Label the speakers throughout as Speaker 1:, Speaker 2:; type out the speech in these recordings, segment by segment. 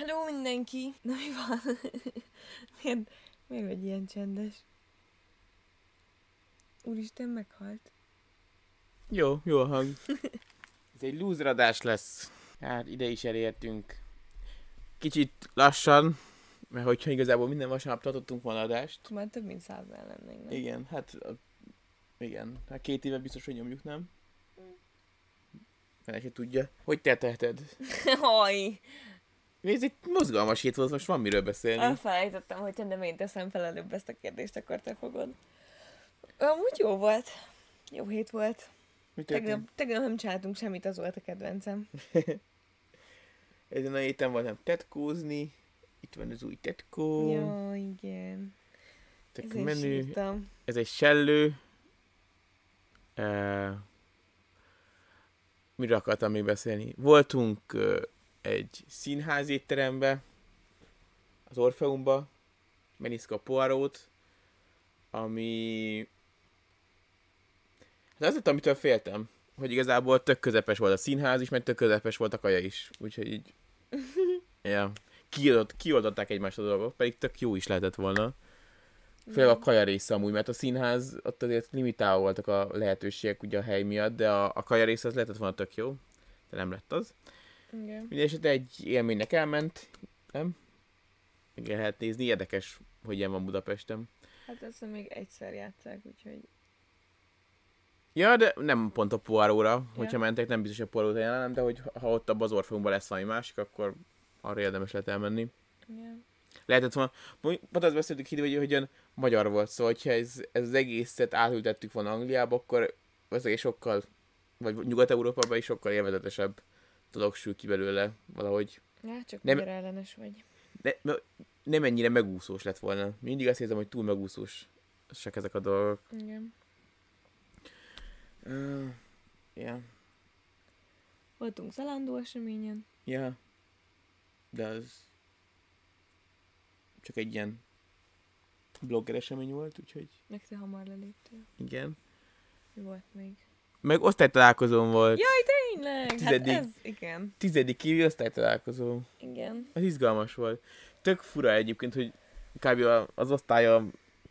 Speaker 1: Hello mindenki! Na mi van? miért, miért vagy ilyen csendes? Úristen, meghalt.
Speaker 2: Jó, jó a hang. Ez egy lúzradás lesz. Hát ide is elértünk. Kicsit lassan, mert hogyha igazából minden vasárnap tartottunk volna adást.
Speaker 1: Már több mint százal lennénk, nem?
Speaker 2: Igen, hát a- igen, hát két éve biztos, hogy nyomjuk, nem? Fene se tudja. Hogy te teheted?
Speaker 1: Haj!
Speaker 2: Ez egy mozgalmas hét volt, most van miről beszélni.
Speaker 1: Elfelejtettem, hogyha nem én teszem fel előbb ezt a kérdést, akkor te fogod. Amúgy jó volt. Jó hét volt. Tegnap, tegnap nem csináltunk semmit, az volt a kedvencem.
Speaker 2: Ezen a héten voltam tetkózni. Itt van az új tetkó.
Speaker 1: Ja, igen. Ezért
Speaker 2: menő.
Speaker 1: sírtam.
Speaker 2: Ez egy sellő. Uh, miről akartam még beszélni? Voltunk uh, egy színház étterembe, az Orfeumba, Meniszka Poirót, ami... Hát az lett, amitől féltem, hogy igazából tök közepes volt a színház is, meg tök közepes volt a kaja is, úgyhogy így... ja. Kioldott, kioldották egymást a dolgok, pedig tök jó is lehetett volna. Főleg a kaja része amúgy, mert a színház ott azért limitálva voltak a lehetőségek ugye a hely miatt, de a, a kaja része az lehetett volna tök jó, de nem lett az.
Speaker 1: Igen.
Speaker 2: Mindenesetre egy élménynek elment, nem? Igen, lehet nézni, érdekes, hogy ilyen van Budapesten.
Speaker 1: Hát ezt még egyszer játszák, úgyhogy...
Speaker 2: Ja, de nem pont a hogyha
Speaker 1: Ja.
Speaker 2: mentek, nem biztos, hogy a Poirót ajánlom, de hogy ha ott abban az lesz valami másik, akkor arra érdemes lehet elmenni.
Speaker 1: Igen.
Speaker 2: Lehetett volna, pont azt beszéltük híd, hogy hogyan magyar volt, szóval hogyha ez, ez az egészet átültettük volna Angliába, akkor az egy sokkal, vagy Nyugat-Európában is sokkal élvezetesebb dolog sül ki belőle valahogy.
Speaker 1: Ja, csak
Speaker 2: Nem-
Speaker 1: ellenes vagy.
Speaker 2: De nem ennyire megúszós lett volna. Mindig azt érzem, hogy túl megúszós csak ezek a dolgok.
Speaker 1: Igen.
Speaker 2: Uh, yeah.
Speaker 1: Voltunk Zalandó eseményen.
Speaker 2: Ja. De az csak egy ilyen blogger esemény volt, úgyhogy
Speaker 1: Meg te hamar leléptél.
Speaker 2: igen.
Speaker 1: Mi volt még?
Speaker 2: Meg osztálytalálkozón volt.
Speaker 1: Jaj, tényleg!
Speaker 2: Tizedik.
Speaker 1: Hát ez, igen.
Speaker 2: Tizedik kivi osztálytalálkozó.
Speaker 1: Igen.
Speaker 2: Az izgalmas volt. Tök fura egyébként, hogy kb. az osztálya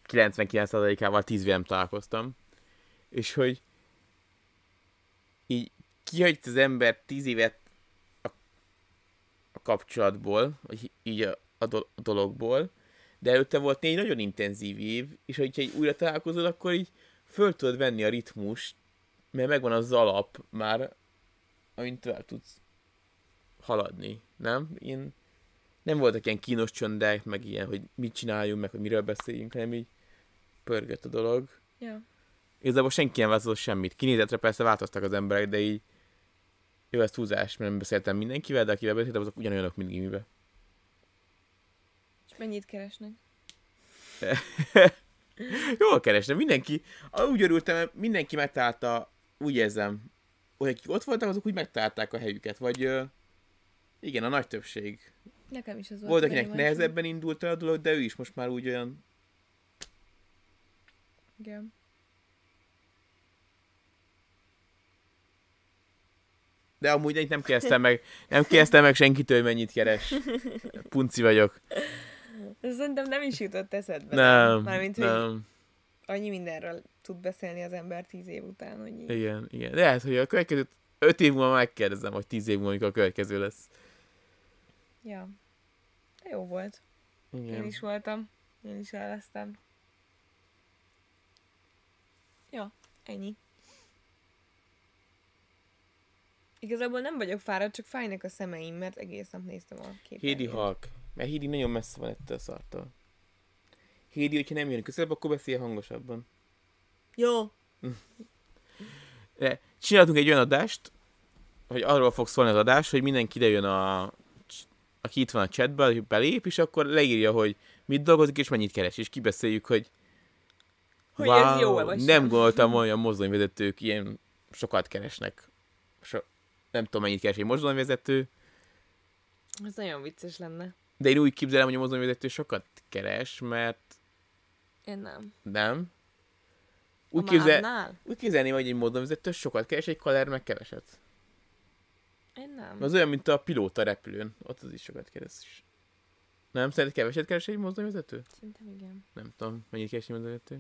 Speaker 2: 99%-ával 10 nem találkoztam. És hogy így kihagyt az ember 10 évet a, a kapcsolatból, vagy így a, a, do, a dologból, de előtte volt négy nagyon intenzív év, és hogyha így újra találkozol, akkor így föl tudod venni a ritmust, mert megvan az alap már, amint tovább tudsz haladni, nem? Én nem voltak ilyen kínos csöndek, meg ilyen, hogy mit csináljunk, meg hogy miről beszéljünk, hanem így pörgött a dolog.
Speaker 1: Ja.
Speaker 2: Igazából senki nem változott semmit. Kinézetre persze változtak az emberek, de így jó, ez túlzás, mert nem beszéltem mindenkivel, de akivel beszéltem, azok ugyanolyanok, mint gimibe.
Speaker 1: És mennyit keresnek?
Speaker 2: Jól kerestem, mindenki, úgy örültem, mindenki megtalálta, úgy érzem, hogy akik ott voltak, azok úgy megtalálták a helyüket, vagy igen, a nagy többség.
Speaker 1: Nekem is az volt.
Speaker 2: Volt, akinek nehezebben indult el a dolog, de ő is most már úgy olyan
Speaker 1: Igen.
Speaker 2: De amúgy én nem kérdeztem meg, nem kérdeztem meg senkitől, hogy mennyit keres. Punci vagyok.
Speaker 1: Szerintem nem is jutott eszedbe.
Speaker 2: Nem,
Speaker 1: Mármint, hogy
Speaker 2: nem.
Speaker 1: Annyi mindenről tud beszélni az ember tíz év után, hogy így.
Speaker 2: Igen, igen. De lehet, hogy a következő öt év múlva megkérdezem, hogy tíz év múlva, amikor a következő lesz.
Speaker 1: Ja. De jó volt. Én
Speaker 2: Igen.
Speaker 1: is voltam. Én is elvesztem. Ja, ennyi. Igazából nem vagyok fáradt, csak fájnak a szemeim, mert egész nap néztem a képernyőt.
Speaker 2: Hédi halk. Mert Hédi nagyon messze van ettől a szartól. Hédi, hogyha nem jön közelebb, akkor beszél hangosabban.
Speaker 1: Jó.
Speaker 2: De csináltunk egy olyan adást, hogy arról fog szólni az adás, hogy mindenki idejön a aki itt van a chatben, aki belép, és akkor leírja, hogy mit dolgozik, és mennyit keres, és kibeszéljük, hogy
Speaker 1: Hogy ez jó-e, vagy
Speaker 2: nem gondoltam, hogy a mozdonyvezetők ilyen sokat keresnek. So, nem tudom, mennyit keres egy mozdonyvezető,
Speaker 1: Ez nagyon vicces lenne.
Speaker 2: de én úgy képzelem, hogy a mozdonyvezető sokat keres, mert
Speaker 1: Én nem.
Speaker 2: nem.
Speaker 1: A
Speaker 2: Úgy, képzel,
Speaker 1: mádnál?
Speaker 2: úgy képzelném, hogy egy mozdonyvezető sokat keres, egy kaler meg keveset.
Speaker 1: Én nem.
Speaker 2: Az olyan, mint a pilóta repülőn. Ott az is sokat keres. Nem? Szerinted keveset keres egy mozdonyvezető?
Speaker 1: Szerintem igen.
Speaker 2: Nem tudom, mennyit keres egy mozdonyvezető.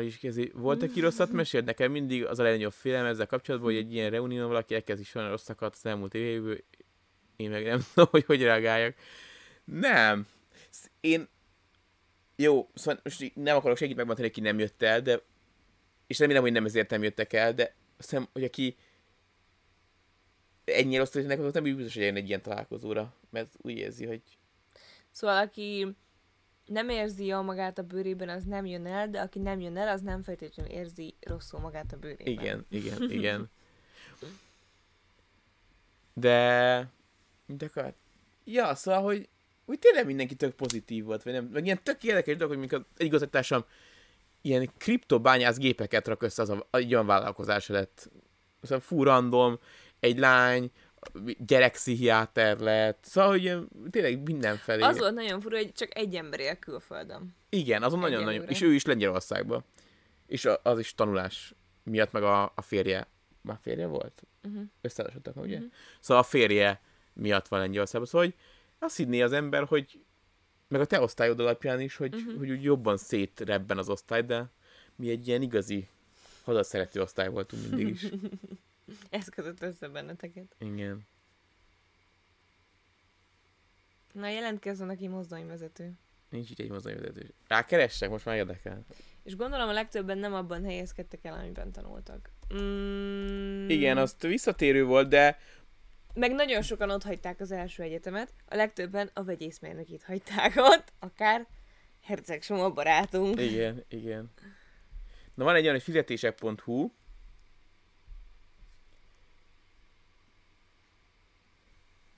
Speaker 2: Is kezdi. Volt egy rosszat mesélt? Nekem mindig az a legnagyobb félelem ezzel kapcsolatban, hogy egy ilyen reunión valaki elkezdi sajnálni rosszakat az elmúlt évéből. Én meg nem tudom, hogy hogy reagáljak. Nem. Én... Jó, szóval most nem akarok senkit megmondani, aki nem jött el, de... És remélem, hogy nem ezért nem jöttek el, de azt hiszem, hogy aki ennyire történnek, azok nem biztos, hogy eljön egy ilyen találkozóra, mert úgy érzi, hogy
Speaker 1: Szóval aki nem érzi jól magát a bőrében, az nem jön el, de aki nem jön el, az nem feltétlenül érzi rosszul magát a bőrében.
Speaker 2: Igen, igen, igen. De... Mit akart? Ja, szóval, hogy úgy tényleg mindenki tök pozitív volt, vagy nem. Meg ilyen tök érdekes dolog, hogy mikor egy igazgatásom ilyen kriptobányász gépeket rak össze, az a, egy olyan vállalkozás lett. Szóval fú random, egy lány, gyerekpszichiáter lett, szóval, hogy tényleg mindenfelé.
Speaker 1: Az volt nagyon fura, hogy csak egy ember él külföldön.
Speaker 2: Igen, azon nagyon-nagyon. És ő is Lengyelországban. És az is tanulás miatt, meg a, a férje. Már férje volt?
Speaker 1: Uh-huh.
Speaker 2: Összehasonlítottak, ugye?
Speaker 1: Mhm.
Speaker 2: Szóval a férje miatt van Lengyelországban. Szóval, hogy azt hinné az ember, hogy meg a te osztályod alapján is, hogy, uh-huh. hogy úgy jobban szétrebben az osztály, de mi egy ilyen igazi hazaszerető osztály voltunk mindig is.
Speaker 1: Ez kötött össze benneteket.
Speaker 2: Igen.
Speaker 1: Na, jelentkezzen, aki mozdonyvezető.
Speaker 2: Nincs itt egy mozdonyvezető. Rákeressek, most már érdekel.
Speaker 1: És gondolom a legtöbben nem abban helyezkedtek el, amiben tanultak. Mm,
Speaker 2: Igen, azt visszatérő volt, de
Speaker 1: Meg nagyon sokan ott hagyták az első egyetemet, a legtöbben a vegyészmérnökét hagyták ott, akár Herceg Soma barátunk.
Speaker 2: Igen, igen. Na van egy olyan, hogy fizetések.hu.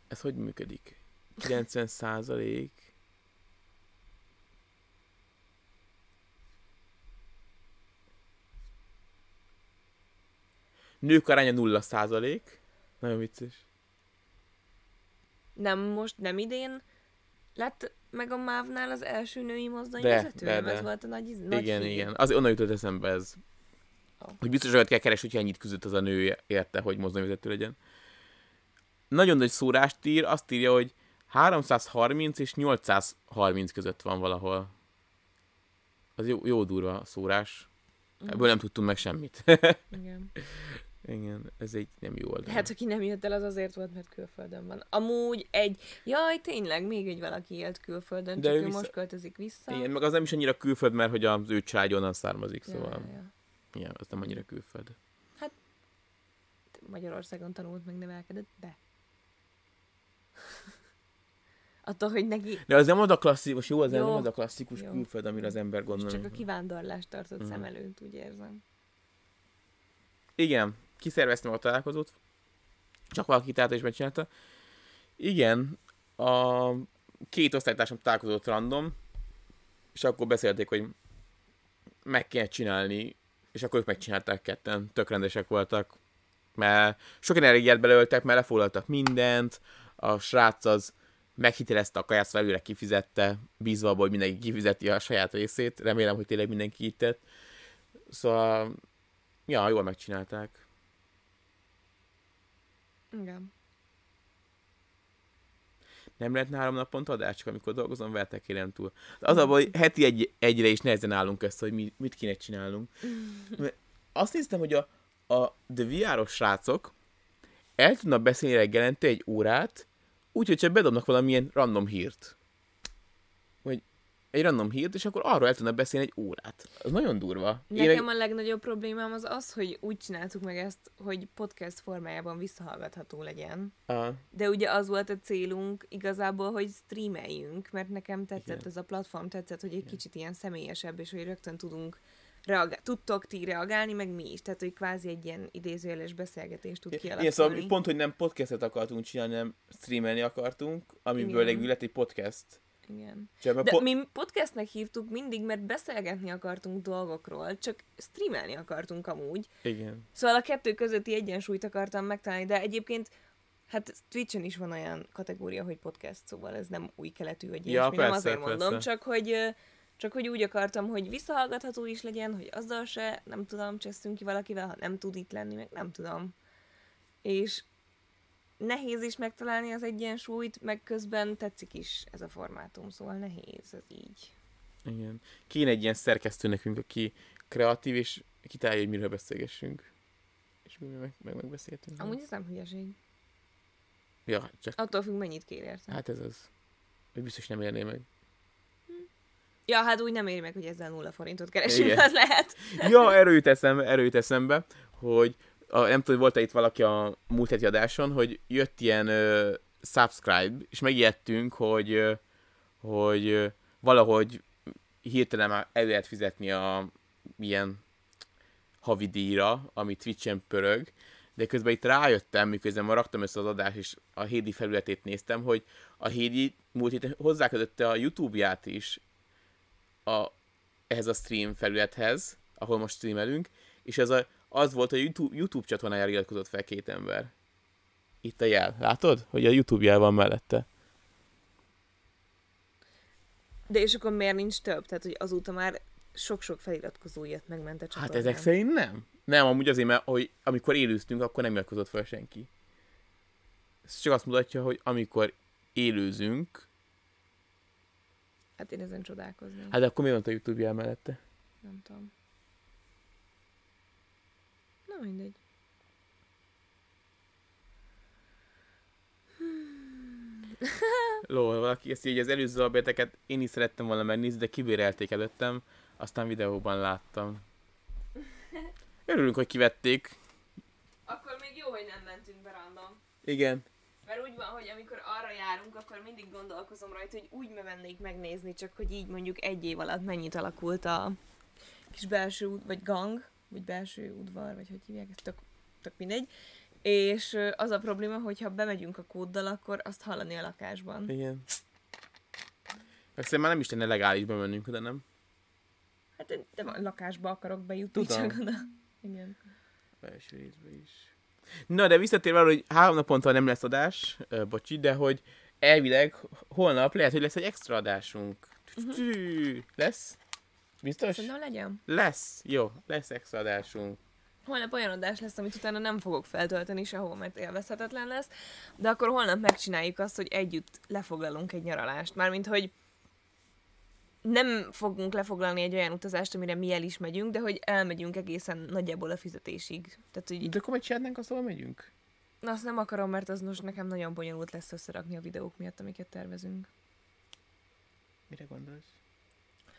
Speaker 2: Ez hogy működik? 90 százalék. Nők aránya 0 százalék. Nagyon vicces.
Speaker 1: Nem most, nem idén lett meg a MÁV-nál az első női mozdonyvezető? Nem
Speaker 2: de.
Speaker 1: Ez volt a nagy, nagy
Speaker 2: igen,
Speaker 1: hír.
Speaker 2: igen. Az onnan jutott eszembe ez. Hogy biztos olyat kell keresni, hogy ennyit küzdött az a nő érte, hogy mozdonyvezető legyen. Nagyon nagy szórást ír, azt írja, hogy 330 és 830 között van valahol. Az jó, jó durva szórás. Ebből nem tudtunk meg semmit.
Speaker 1: Igen.
Speaker 2: Igen, ez egy nem jó oldal.
Speaker 1: Hát, aki nem jött el, az azért volt, mert külföldön van. Amúgy egy... Jaj, tényleg, még egy valaki élt külföldön,
Speaker 2: De
Speaker 1: csak
Speaker 2: ő
Speaker 1: ő
Speaker 2: vissza-
Speaker 1: most költözik vissza.
Speaker 2: Igen, meg az nem is annyira külföld, mert hogy az ő családja onnan származik,
Speaker 1: Ja,
Speaker 2: szóval
Speaker 1: ja, ja.
Speaker 2: igen, az nem annyira külföld.
Speaker 1: Magyarországon tanult, meg nevelkedett, de... Attól, hogy neki
Speaker 2: De az nem az a klasszikus, jó, az
Speaker 1: Jó.
Speaker 2: nem az a klasszikus
Speaker 1: Jó.
Speaker 2: külföld, amire az ember gondol.
Speaker 1: csak a kivándorlást tartott
Speaker 2: Mhm.
Speaker 1: szem előtt, úgy érzem.
Speaker 2: Igen, kiszerveztem a találkozót. Csak valaki tehát is megcsinálta. Igen, a két osztálytársam találkozott random, és akkor beszélték, hogy meg kell csinálni, és akkor ők megcsinálták ketten, tök rendesek voltak, mert sok energiát belöltek, mert lefoglaltak mindent, a srác az meghitelezte a kaját, szóval kifizette, bízva abban, hogy mindenki kifizeti a saját részét, remélem, hogy tényleg mindenki így tett. Szóval, ja, jól megcsinálták.
Speaker 1: Igen.
Speaker 2: Nem lehetne három naponta adás, csak amikor dolgozom, veletek kérem túl. De az a baj, hogy heti egy, egyre is nehezen állunk ezt, hogy mi, mit kéne csinálnunk. Mert azt néztem, hogy a, a The VR-os srácok el tudnak beszélni reggelente egy órát, úgyhogy csak bedobnak valamilyen random hírt. Vagy egy random hírt, és akkor arról el tudnak beszélni egy órát. Az nagyon durva.
Speaker 1: Nekem
Speaker 2: meg...
Speaker 1: a legnagyobb problémám az az, hogy úgy csináltuk meg ezt, hogy podcast formájában visszahallgatható legyen.
Speaker 2: Ah,
Speaker 1: De ugye az volt a célunk igazából, hogy streameljünk, mert nekem tetszett
Speaker 2: Igen.
Speaker 1: ez a platform, tetszett, hogy egy kicsit ilyen személyesebb, és hogy rögtön tudunk reagálni, tudtok ti reagálni, meg mi is. Tehát, hogy kvázi egy ilyen idézőjeles beszélgetést tud
Speaker 2: Igen,
Speaker 1: kialakulni.
Speaker 2: szóval pont, hogy nem podcastet akartunk csinálni, nem streamelni akartunk, amiből
Speaker 1: Igen.
Speaker 2: végül lett egy podcast.
Speaker 1: Igen.
Speaker 2: Csak
Speaker 1: De
Speaker 2: po-
Speaker 1: mi podcastnek hívtuk mindig, mert beszélgetni akartunk dolgokról, csak streamelni akartunk amúgy.
Speaker 2: Igen.
Speaker 1: Szóval a kettő közötti egyensúlyt akartam megtalálni, de egyébként hát Twitchen is van olyan kategória, hogy podcast, szóval ez nem új keletű, vagy
Speaker 2: Ja,
Speaker 1: ilyesmi, nem
Speaker 2: persze,
Speaker 1: azért mondom,
Speaker 2: persze.
Speaker 1: csak hogy Csak hogy úgy akartam, hogy visszahallgatható is legyen, hogy azzal se, nem tudom, cseszünk ki valakivel, ha nem tud itt lenni, meg nem tudom. És nehéz is megtalálni az egyensúlyt, meg közben tetszik is ez a formátum, szóval nehéz ez így.
Speaker 2: Igen. Kéne egy ilyen szerkesztő nekünk, aki kreatív, és kitalálja, hogy miről beszélgessünk. És mi meg, meg megbeszéltünk.
Speaker 1: Amúgy ez nem hülyeség.
Speaker 2: Ja, csak
Speaker 1: Attól függ, mennyit kér érte.
Speaker 2: hát ez az. Ő biztos nem érné meg.
Speaker 1: Ja, hát úgy nem éri meg, hogy ezzel nulla forintot keresünk,
Speaker 2: Igen.
Speaker 1: az lehet.
Speaker 2: Ja, erről jut eszembe, erről jut eszembe, hogy a, nem tudom, volt-e itt valaki a múlt heti adáson, hogy jött ilyen ö, subscribe, és megijedtünk, hogy, ö, hogy ö, valahogy hirtelen már el lehet fizetni a ilyen havidíjra, ami Twitch-en pörög, de közben itt rájöttem, miközben ma raktam össze az adást, és a Hédi felületét néztem, hogy a Hédi múlt héten hozzákötötte a YouTube-ját is a, ehhez a stream felülethez, ahol most streamelünk, és ez a, az volt, hogy YouTube, YouTube csatornájára iratkozott fel két ember. Itt a jel. Látod? Hogy a YouTube jel van mellette.
Speaker 1: De és akkor miért nincs több? Tehát, hogy azóta már sok-sok feliratkozó jött megment a
Speaker 2: Hát
Speaker 1: csatornán.
Speaker 2: ezek szerint nem. Nem, amúgy azért, mert hogy amikor élőztünk, akkor nem iratkozott fel senki. Ez csak azt mutatja, hogy amikor élőzünk,
Speaker 1: Hát én ezen csodálkoznék.
Speaker 2: hát akkor mi van a YouTube jel mellette?
Speaker 1: Nem tudom. Na mindegy.
Speaker 2: Ló, valaki ezt így az előző albérteket én is szerettem volna megnézni, de kibérelték előttem, aztán videóban láttam. Örülünk, hogy kivették.
Speaker 1: Akkor még jó, hogy nem mentünk be random.
Speaker 2: Igen.
Speaker 1: Mert úgy van, hogy amikor arra járunk, akkor mindig gondolkozom rajta, hogy úgy mennék megnézni, csak hogy így mondjuk egy év alatt mennyit alakult a kis belső út, vagy gang, vagy belső udvar, vagy hogy hívják, ez tök, tök mindegy. És az a probléma, hogy ha bemegyünk a kóddal, akkor azt hallani a lakásban.
Speaker 2: Igen. Szerintem már nem is lenne legális bemennünk oda, nem?
Speaker 1: Hát én nem a lakásba akarok bejutni,
Speaker 2: Tudom.
Speaker 1: csak oda. Igen.
Speaker 2: Belső részbe is. Na, de visszatérve arra, hogy három naponta nem lesz adás, bocsi, de hogy elvileg holnap lehet, hogy lesz egy extra adásunk. Uh-huh. Lesz? Biztos?
Speaker 1: Szerintem legyen.
Speaker 2: Lesz. Jó, lesz extra adásunk.
Speaker 1: Holnap olyan adás lesz, amit utána nem fogok feltölteni sehol, mert élvezhetetlen lesz, de akkor holnap megcsináljuk azt, hogy együtt lefoglalunk egy nyaralást. Mármint, hogy nem fogunk lefoglalni egy olyan utazást, amire mi el is megyünk, de hogy elmegyünk egészen nagyjából a fizetésig. Tehát, hogy
Speaker 2: De akkor majd csinálnánk azt, megyünk?
Speaker 1: na, azt nem akarom, mert az most nekem nagyon bonyolult lesz összerakni a videók miatt, amiket tervezünk.
Speaker 2: Mire gondolsz?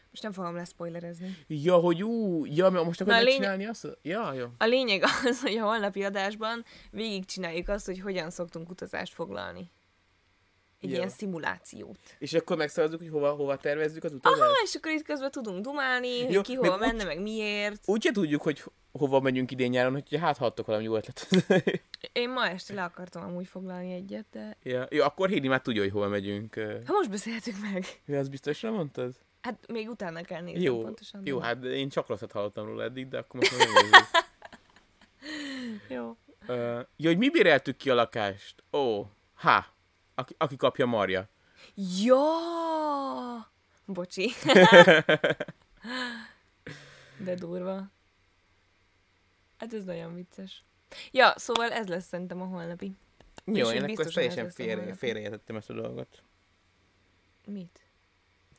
Speaker 1: Most nem fogom leszpoilerezni.
Speaker 2: Ja, hogy ú, ja, most
Speaker 1: Na,
Speaker 2: akarod
Speaker 1: a lény-
Speaker 2: megcsinálni azt? Ja, jó.
Speaker 1: A lényeg az, hogy a holnapi adásban végigcsináljuk azt, hogy hogyan szoktunk utazást foglalni. Egy
Speaker 2: Jó.
Speaker 1: ilyen szimulációt.
Speaker 2: És akkor megszavazzuk, hogy hova, hova tervezzük az utazást?
Speaker 1: Aha, és akkor itt közben tudunk dumálni, hogy
Speaker 2: Jó,
Speaker 1: ki
Speaker 2: meg
Speaker 1: hova
Speaker 2: úgy-
Speaker 1: menne, meg miért.
Speaker 2: Úgyse tudjuk, hogy hova megyünk idén nyáron, hogy hát ha adtok valami jó ötletet.
Speaker 1: Én ma este le akartam amúgy foglalni egyet, de...
Speaker 2: ja. Jó, akkor Hédi már tudja, hogy hova megyünk.
Speaker 1: Ha most beszéltük meg.
Speaker 2: Mi az biztosra mondtad?
Speaker 1: Hát még utána kell nézni
Speaker 2: Jó,
Speaker 1: pontosan.
Speaker 2: jó, hát én csak rosszat hallottam róla eddig, de akkor most megnézzük.
Speaker 1: Jó.
Speaker 2: Ö, ja, hogy mi béreltük ki a lakást? Ó, há, aki, aki kapja Marja.
Speaker 1: Ja! Bocsi. De durva. Hát ez nagyon vicces. Ja, szóval ez lesz szerintem a holnapi.
Speaker 2: Jó, én
Speaker 1: én
Speaker 2: akkor teljesen félre, félreértettem ezt a dolgot.
Speaker 1: Mit?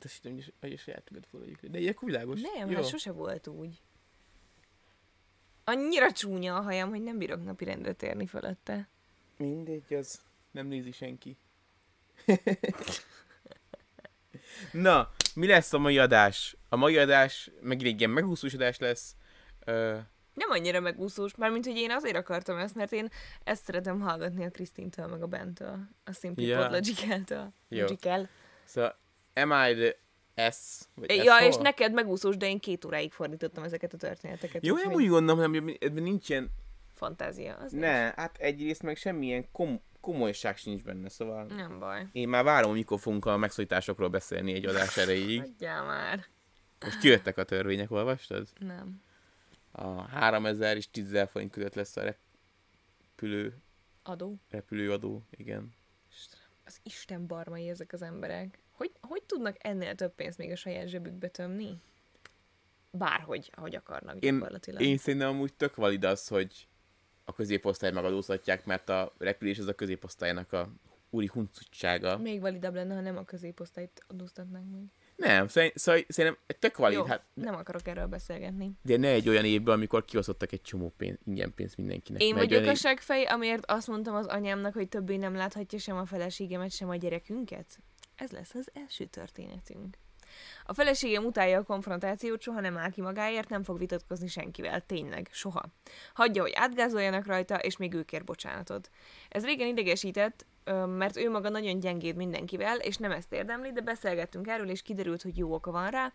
Speaker 2: Azt hittem, hogy a- hogy a sajátunkat foglaljuk. De akkor világos.
Speaker 1: Nem,
Speaker 2: Jó.
Speaker 1: hát sose volt úgy. Annyira csúnya a hajam, hogy nem bírok napirendre térni fölötte.
Speaker 2: Mindegy, az nem nézi senki. Na, mi lesz a mai adás? A mai adás megint egy ilyen megúszós adás lesz. Ö,
Speaker 1: Nem annyira megúszós, mármint, hogy én azért akartam ezt, mert én ezt szeretem hallgatni a Krisztintől, meg a Bentől, a Simply
Speaker 2: Ja.
Speaker 1: yeah. Logical-től.
Speaker 2: Jó.
Speaker 1: Logical.
Speaker 2: szóval, am I the S? Vagy
Speaker 1: Ja,
Speaker 2: S
Speaker 1: és neked megúszós, de én két óráig fordítottam ezeket a történeteket.
Speaker 2: Jó, én úgy gondolom, hogy ebben nincs ilyen...
Speaker 1: Fantázia. Az
Speaker 2: Ne, hát egyrészt meg semmilyen kom- komolyság sincs benne, szóval...
Speaker 1: nincs. Nem baj.
Speaker 2: Én már várom, mikor fogunk a megszólításokról beszélni egy adás erejéig.
Speaker 1: Hagyjál már.
Speaker 2: Most kijöttek a törvények, olvastad?
Speaker 1: Nem.
Speaker 2: A 3000 és 10 000 forint között lesz a repülő,
Speaker 1: Adó.
Speaker 2: repülőadó, igen.
Speaker 1: Az Isten barmai ezek az emberek. Hogy, hogy tudnak ennél több pénzt még a saját zsebükbe tömni? Bárhogy, ahogy akarnak
Speaker 2: Én,
Speaker 1: gyakorlatilag.
Speaker 2: én szerintem amúgy tök valid az, hogy a középosztály megadóztatják, mert a repülés az a középosztálynak a úri huncutsága.
Speaker 1: Még validabb lenne, ha nem a középosztályt adóztatnánk meg.
Speaker 2: Nem, szerint, szóval szerintem tök valid,
Speaker 1: Jó,
Speaker 2: hát,
Speaker 1: nem akarok erről beszélgetni.
Speaker 2: de ne egy olyan évben, amikor kiosztottak egy csomó pénz, ingyen pénzt mindenkinek.
Speaker 1: Én vagyok a segfej, amiért azt mondtam az anyámnak, hogy többé nem láthatja sem a feleségemet, sem a gyerekünket. Ez lesz az első történetünk. A feleségem utálja a konfrontációt, soha nem áll ki magáért, nem fog vitatkozni senkivel, tényleg, soha. Hagyja, hogy átgázoljanak rajta, és még ő kér bocsánatot. Ez régen idegesített, mert ő maga nagyon gyengéd mindenkivel, és nem ezt érdemli, de beszélgettünk erről, és kiderült, hogy jó oka van rá,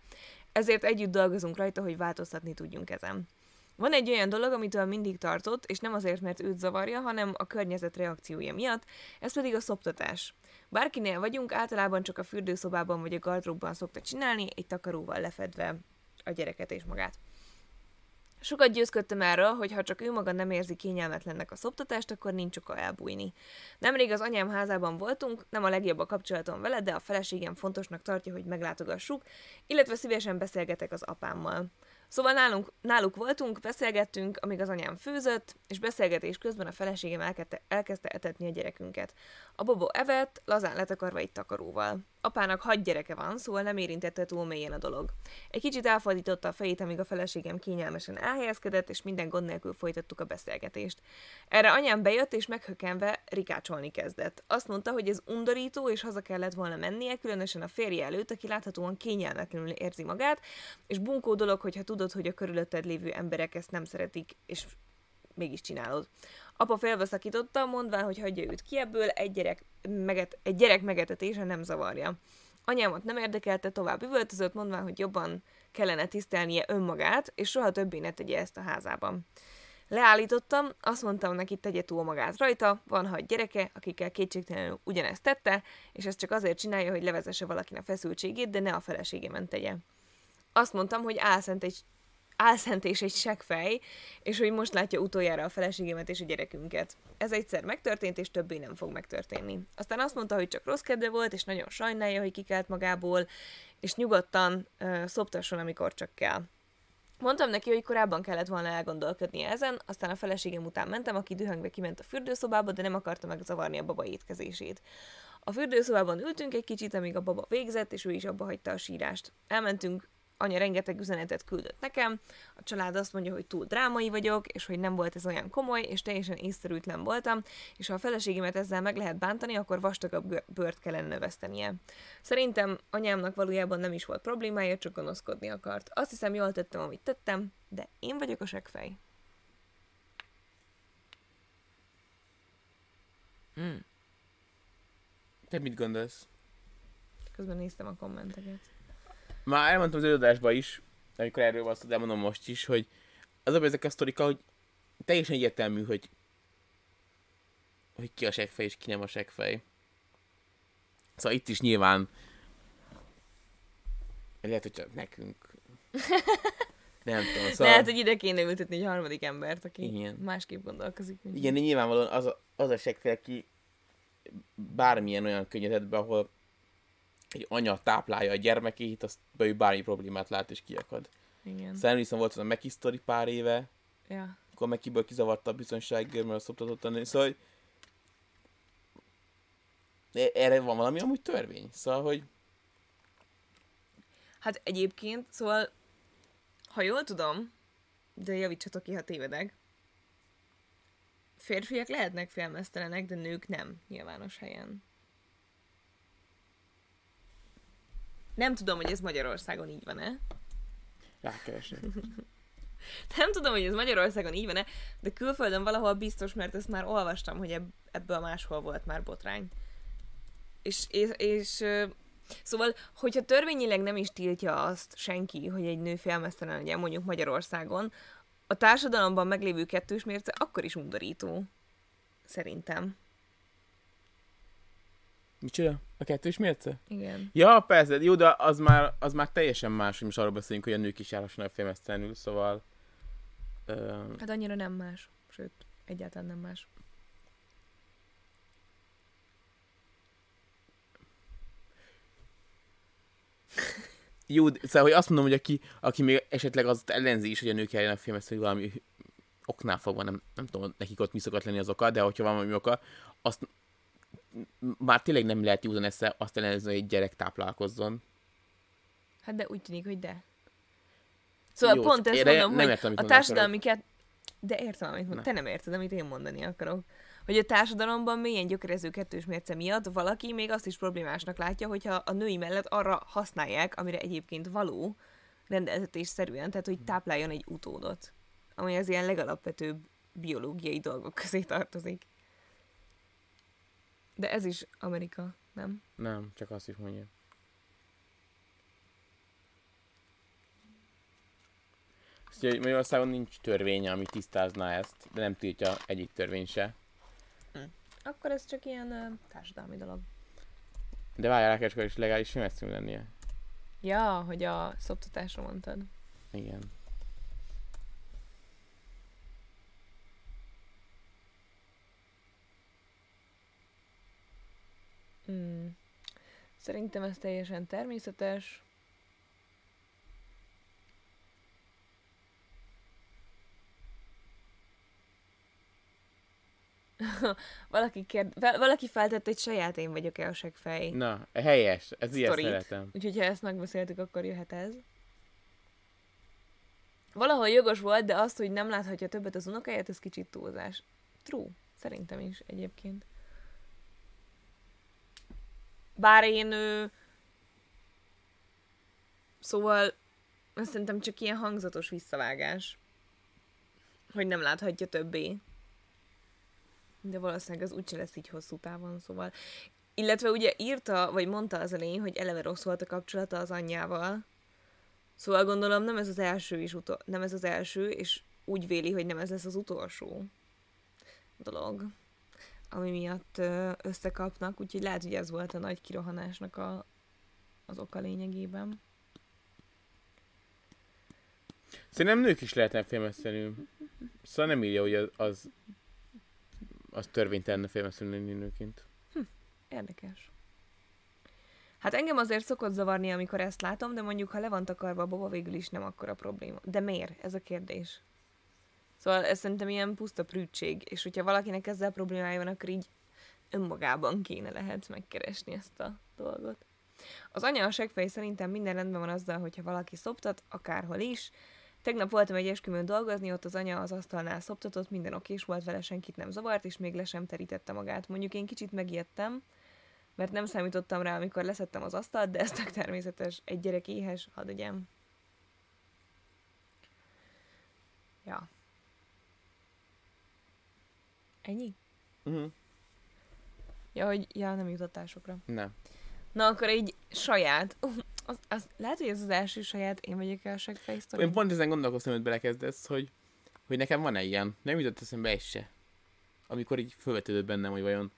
Speaker 1: ezért együtt dolgozunk rajta, hogy változtatni tudjunk ezen. Van egy olyan dolog, amitől mindig tartott, és nem azért, mert őt zavarja, hanem a környezet reakciója miatt, ez pedig a szoptatás. Bárkinél vagyunk, általában csak a fürdőszobában vagy a gardróbban szokta csinálni, egy takaróval lefedve a gyereket és magát. Sokat győzködtem erről, hogy ha csak ő maga nem érzi kényelmetlennek a szoptatást, akkor nincs oka elbújni. Nemrég az anyám házában voltunk, nem a legjobb a kapcsolatom vele, de a feleségem fontosnak tartja, hogy meglátogassuk, illetve szívesen beszélgetek az apámmal. Szóval nálunk, náluk voltunk, beszélgettünk, amíg az anyám főzött, és beszélgetés közben a feleségem elkezdte, elkezdte etetni a gyerekünket. A bobó evett, lazán letakarva egy takaróval. Apának hat gyereke van, szóval nem érintette túl mélyen a dolog. Egy kicsit elfordította a fejét, amíg a feleségem kényelmesen elhelyezkedett, és minden gond nélkül folytattuk a beszélgetést. Erre anyám bejött, és meghökkenve rikácsolni kezdett. Azt mondta, hogy ez undorító, és haza kellett volna mennie, különösen a férje előtt, aki láthatóan kényelmetlenül érzi magát, és bunkó dolog, hogyha tudod, hogy a körülötted lévő emberek ezt nem szeretik, és mégis csinálod. Apa félbeszakította, mondván, hogy hagyja őt ki ebből, egy gyerek, meget, egy gyerek megetetése nem zavarja. Anyámat nem érdekelte, tovább üvöltözött, mondván, hogy jobban kellene tisztelnie önmagát, és soha többé ne tegye ezt a házában. Leállítottam, azt mondtam neki, tegye túl magát rajta, van hat gyereke, akikkel kétségtelenül ugyanezt tette, és ezt csak azért csinálja, hogy levezesse valakinek a feszültségét, de ne a feleségemen tegye. Azt mondtam, hogy álszent egy álszent és egy seggfej, és hogy most látja utoljára a feleségemet és a gyerekünket. Ez egyszer megtörtént, és többé nem fog megtörténni. Aztán azt mondta, hogy csak rossz kedve volt, és nagyon sajnálja, hogy kikelt magából, és nyugodtan uh, szoptasson, amikor csak kell. Mondtam neki, hogy korábban kellett volna elgondolkodnia ezen, aztán a feleségem után mentem, aki dühöngve kiment a fürdőszobába, de nem akarta megzavarni a baba étkezését. A fürdőszobában ültünk egy kicsit, amíg a baba végzett, és ő is abba hagyta a sírást. Elmentünk anya rengeteg üzenetet küldött nekem, a család azt mondja, hogy túl drámai vagyok, és hogy nem volt ez olyan komoly, és teljesen észszerűtlen voltam, és ha a feleségemet ezzel meg lehet bántani, akkor vastagabb bőrt kellene növesztenie. Szerintem anyámnak valójában nem is volt problémája, csak gonoszkodni akart. Azt hiszem, jól tettem, amit tettem, de én vagyok a seggfej.
Speaker 2: Hmm. Te mit gondolsz?
Speaker 1: Közben néztem a kommenteket.
Speaker 2: Már elmondtam az előadásban is, amikor erről van szó, de mondom most is, hogy az a ezek a sztorika, hogy teljesen egyértelmű, hogy hogy ki a seggfej és ki nem a seggfej. Szóval itt is nyilván lehet, hogy csak nekünk. Nem tudom, szóval...
Speaker 1: Lehet, hogy ide kéne ültetni egy harmadik embert, aki
Speaker 2: Igen.
Speaker 1: másképp gondolkozik. Mint
Speaker 2: Igen, nyilvánvalóan az a, az a seggfej, aki bármilyen olyan környezetben, ahol egy anya táplálja a gyermekét, azt ő bármi problémát lát és kiakad.
Speaker 1: Igen.
Speaker 2: Szóval emlékszem, volt az a Meki sztori pár éve,
Speaker 1: Ja.
Speaker 2: akkor Mekiből kizavarta a biztonságőr, mert szoptatott a nő. Szóval, hogy E- erre van valami amúgy törvény. Szóval, hogy
Speaker 1: Hát egyébként, szóval, ha jól tudom, de javítsatok ki, ha tévedek, férfiak lehetnek félmeztelenek, de nők nem nyilvános helyen. Nem tudom, hogy ez Magyarországon így van-e.
Speaker 2: rákeresni.
Speaker 1: Nem tudom, hogy ez Magyarországon így van-e, de külföldön valahol biztos, mert ezt már olvastam, hogy ebb, ebből máshol volt már botrány. És, és, és szóval, hogyha törvényileg nem is tiltja azt senki, hogy egy nő félmeztelen legyen mondjuk Magyarországon, a társadalomban meglévő kettős mérce akkor is undorító. Szerintem.
Speaker 2: Micsoda? A kettős mérce?
Speaker 1: Igen.
Speaker 2: Ja, persze, jó, de az már, az már teljesen más, hogy most arról beszélünk, hogy a nők is járhassanak filmesztelenül, szóval... Ö...
Speaker 1: Hát annyira nem más, sőt, egyáltalán nem más.
Speaker 2: Jó, de, szóval, hogy azt mondom, hogy aki, aki még esetleg az ellenzi is, hogy a nők járjanak filmhez, hogy valami oknál fogva, nem, nem tudom, nekik ott mi szokott lenni az oka, de hogyha van valami oka, azt már tényleg nem lehet józan esze azt ellenzi, hogy egy gyerek táplálkozzon.
Speaker 1: Hát de úgy tűnik, hogy de. Szóval
Speaker 2: Jó,
Speaker 1: pont ezt
Speaker 2: én nem
Speaker 1: mondom, hogy
Speaker 2: értem,
Speaker 1: a társadalmi kert... De értem, amit mond.
Speaker 2: Na.
Speaker 1: Te nem érted, amit én mondani akarok. Hogy a társadalomban mélyen gyökerező kettős mérce miatt valaki még azt is problémásnak látja, hogyha a női mellett arra használják, amire egyébként való, rendeltetésszerűen, tehát hogy tápláljon egy utódot. Ami az ilyen legalapvetőbb biológiai dolgok közé tartozik. De ez is Amerika, nem?
Speaker 2: Nem, csak azt is mondja. Azt mondja, hogy Magyarországon nincs törvény, ami tisztázná ezt, de nem tiltja egyik törvény se.
Speaker 1: Akkor ez csak ilyen ö, társadalmi dolog.
Speaker 2: De várjál, Rákecskor is legális filmesztünk lennie.
Speaker 1: Ja, hogy a szoptatásra mondtad.
Speaker 2: Igen.
Speaker 1: Hmm. Szerintem ez teljesen természetes. valaki, kérd... val- valaki feltett, hogy saját én vagyok-e a segfej.
Speaker 2: Na, helyes, ez ilyen szeretem.
Speaker 1: Úgyhogy ha ezt megbeszéltük, akkor jöhet ez. Valahol jogos volt, de azt, hogy nem láthatja többet az unokáját, ez kicsit túlzás. True. Szerintem is egyébként. Bár én... Ö... Szóval ez szerintem csak ilyen hangzatos visszavágás. Hogy nem láthatja többé. De valószínűleg az úgyse lesz így hosszú távon, szóval. Illetve ugye írta, vagy mondta az elején, hogy eleve rossz volt a kapcsolata az anyjával. Szóval gondolom nem ez az első is utol- nem ez az első, és úgy véli, hogy nem ez lesz az utolsó dolog, ami miatt összekapnak, úgyhogy lehet, hogy ez volt a nagy kirohanásnak a, az oka lényegében.
Speaker 2: Szerintem nők is lehetnek filmeszteni. Szóval nem írja, hogy az, az, az törvénytelen filmeszteni lenni nőként.
Speaker 1: Érdekes. Hát engem azért szokott zavarni, amikor ezt látom, de mondjuk, ha le van takarva a boba, végül is nem akkora probléma. De miért? Ez a kérdés. Szóval ez szerintem ilyen puszta prűdség, és hogyha valakinek ezzel problémája van, akkor így önmagában kéne lehet megkeresni ezt a dolgot. Az anya a segfej szerintem minden rendben van azzal, hogyha valaki szoptat, akárhol is. Tegnap voltam egy eskümön dolgozni, ott az anya az asztalnál szoptatott, minden okés volt vele, senkit nem zavart, és még le sem terítette magát. Mondjuk én kicsit megijedtem, mert nem számítottam rá, amikor leszettem az asztalt, de ez tök természetes. Egy gyerek éhes, hadd egyem. Ja. Ennyi?
Speaker 2: Uh-huh.
Speaker 1: Ja, hogy ja, nem jutotásokra.
Speaker 2: Nem.
Speaker 1: Na, akkor egy saját. Uh, az, az, lehet, hogy ez az első saját én vagyok el a segfej?
Speaker 2: Én pont ezen gondolkoztam, hogy belekezdesz, hogy, hogy nekem van-e ilyen. Nem jutott eszembe egy se. Amikor így felvetődött bennem, hogy vajon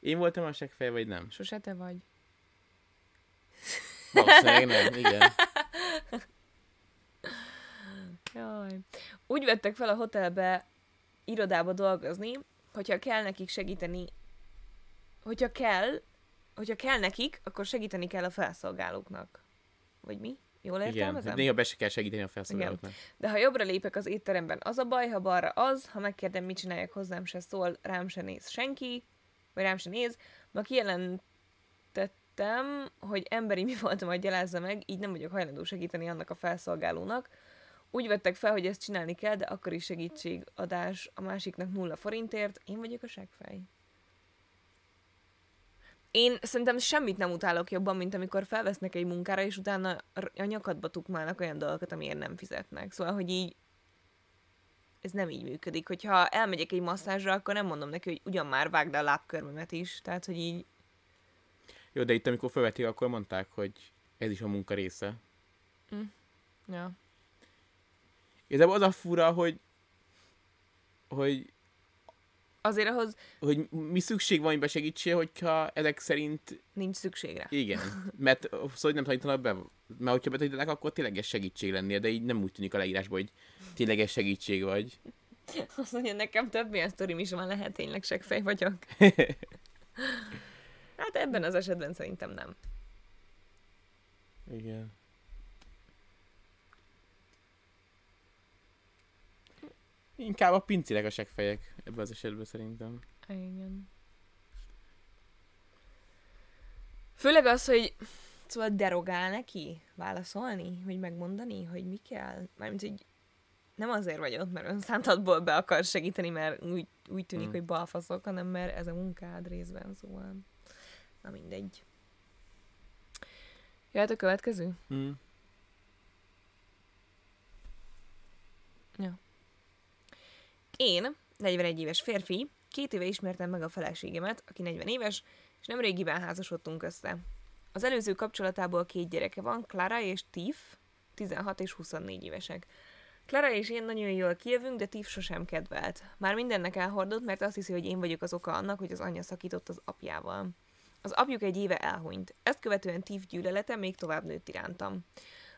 Speaker 2: én voltam a segfej, vagy nem.
Speaker 1: Sose te vagy.
Speaker 2: Valószínűleg nem, igen.
Speaker 1: Jaj. Úgy vettek fel a hotelbe irodába dolgozni, hogyha kell nekik segíteni, hogyha kell, hogyha kell nekik, akkor segíteni kell a felszolgálóknak. Vagy mi? Jól
Speaker 2: Igen,
Speaker 1: értelmezem?
Speaker 2: néha be se kell segíteni a felszolgálóknak.
Speaker 1: De ha jobbra lépek az étteremben, az a baj, ha balra az, ha megkérdem, mit csináljak, hozzám se szól, rám se néz senki, vagy rám se néz. Ma kijelentettem, hogy emberi mi voltam, hogy gyalázza meg, így nem vagyok hajlandó segíteni annak a felszolgálónak. Úgy vettek fel, hogy ezt csinálni kell, de akkor is segítségadás a másiknak nulla forintért. Én vagyok a segfej. Én szerintem semmit nem utálok jobban, mint amikor felvesznek egy munkára, és utána a nyakadba tukmálnak olyan dolgokat, amiért nem fizetnek. Szóval, hogy így ez nem így működik. Hogyha elmegyek egy masszázsra, akkor nem mondom neki, hogy ugyan már vágd a lábkörmömet is. Tehát, hogy így
Speaker 2: Jó, de itt amikor felvették, akkor mondták, hogy ez is a munka része.
Speaker 1: Ja.
Speaker 2: Igazából az a fura, hogy hogy,
Speaker 1: Azért ahhoz
Speaker 2: hogy mi szükség van, hogy besegítsél, hogyha ezek szerint
Speaker 1: nincs szükség rá.
Speaker 2: igen. Mert szóval hogy nem tanítanak be, mert hogyha betanítanak, akkor tényleges segítség lennél, de így nem úgy tűnik a leírásban, hogy tényleges segítség vagy.
Speaker 1: Azt mondja, nekem több ilyen sztorim is van, lehet tényleg segfej vagyok. Hát ebben az esetben szerintem nem.
Speaker 2: Igen. Inkább a pincirek a segfejek ebben az esetben szerintem.
Speaker 1: Igen. Főleg az, hogy szóval derogál neki válaszolni, vagy megmondani, hogy mi kell. Mármint, hogy nem azért vagy ott, mert önszántatból be akar segíteni, mert úgy, úgy tűnik,
Speaker 2: Hmm.
Speaker 1: hogy balfaszok, hanem mert ez a munkád részben, szóval na mindegy. Jöhet a következő?
Speaker 2: Mm.
Speaker 1: Én, 41 éves férfi, két éve ismertem meg a feleségemet, aki 40 éves, és nem régiben házasodtunk össze. Az előző kapcsolatából két gyereke van, Clara és Tiff, 16 és 24 évesek. Clara és én nagyon jól kijövünk, de Tiff sosem kedvelt. Már mindennek elhordott, mert azt hiszi, hogy én vagyok az oka annak, hogy az anyja szakított az apjával. Az apjuk egy éve elhunyt. Ezt követően Tiff gyűlölete még tovább nőtt irántam.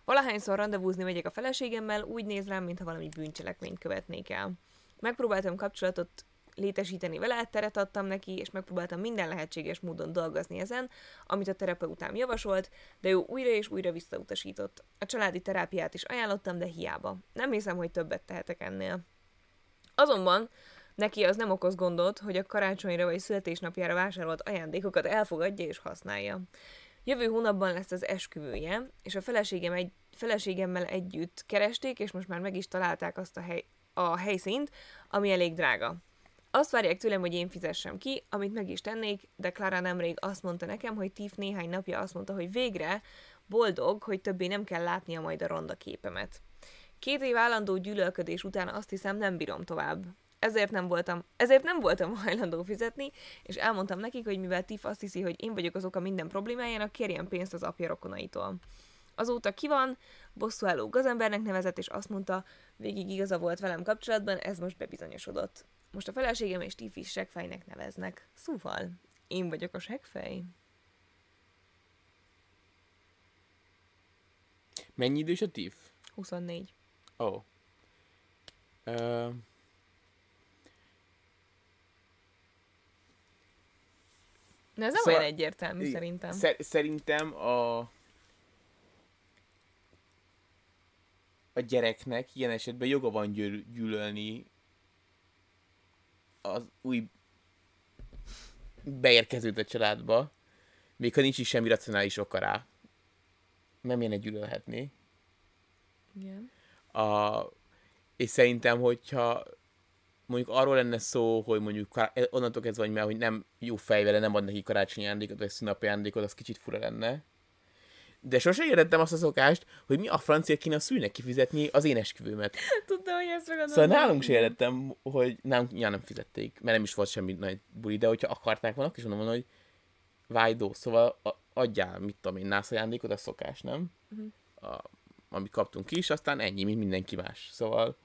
Speaker 1: Valahányszor randevúzni megyek a feleségemmel, úgy néz rám, mintha valami bűncselekményt követnék el. Megpróbáltam kapcsolatot létesíteni vele, teret adtam neki, és megpróbáltam minden lehetséges módon dolgozni ezen, amit a terapeutám javasolt, de ő újra és újra visszautasított. A családi terápiát is ajánlottam, de hiába. Nem hiszem, hogy többet tehetek ennél. Azonban neki az nem okoz gondot, hogy a karácsonyra vagy születésnapjára vásárolt ajándékokat elfogadja és használja. Jövő hónapban lesz az esküvője, és a feleségem egy, feleségemmel együtt keresték, és most már meg is találták azt a, hely, a helyszínt, ami elég drága. Azt várják tőlem, hogy én fizessem ki, amit meg is tennék, de Clara nemrég azt mondta nekem, hogy Tiff néhány napja azt mondta, hogy végre boldog, hogy többé nem kell látnia majd a ronda képemet. Két év állandó gyűlölködés után azt hiszem nem bírom tovább. Ezért nem voltam, ezért nem voltam hajlandó fizetni, és elmondtam nekik, hogy mivel Tiff azt hiszi, hogy én vagyok az oka minden problémájának, kérjen pénzt az apja rokonaitól. Azóta ki van, bosszúálló gazembernek nevezett, és azt mondta, végig igaza volt velem kapcsolatban, ez most bebizonyosodott. Most a feleségem és Tiff is segfejnek neveznek. Szóval, én vagyok a segfej.
Speaker 2: Mennyi idős a Tiff?
Speaker 1: 24.
Speaker 2: Ó. Oh. Uh,
Speaker 1: Na ez nem
Speaker 2: Szóval-
Speaker 1: olyan egyértelmű szerintem.
Speaker 2: Szer- szerintem a a gyereknek ilyen esetben joga van gyűl- gyűlölni az új beérkezőt a családba, még ha nincs is semmi racionális oka rá. Nem ilyen gyűlölhetni.
Speaker 1: Igen.
Speaker 2: A, és szerintem, hogyha mondjuk arról lenne szó, hogy mondjuk onnantól kezdve, hogy, mert, hogy nem jó fej vele, nem ad neki karácsonyi ajándékot, vagy szünapi ajándékot, az kicsit fura lenne. De sose értettem azt a szokást, hogy mi a francia kéne a szülnek kifizetni az én esküvőmet.
Speaker 1: Tudtam, hogy ezt megadom.
Speaker 2: Szóval nálunk se értettem, hogy nálunk nyilván nem fizették, mert nem is volt semmi nagy buli, de hogyha akarták volna, és mondom, hogy vájdó, szóval a- adjál, mit tudom én, nász ajándékot, a szokás, nem?
Speaker 1: Mhm.
Speaker 2: A, amit kaptunk is, aztán ennyi, mint mindenki más. Szóval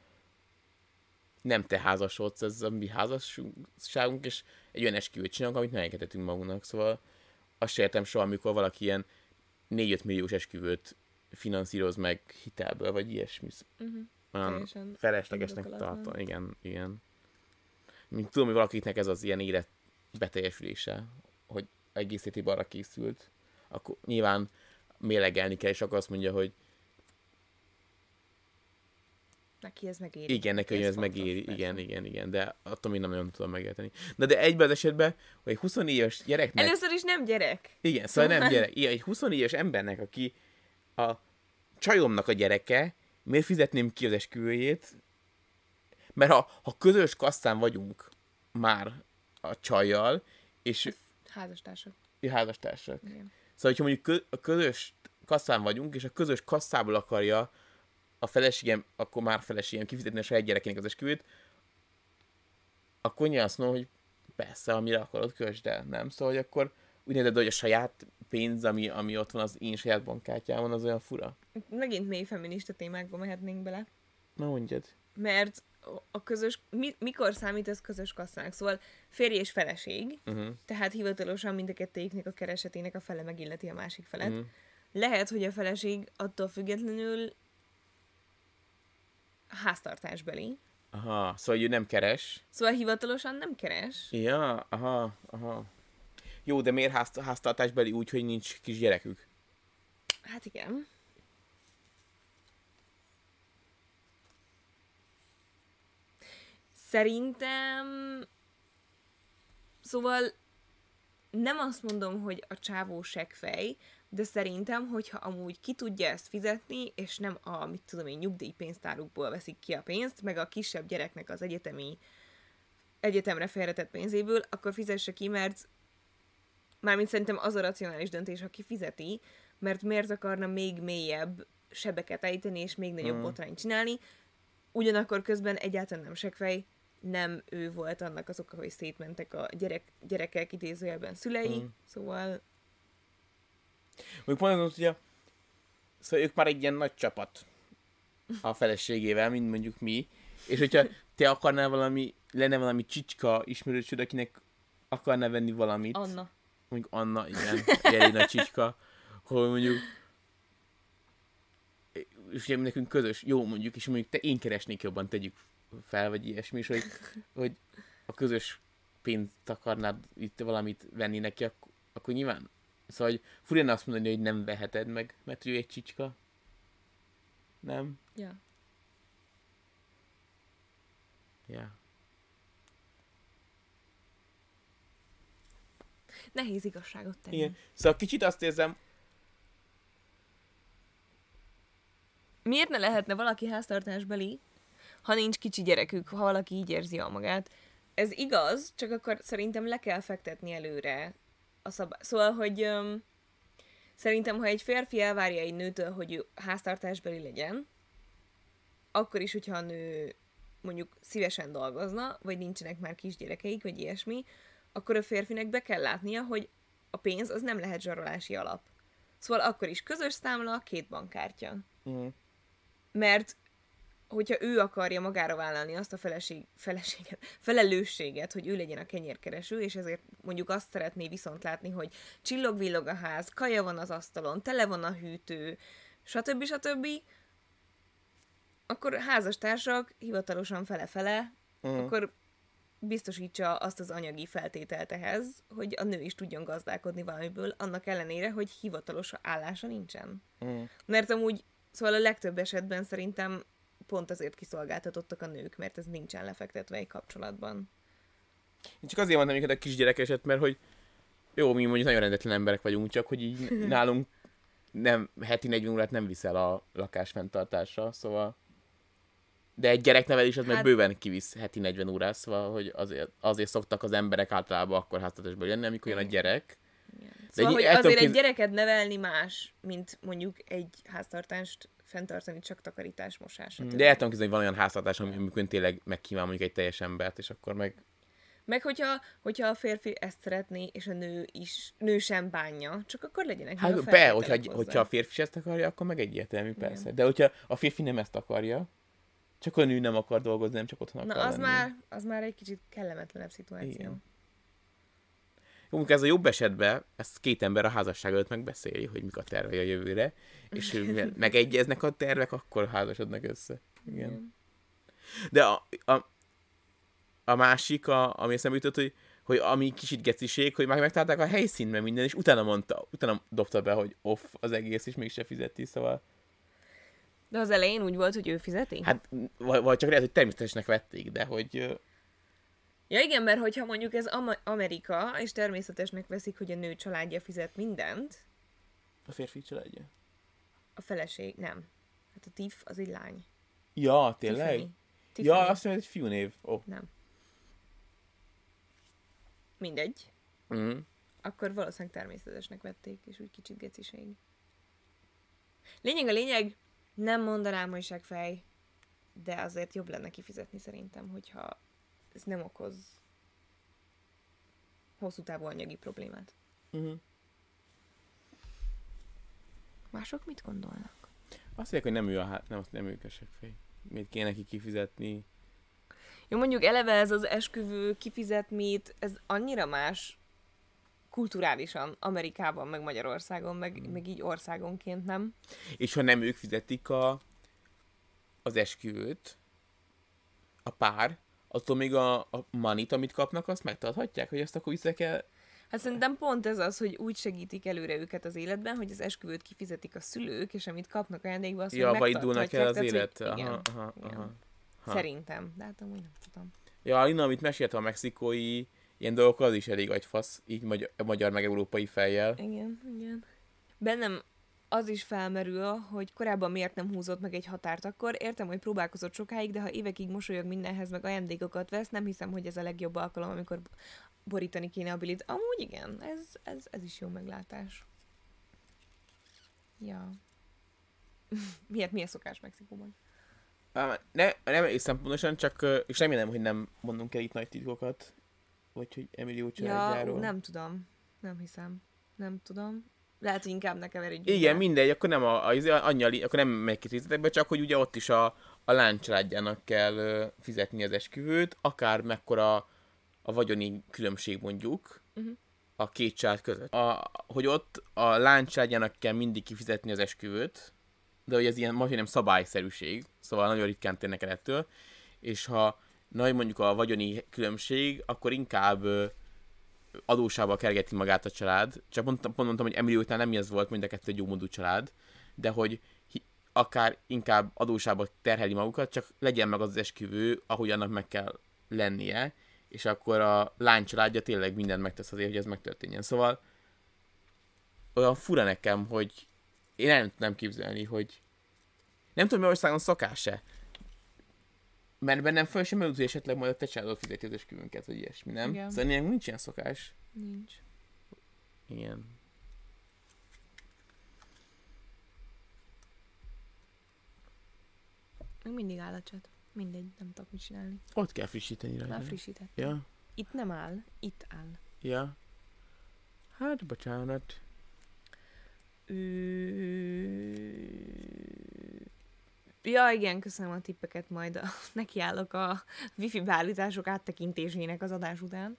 Speaker 2: nem te házasodsz, ez a mi házasságunk, és egy olyan esküvőt csinálunk, amit megengedhetünk magunknak. Szóval azt se értem soha, amikor valaki ilyen 4-5 milliós esküvőt finanszíroz meg hitelből, vagy ilyesmi.
Speaker 1: Uh-huh.
Speaker 2: Olyan feleslegesnek tartom. Igen, igen. Mint tudom, hogy valakiknek ez az ilyen élet beteljesülése, hogy egész arra készült, akkor nyilván mélegelni kell, és akkor azt mondja, hogy
Speaker 1: Neki ez megéri.
Speaker 2: igen, neki
Speaker 1: Ez
Speaker 2: ez megéri,
Speaker 1: persze.
Speaker 2: igen, igen, igen, de attól még nem nagyon tudom megérteni. Na de egyben az esetben, hogy egy 20 éves gyereknek...
Speaker 1: Először is nem gyerek.
Speaker 2: Igen, szóval nem
Speaker 1: Szóval-
Speaker 2: gyerek. Igen, egy 20 éves embernek, aki a csajomnak a gyereke, miért fizetném ki az esküvőjét? Mert ha, ha közös kasszán vagyunk már a csajjal, és
Speaker 1: Házastársak.
Speaker 2: házastársak.
Speaker 1: Igen.
Speaker 2: Szóval, hogyha mondjuk a közös kasszán vagyunk, és a közös kasszából akarja a feleségem, akkor már feleségem kifizetni a saját gyerekének az esküvőt, akkor nyilván azt mondom, hogy persze, amire akarod, kösd el, nem? Szóval, hogy akkor úgy nézed, hogy a saját pénz, ami, ami ott van az én saját bankkártyámon, az olyan fura.
Speaker 1: Megint mély feminista témákba mehetnénk bele.
Speaker 2: Na mondjad.
Speaker 1: Mert a közös, mi, mikor számít ez közös kasszának? Szóval férj és feleség,
Speaker 2: Uh-huh.
Speaker 1: tehát hivatalosan mind a kettőjüknek a keresetének a fele megilleti a másik felet.
Speaker 2: Uh-huh.
Speaker 1: Lehet, hogy a feleség attól függetlenül háztartásbeli.
Speaker 2: Aha, szóval ő nem keres.
Speaker 1: Szóval hivatalosan nem keres.
Speaker 2: Ja, aha, aha. Jó, de miért ház, háztartásbeli úgy, hogy nincs kis gyerekük?
Speaker 1: Hát igen. Szerintem... Szóval nem azt mondom, hogy a csávó seggfej, de szerintem, hogyha amúgy ki tudja ezt fizetni, és nem a, mit tudom én, nyugdíjpénztárukból veszik ki a pénzt, meg a kisebb gyereknek az egyetemi egyetemre félretett pénzéből, akkor fizesse ki, mert mármint szerintem az a racionális döntés, aki fizeti, mert miért akarna még mélyebb sebeket ejteni, és még nagyobb
Speaker 2: Mm.
Speaker 1: botrányt csinálni, ugyanakkor közben egyáltalán nem sekfej, nem ő volt annak az oka, hogy szétmentek a gyerek, gyerekek idézőjelben szülei,
Speaker 2: Mm.
Speaker 1: szóval
Speaker 2: Mondjuk mondom, hogy a... Szóval ők már egy ilyen nagy csapat a feleségével, mint mondjuk mi, és hogyha te akarnál valami, lenne valami csicska ismerősöd, akinek akarná venni valamit,
Speaker 1: Anna.
Speaker 2: mondjuk Anna, igen, nagy csicska, hogy mondjuk és ugye nekünk közös, jó mondjuk, és mondjuk te én keresnék jobban, tegyük fel, vagy ilyesmi, és hogy, hogy a közös pénzt akarnád itt valamit venni neki, akkor, akkor nyilván, szóval, hogy lenne azt mondani, hogy nem veheted meg, mert ő egy csicska. Nem?
Speaker 1: Ja.
Speaker 2: Ja.
Speaker 1: Nehéz igazságot tenni.
Speaker 2: Igen. Szóval kicsit azt érzem,
Speaker 1: Miért ne lehetne valaki háztartásbeli, ha nincs kicsi gyerekük, ha valaki így érzi a magát? Ez igaz, csak akkor szerintem le kell fektetni előre a szabály. Szóval, hogy öm, szerintem, ha egy férfi elvárja egy nőtől, hogy ő háztartásbeli legyen, akkor is, hogyha a nő mondjuk szívesen dolgozna, vagy nincsenek már kisgyerekeik, vagy ilyesmi, akkor a férfinek be kell látnia, hogy a pénz az nem lehet zsarolási alap. Szóval akkor is közös számla, két bankkártya.
Speaker 2: mm,
Speaker 1: Mert hogyha ő akarja magára vállalni azt a feleség, feleséget, felelősséget, hogy ő legyen a kenyérkereső, és ezért mondjuk azt szeretné viszont látni, hogy csillog-villog a ház, kaja van az asztalon, tele van a hűtő, stb. stb., akkor házastársak hivatalosan fele-fele,
Speaker 2: mm.
Speaker 1: akkor biztosítsa azt az anyagi feltételt ehhez, hogy a nő is tudjon gazdálkodni valamiből, annak ellenére, hogy hivatalos állása nincsen.
Speaker 2: Mm.
Speaker 1: Mert amúgy, szóval a legtöbb esetben szerintem pont azért kiszolgáltatottak a nők, mert ez nincsen lefektetve egy kapcsolatban.
Speaker 2: Én csak azért mondtam minket a kisgyerek eset, mert hogy jó, mi mondjuk nagyon rendetlen emberek vagyunk, csak hogy így nálunk nem, heti 40 órát nem viszel a lakás fenntartásra, szóval de egy gyereknevelés az meg
Speaker 1: Hát-
Speaker 2: bőven kivisz heti 40 órát, szóval hogy azért, azért szoktak az emberek általában akkor háztartásba jönni, amikor jön a gyerek.
Speaker 1: Szóval,
Speaker 2: egy-
Speaker 1: hogy azért egy
Speaker 2: kép-
Speaker 1: gyereket nevelni más, mint mondjuk egy háztartást fenntartani csak takarítás, mosás.
Speaker 2: De el tudom képzelni, hogy van olyan háztartás, ami- amikor tényleg megkíván mondjuk egy teljes embert, és akkor meg
Speaker 1: Meg hogyha, hogyha a férfi ezt szeretné, és a nő is, nő sem bánja, csak akkor legyenek
Speaker 2: Hát be, hogyha,
Speaker 1: hozzá.
Speaker 2: hogyha a férfi ezt akarja, akkor meg egyértelmű, persze. De hogyha a férfi nem ezt akarja, csak a nő nem akar dolgozni, nem csak otthon
Speaker 1: Na,
Speaker 2: akar
Speaker 1: az
Speaker 2: lenni.
Speaker 1: már, az már egy kicsit kellemetlenebb szituáció.
Speaker 2: Igen. Mondjuk ez a jobb esetben, ezt két ember a házasság előtt megbeszéli, hogy mik a tervei a jövőre, és megegyeznek a tervek, akkor házasodnak össze. Igen. De a, a, a másik, a, ami eszembe jutott, hogy, hogy ami kicsit geciség, hogy már megtalálták a helyszínt, meg minden, és utána mondta, utána dobta be, hogy off az egész, és mégse fizeti, szóval
Speaker 1: De az elején úgy volt, hogy ő fizeti?
Speaker 2: Hát, vagy, vagy csak lehet, hogy természetesnek vették, de hogy...
Speaker 1: Ja igen, mert hogyha mondjuk ez Am- Amerika, és természetesnek veszik, hogy a nő családja fizet mindent,
Speaker 2: A férfi családja.
Speaker 1: a feleség nem. Hát a Tiff az egy lány.
Speaker 2: Ja, tényleg?
Speaker 1: Tiffany.
Speaker 2: Ja,
Speaker 1: Tiffany.
Speaker 2: azt mondja, hogy egy fiú név. Oh.
Speaker 1: Nem. Mindegy.
Speaker 2: Mm.
Speaker 1: Akkor valószínűleg természetesnek vették, és úgy kicsit geciség. Lényeg a lényeg, nem mondanám, hogy seggfej, de azért jobb lenne kifizetni szerintem, hogyha ez nem okoz hosszú távú anyagi problémát.
Speaker 2: Mm.
Speaker 1: Mások mit gondolnak?
Speaker 2: Azt mondják, hogy nem ő a hát, nem, nem ők a seggfej. Miért kéne neki kifizetni?
Speaker 1: Jó, mondjuk eleve ez az esküvő, kifizet mit, ez annyira más kulturálisan Amerikában, meg Magyarországon, meg, meg így országonként, nem?
Speaker 2: És ha nem ők fizetik a, az esküvőt, a pár, attól még a, a manit, amit kapnak, azt megtarthatják, hogy azt akkor vissza kell...
Speaker 1: Hát szerintem pont ez az, hogy úgy segítik előre őket az életben, hogy az esküvőt kifizetik a szülők, és amit kapnak ajándékba, azt
Speaker 2: Ja, vagy indulnak el az élet.
Speaker 1: hogy
Speaker 2: Aha, aha,
Speaker 1: igen.
Speaker 2: aha. Ha.
Speaker 1: Szerintem, de hát amúgy nem tudom.
Speaker 2: Ja, innen, amit meséltem a mexikói ilyen dolgok, az is elég agyfasz, így magyar, magyar meg európai fejjel.
Speaker 1: Igen, igen. Bennem az is felmerül, hogy korábban miért nem húzott meg egy határt akkor. Értem, hogy próbálkozott sokáig, de ha évekig mosolyog mindenhez, meg ajándékokat vesz, nem hiszem, hogy ez a legjobb alkalom, amikor borítani kéne a bilit. Amúgy igen, ez, ez, ez is jó meglátás. Ja. Miért, milyen szokás Mexikóban?
Speaker 2: Ne, nem egészen pontosan, csak, és remélem, hogy nem mondunk el itt nagy titkokat, vagy hogy Emilio
Speaker 1: Ja,
Speaker 2: családjáról.
Speaker 1: ú, nem tudom. Nem hiszem. Nem tudom. Lehet, hogy inkább ne keverjük.
Speaker 2: Igen, mindegy, akkor nem a, a, a anyja, akkor nem megy ki részletekbe, csak hogy ugye ott is a, a lány családjának kell fizetni az esküvőt, akár mekkora a vagyoni különbség mondjuk
Speaker 1: Mhm.
Speaker 2: a két család között. A, hogy ott a lány családjának kell mindig kifizetni az esküvőt, de hogy ez ilyen majdnem szabályszerűség, szóval nagyon ritkán térnek el ettől, és ha nagy mondjuk a vagyoni különbség, akkor inkább adósába kergeti magát a család. Csak mondtam, pont mondtam, hogy Emily után nem ez volt, mind a kettő egy jómódú család, de hogy akár inkább adósába terheli magukat, csak legyen meg az, esküvő, ahogy annak meg kell lennie, és akkor a lány családja tényleg mindent megtesz azért, hogy ez megtörténjen. Szóval olyan fura nekem, hogy én nem tudnám képzelni, hogy nem tudom, hogy országon szokás-e. Mert bennem föl sem merült, hogy esetleg majd a te családod fizeti az esküvőnket, vagy ilyesmi, nem?
Speaker 1: Igen.
Speaker 2: Szóval ennél nincs ilyen szokás.
Speaker 1: Nincs.
Speaker 2: Igen.
Speaker 1: Még mindig áll a chat. Mindegy, nem tudok mit csinálni.
Speaker 2: Ott kell frissíteni rajta.
Speaker 1: Már frissített.
Speaker 2: Ja,
Speaker 1: Itt nem áll, itt áll.
Speaker 2: ja. Hát, bocsánat.
Speaker 1: Ö... Ja, igen, köszönöm a tippeket, majd a, nekiállok a wifi beállítások áttekintésének az adás után.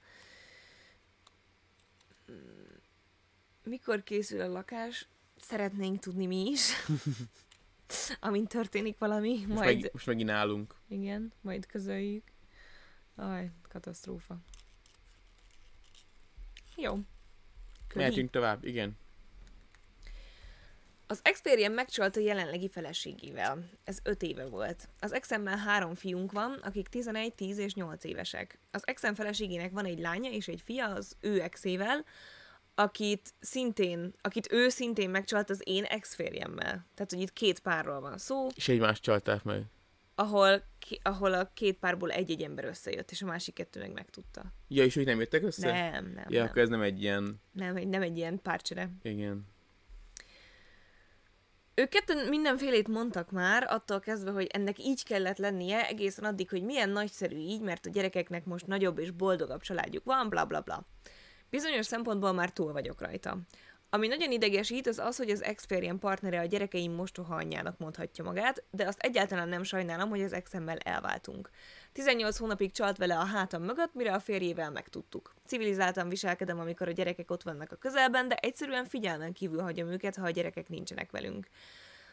Speaker 1: Mm, Mikor készül a lakás? Szeretnénk tudni mi is. Amint történik valami,
Speaker 2: Most,
Speaker 1: majd...
Speaker 2: meg, most megint állunk.
Speaker 1: Igen, majd közöljük. Aj, katasztrófa. Jó. Kövi.
Speaker 2: Mehetünk tovább, igen.
Speaker 1: Az Experian megcsalta jelenlegi feleségével. Ez öt éve volt. Az exemmel három fiunk van, akik 11, 10 és 8 évesek. Az exem feleségének van egy lánya és egy fia az ő exével, akit szintén, akit ő szintén megcsalt az én exférjemmel. Tehát, hogy itt két párról van szó,
Speaker 2: És egymást csalták meg.
Speaker 1: ahol, ki, ahol a két párból egy-egy ember összejött, és a másik kettő meg megtudta.
Speaker 2: Ja, és hogy nem jöttek össze?
Speaker 1: Nem, nem,
Speaker 2: Ja,
Speaker 1: nem.
Speaker 2: akkor ez nem egy ilyen...
Speaker 1: Nem, egy- nem egy ilyen párcsere.
Speaker 2: Igen.
Speaker 1: Ők ketten mindenfélét mondtak már, attól kezdve, hogy ennek így kellett lennie, egészen addig, hogy milyen nagyszerű így, mert a gyerekeknek most nagyobb és boldogabb családjuk van, bla bla bla. Bizonyos szempontból már túl vagyok rajta. Ami nagyon idegesít, az az, hogy az Experian partnere a gyerekeim mostoha anyjának mondhatja magát, de azt egyáltalán nem sajnálom, hogy az exemmel elváltunk. 18 hónapig csalt vele a hátam mögött, mire a férjével megtudtuk. Civilizáltan viselkedem, amikor a gyerekek ott vannak a közelben, de egyszerűen figyelmen kívül hagyom őket, ha a gyerekek nincsenek velünk.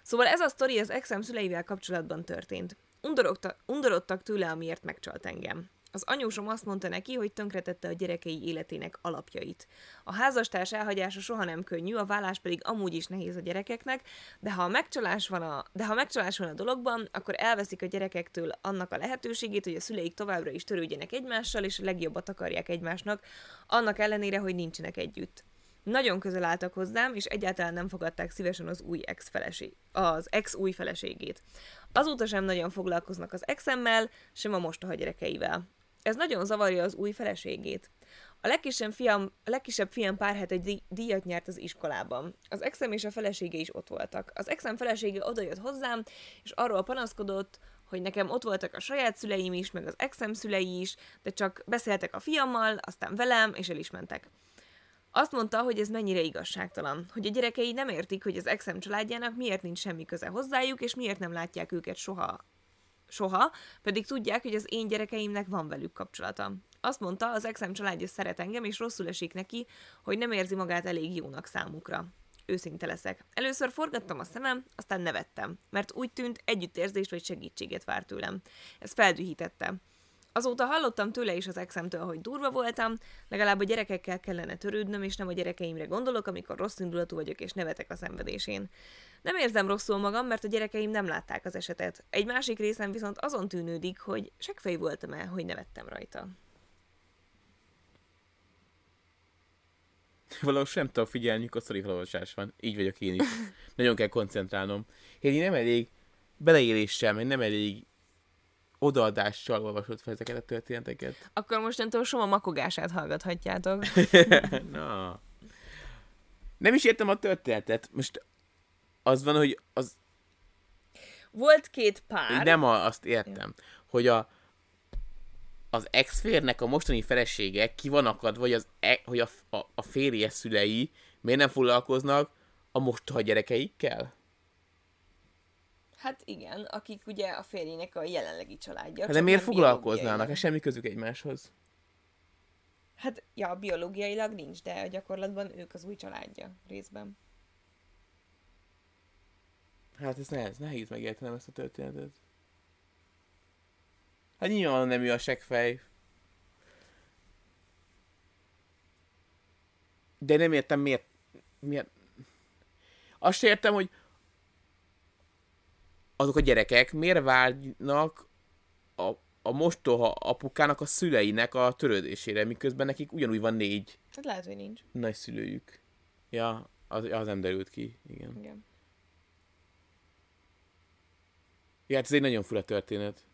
Speaker 1: Szóval ez a sztori az exem szüleivel kapcsolatban történt. Undorogta, undorodtak tőle, amiért megcsalt engem. Az anyósom azt mondta neki, hogy tönkretette a gyerekei életének alapjait. A házastárs elhagyása soha nem könnyű, a vállás pedig amúgy is nehéz a gyerekeknek, de ha megcsalás van a, de ha megcsalás van a dologban, akkor elveszik a gyerekektől annak a lehetőségét, hogy a szüleik továbbra is törődjenek egymással, és a legjobbat akarják egymásnak, annak ellenére, hogy nincsenek együtt. Nagyon közel álltak hozzám, és egyáltalán nem fogadták szívesen az új ex az ex új feleségét. Azóta sem nagyon foglalkoznak az exemmel, sem a mostoha gyerekeivel. Ez nagyon zavarja az új feleségét. A legkisebb fiam, a legkisebb fiam pár hete dí- díjat nyert az iskolában. Az exem és a felesége is ott voltak. Az exem felesége odajött hozzám, és arról panaszkodott, hogy nekem ott voltak a saját szüleim is, meg az exem szülei is, de csak beszéltek a fiammal, aztán velem, és el is mentek. Azt mondta, hogy ez mennyire igazságtalan, hogy a gyerekei nem értik, hogy az exem családjának miért nincs semmi köze hozzájuk, és miért nem látják őket soha, soha, pedig tudják, hogy az én gyerekeimnek van velük kapcsolata. Azt mondta, az exem családja szeret engem, és rosszul esik neki, hogy nem érzi magát elég jónak számukra. Őszinte leszek. Először forgattam a szemem, aztán nevettem, mert úgy tűnt, együttérzést vagy segítséget vár tőlem. Ez feldühítette. Azóta hallottam tőle is az exemtől, hogy durva voltam, legalább a gyerekekkel kellene törődnöm, és nem a gyerekeimre gondolok, amikor rossz indulatú vagyok, és nevetek a szenvedésén. Nem érzem rosszul magam, mert a gyerekeim nem látták az esetet. Egy másik részem viszont azon tűnődik, hogy seggfej voltam el, hogy nevettem rajta.
Speaker 2: Valahogy sem tudom figyelni, mikor szorítolvasás van. Így vagyok én is. Nagyon kell koncentrálnom. Én nem elég beleéléssel, meg nem elég odaadással olvasott fel ezeket a történeteket.
Speaker 1: Akkor mostantól Soma makogását hallgathatjátok.
Speaker 2: Na. Nem is értem a történetet. Most az van, hogy az
Speaker 1: Volt két pár.
Speaker 2: nem a, azt értem, hogy a az ex-férnek a mostani felesége ki van akad, vagy az, e, hogy a, a, a férje szülei miért nem foglalkoznak a mostoha gyerekeikkel?
Speaker 1: Hát igen, akik ugye a férjének a jelenlegi családja.
Speaker 2: Hát de miért foglalkoznának? Ez semmi közük egymáshoz.
Speaker 1: Hát, ja, biológiailag nincs, de a gyakorlatban ők az új családja részben.
Speaker 2: Hát ez nehéz, nehéz megértenem ezt a történetet. Hát nyilván nem ő a seggfej. De nem értem miért, miért... Azt értem, hogy azok a gyerekek miért vágynak a, a mostoha apukának a szüleinek a törődésére, miközben nekik ugyanúgy van négy
Speaker 1: Hát lehet, hogy nincs.
Speaker 2: nagyszülőjük. Ja, az, az nem derült ki, igen.
Speaker 1: Igen.
Speaker 2: Ja, hát ez egy nagyon fura történet.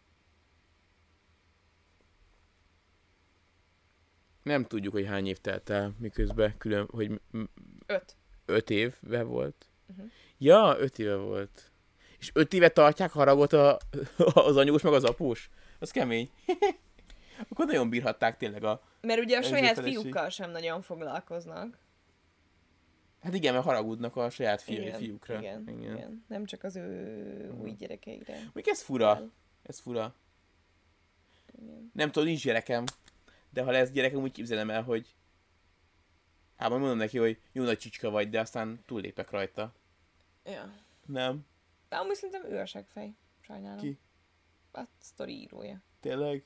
Speaker 2: Nem tudjuk, hogy hány év telt el, miközben külön, hogy m-
Speaker 1: Öt.
Speaker 2: öt éve volt.
Speaker 1: Uh-huh.
Speaker 2: Ja, öt éve volt. És öt éve tartják haragot a, az anyós meg az após? Az kemény. Akkor nagyon bírhatták tényleg a...
Speaker 1: Mert ugye a saját fiúkkal sem nagyon foglalkoznak.
Speaker 2: Hát igen, mert haragudnak a saját fi-
Speaker 1: igen,
Speaker 2: fiúkra.
Speaker 1: Igen, igen. igen. Nem csak az ő új gyerekeire.
Speaker 2: Még ez fura.
Speaker 1: Kell.
Speaker 2: Ez fura.
Speaker 1: Igen.
Speaker 2: Nem tudom, nincs gyerekem. De ha lesz gyerekem, úgy képzelem el, hogy hát majd mondom neki, hogy jó nagy csicska vagy, de aztán túllépek rajta.
Speaker 1: Ja.
Speaker 2: Nem?
Speaker 1: De amúgy szerintem ő a seggfej. Sajnálom.
Speaker 2: Ki?
Speaker 1: A sztori írója.
Speaker 2: Tényleg?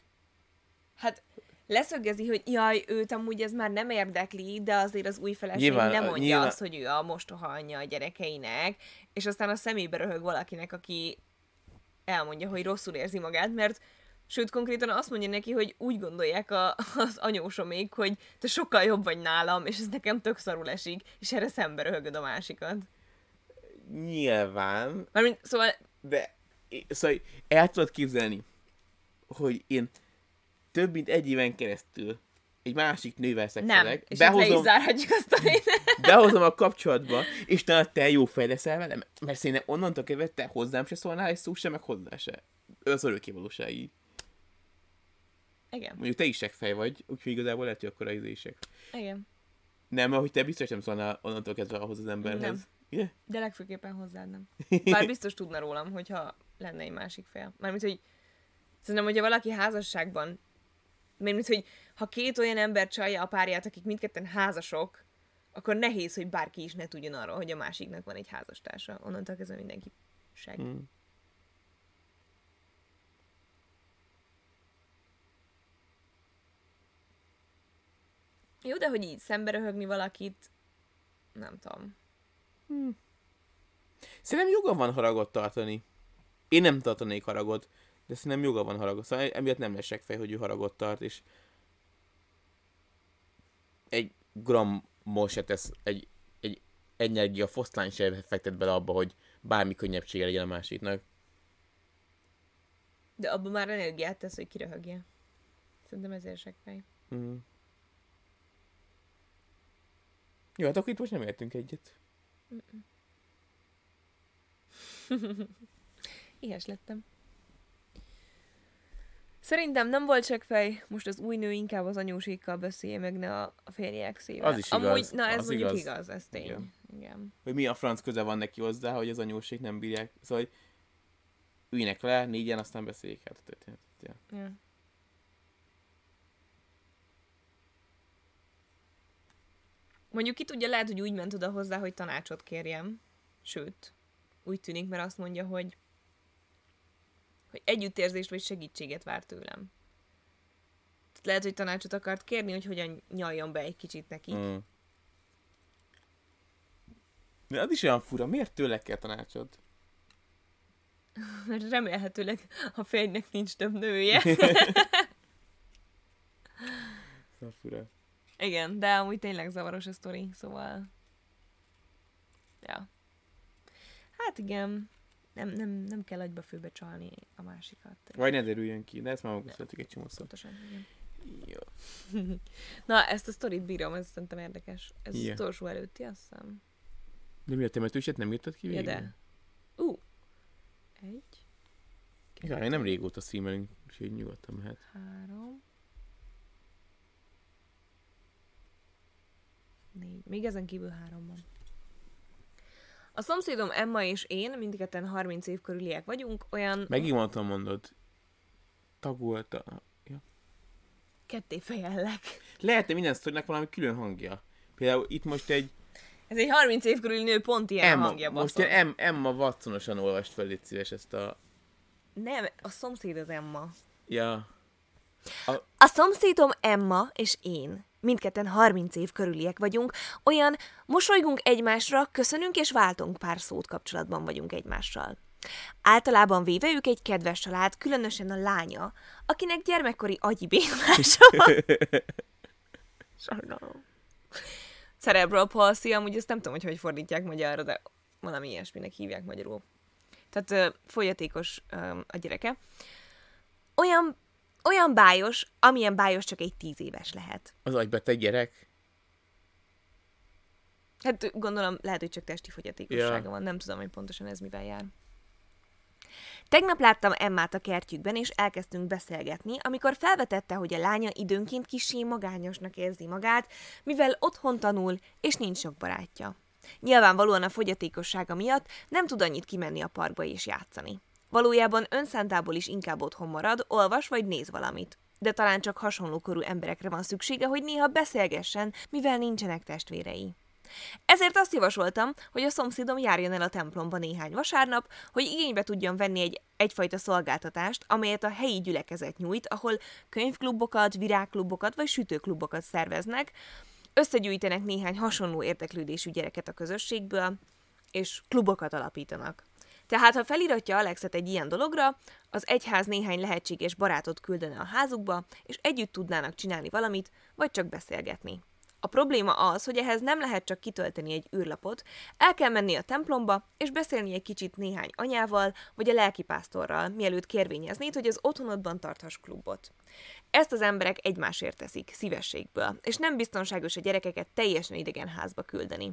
Speaker 1: Hát leszögezi, hogy jaj, őt amúgy ez már nem érdekli, de azért az új feleség
Speaker 2: Nyilván,
Speaker 1: nem mondja
Speaker 2: nyilván-
Speaker 1: azt, hogy ő a mostoha anyja a gyerekeinek, és aztán a szemébe röhög valakinek, aki elmondja, hogy rosszul érzi magát, mert sőt, konkrétan azt mondja neki, hogy úgy gondolják a, az anyósomék, hogy te sokkal jobb vagy nálam, és ez nekem tök szarul esik, és erre szembe röhögöd a másikat.
Speaker 2: Nyilván,
Speaker 1: Mármint, szóval
Speaker 2: de szóval el tudod képzelni, hogy én több mint egy éven keresztül egy másik nővel
Speaker 1: nem,
Speaker 2: szexelek,
Speaker 1: és Behozom...
Speaker 2: behozom,
Speaker 1: zárhatjuk azt a
Speaker 2: behozom a kapcsolatba, és te, te jó fej leszel velem, mert szerintem onnantól kezdve te hozzám se szólnál egy szó sem, meg hozzá se. Az örökkévalóság így.
Speaker 1: Igen,
Speaker 2: Mondjuk te is seggfej vagy, úgyhogy igazából lehet, hogy akkor az
Speaker 1: igen.
Speaker 2: Nem, mert hogy te biztos nem szólnál onnantól kezdve ahhoz az emberhez.
Speaker 1: Nem. De legfőképpen hozzád nem. Bár biztos tudna rólam, hogyha lenne egy másik fél. Mármint, hogy szerintem, hogyha valaki házasságban, mármint, hogy ha két olyan ember csalja a párját, akik mindketten házasok, akkor nehéz, hogy bárki is ne tudjon arról, hogy a másiknak van egy házastársa. Onnantól kezdve mindenki seg.
Speaker 2: Mm.
Speaker 1: Jó, de hogy így szembe röhögni valakit, nem tudom.
Speaker 2: Szerintem joga van haragot tartani. Én nem tartanék haragot, de szerintem joga van haragot. Szóval emiatt nem lesz fej, hogy ő haragot tart, és egy grammot se tesz, egy, egy energia foszlány se fektet bele abba, hogy bármi könnyebbsége legyen a másiknak.
Speaker 1: De abban már energiát tesz, hogy kiröhögje. Szerintem ezért segfej.
Speaker 2: Mm. Jó, hát akkor itt most nem értünk egyet.
Speaker 1: Ilyes lettem. Szerintem nem volt seggfej, most az új nő inkább az anyósékkal beszélje meg, ne a, a férje exével.
Speaker 2: Az is
Speaker 1: Amúgy,
Speaker 2: igaz,
Speaker 1: na ez
Speaker 2: az
Speaker 1: mondjuk
Speaker 2: igaz.
Speaker 1: igaz, ez tény. Igen. Igen.
Speaker 2: Hogy mi a franc köze van neki hozzá, hogy az anyóség nem bírják. Szóval, hogy üljenek le, négyen, aztán beszéljék át a történetet. Ja.
Speaker 1: Ja. Mondjuk ki tudja, lehet, hogy úgy ment oda hozzá, hogy tanácsot kérjem. Sőt, úgy tűnik, mert azt mondja, hogy hogy együttérzést vagy segítséget vár tőlem. lehet, hogy tanácsot akart kérni, hogy hogyan nyaljon be egy kicsit neki.
Speaker 2: Mm. De az is olyan fura, miért tőle kell tanácsot?
Speaker 1: Mert remélhetőleg a férjnek nincs több nője.
Speaker 2: Ez fura.
Speaker 1: Igen, de amúgy tényleg zavaros a sztori, szóval... Ja. Hát igen, nem, nem, nem kell agyba főbe csalni a másikat.
Speaker 2: Vagy ne derüljön ki, de ezt már megbeszéltük egy csomószor.
Speaker 1: Pontosan, igen.
Speaker 2: Jó.
Speaker 1: Na, ezt a sztorit bírom, ez szerintem érdekes. Ez
Speaker 2: Ja.
Speaker 1: az utolsó előtti, azt hiszem.
Speaker 2: De mi a temetőset nem írtad ki
Speaker 1: Ja,
Speaker 2: végül?
Speaker 1: de. Ú. Uh. Egy,
Speaker 2: Igen, még nem régóta streamelünk, úgyhogy nyugodtan mehet.
Speaker 1: három, négy. Még ezen kívül három van. A szomszédom Emma és én, mindketten 30 év körüliek vagyunk, olyan
Speaker 2: Megint mondtam mondod. Tagolta. Ja.
Speaker 1: ketté fejellek.
Speaker 2: Lehetne minden sztorinak valami külön hangja. Például itt most egy
Speaker 1: Ez egy 30 év körüli nő pont ilyen
Speaker 2: Emma,
Speaker 1: hangja
Speaker 2: most
Speaker 1: baszol.
Speaker 2: egy em, Emma Watsonosan olvast fel, légy szíves ezt a...
Speaker 1: Nem, a szomszéd az Emma.
Speaker 2: Ja.
Speaker 1: A szomszédom Emma és én, mindketten 30 év körüliek vagyunk, olyan mosolygunk egymásra, köszönünk és váltunk pár szót kapcsolatban vagyunk egymással. Általában véve ők egy kedves család, különösen a lánya, akinek gyermekkori agyi bénulása van. Sajnálom. Cerebral palsy, amúgy ezt nem tudom, hogy hogy fordítják magyarra, de valami ilyesminek hívják magyarul. Tehát ö, folyatékos ö, a gyereke. Olyan, olyan bájos, amilyen bájos csak egy tíz éves lehet.
Speaker 2: Az agybeteg gyerek.
Speaker 1: Hát gondolom, lehet, hogy csak testi fogyatékossága
Speaker 2: Ja.
Speaker 1: van, nem tudom, hogy pontosan ez mivel jár. Tegnap láttam Emmát a kertjükben, és elkezdtünk beszélgetni, amikor felvetette, hogy a lánya időnként kissé magányosnak érzi magát, mivel otthon tanul, és nincs sok barátja. Nyilvánvalóan a fogyatékossága miatt nem tud annyit kimenni a parkba és játszani. Valójában önszántából is inkább otthon marad, olvas vagy néz valamit. De talán csak hasonló korú emberekre van szüksége, hogy néha beszélgessen, mivel nincsenek testvérei. Ezért azt javasoltam, hogy a szomszédom járjon el a templomba néhány vasárnap, hogy igénybe tudjon venni egy egyfajta szolgáltatást, amelyet a helyi gyülekezet nyújt, ahol könyvklubokat, virágklubokat vagy sütőklubokat szerveznek, összegyűjtenek néhány hasonló érdeklődésű gyereket a közösségből, és klubokat alapítanak. Tehát, ha feliratja Alexet egy ilyen dologra, az egyház néhány lehetséges barátot küldene a házukba, és együtt tudnának csinálni valamit, vagy csak beszélgetni. A probléma az, hogy ehhez nem lehet csak kitölteni egy űrlapot, el kell menni a templomba, és beszélni egy kicsit néhány anyával, vagy a lelkipásztorral, mielőtt kérvényeznéd, hogy az otthonodban tarthass klubot. Ezt az emberek egymásért teszik, szívességből, és nem biztonságos a gyerekeket teljesen idegen házba küldeni.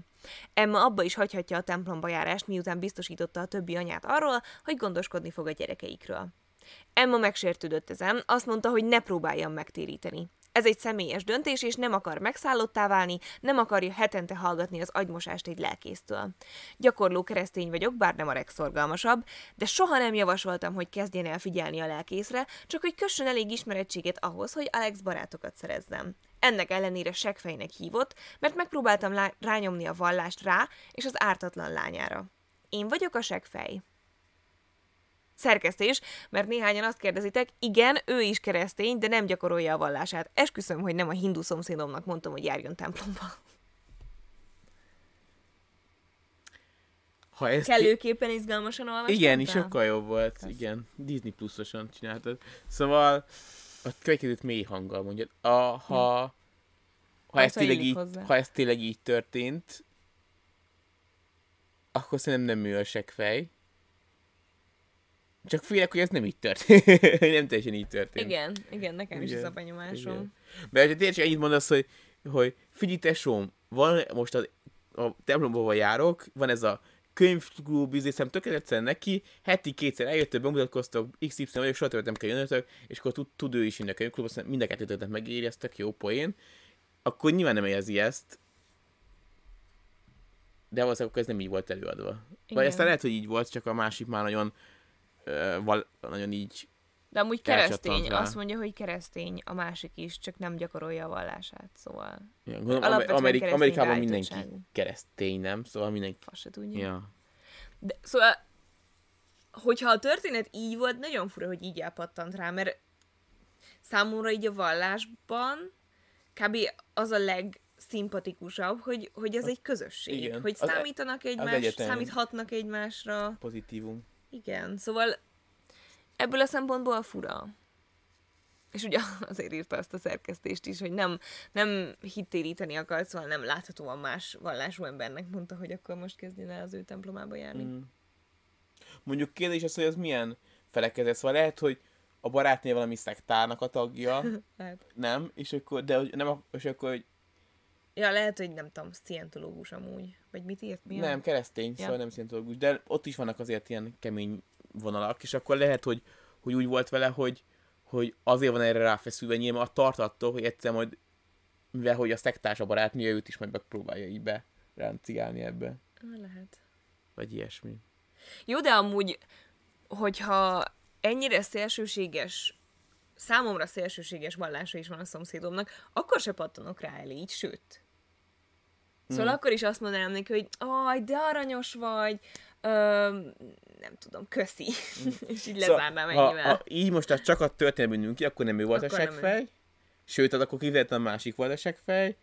Speaker 1: Emma abba is hagyhatja a templomba járást, miután biztosította a többi anyát arról, hogy gondoskodni fog a gyerekeikről. Emma megsértődött ezen, azt mondta, hogy ne próbáljam megtéríteni. Ez egy személyes döntés, és nem akar megszállottá válni, nem akarja hetente hallgatni az agymosást egy lelkésztől. Gyakorló keresztény vagyok, bár nem a legszorgalmasabb, de soha nem javasoltam, hogy kezdjen el figyelni a lelkészre, csak hogy kössön elég ismerettséget ahhoz, hogy Alex barátokat szerezzem. Ennek ellenére seggfejnek hívott, mert megpróbáltam lá- rányomni a vallást rá és az ártatlan lányára. Én vagyok a seggfej. Szerkesztés, mert néhányan azt kérdezitek, igen, ő is keresztény, de nem gyakorolja a vallását. Esküszöm, hogy nem a hindu szomszédomnak mondtam, hogy járjon templomba.
Speaker 2: Ha ezt
Speaker 1: Kellőképpen izgalmasan olvastam.
Speaker 2: Igen, is sokkal jobb volt. Igen, Disney Plus-osan csináltad. Szóval a következőt mély hanggal mondja. A, ha, ha,
Speaker 1: Ha
Speaker 2: ez tényleg így,
Speaker 1: hozzá.
Speaker 2: ha ez tényleg így történt, akkor szerintem nem ő a seggfej. Csak félek, hogy ez nem így történt. nem teljesen így történt.
Speaker 1: Igen, igen, nekem is
Speaker 2: Igen,
Speaker 1: ez a benyomásom.
Speaker 2: igen. Mert ha tényleg csak ennyit mondasz, hogy, hogy figyelj tesóm, van most a, a templomba járok, van ez a könyvklub, izészem tökéletesen neki, heti kétszer eljöttök, bemutatkoztok, XY vagyok, soha többet nem kell jönnötök, és akkor tud, tud ő is inni a könyvklubba, aztán mind a kettőtöket megéreztek, jó poén, akkor nyilván nem érzi ezt, de valószínűleg akkor ez nem így volt előadva. Vagy
Speaker 1: Igen.
Speaker 2: aztán lehet, hogy így volt, csak a másik már nagyon, val, nagyon így
Speaker 1: De amúgy keresztény,
Speaker 2: rá.
Speaker 1: azt mondja, hogy keresztény a másik is, csak nem gyakorolja a vallását, szóval
Speaker 2: Ja, gondolom,
Speaker 1: keresztény
Speaker 2: Amerikában mindenki keresztény, nem? Szóval mindenki...
Speaker 1: fasz se tudja.
Speaker 2: Ja.
Speaker 1: De, szóval, hogyha a történet így volt, nagyon fura, hogy így elpattant rá, mert számomra így a vallásban kb. az a legszimpatikusabb, hogy, hogy ez egy közösség.
Speaker 2: Igen.
Speaker 1: Hogy
Speaker 2: e-
Speaker 1: számítanak egymás,
Speaker 2: egyetem.
Speaker 1: számíthatnak egymásra.
Speaker 2: Pozitívum.
Speaker 1: Igen, szóval ebből a szempontból fura. És ugye azért írta azt a szerkesztést is, hogy nem, nem hittéríteni akart, szóval nem láthatóan más vallású embernek mondta, hogy akkor most kezdjen el az ő templomába járni. Mm.
Speaker 2: Mondjuk kérdés az, hogy az milyen felekezet. Szóval lehet, hogy a barátnő valami szektárnak a tagja,
Speaker 1: Lehet.
Speaker 2: nem? És akkor, de nem, a- és akkor, hogy
Speaker 1: Ja, lehet, hogy nem tudom, szientológus amúgy. Vagy mit írt? Mi a-
Speaker 2: nem, keresztény,
Speaker 1: Ja.
Speaker 2: szóval nem szientológus, de ott is vannak azért ilyen kemény vonalak, és akkor lehet, hogy, hogy úgy volt vele, hogy, hogy azért van erre ráfeszülve, nyilván a tart attól, hogy egyszer majd, mivel hogy a szektárs a barátnője, őt is majd megpróbálja így be ráncigálni ebbe,
Speaker 1: Lehet.
Speaker 2: vagy ilyesmi.
Speaker 1: Jó, de amúgy, hogyha ennyire szélsőséges, számomra szélsőséges vallása is van a szomszédomnak, akkor se pattanok rá el így, sőt. Szóval
Speaker 2: Hmm.
Speaker 1: akkor is azt mondanám neki, hogy aj, de aranyos vagy, ö, nem tudom, köszi. És így lezárnám
Speaker 2: Szóval, ha,
Speaker 1: ennyivel.
Speaker 2: ha, így most az csak a történelmű ki, akkor nem ő volt
Speaker 1: Akkor
Speaker 2: a seggfej, sőt, az akkor kifejezetten a másik volt a seggfej,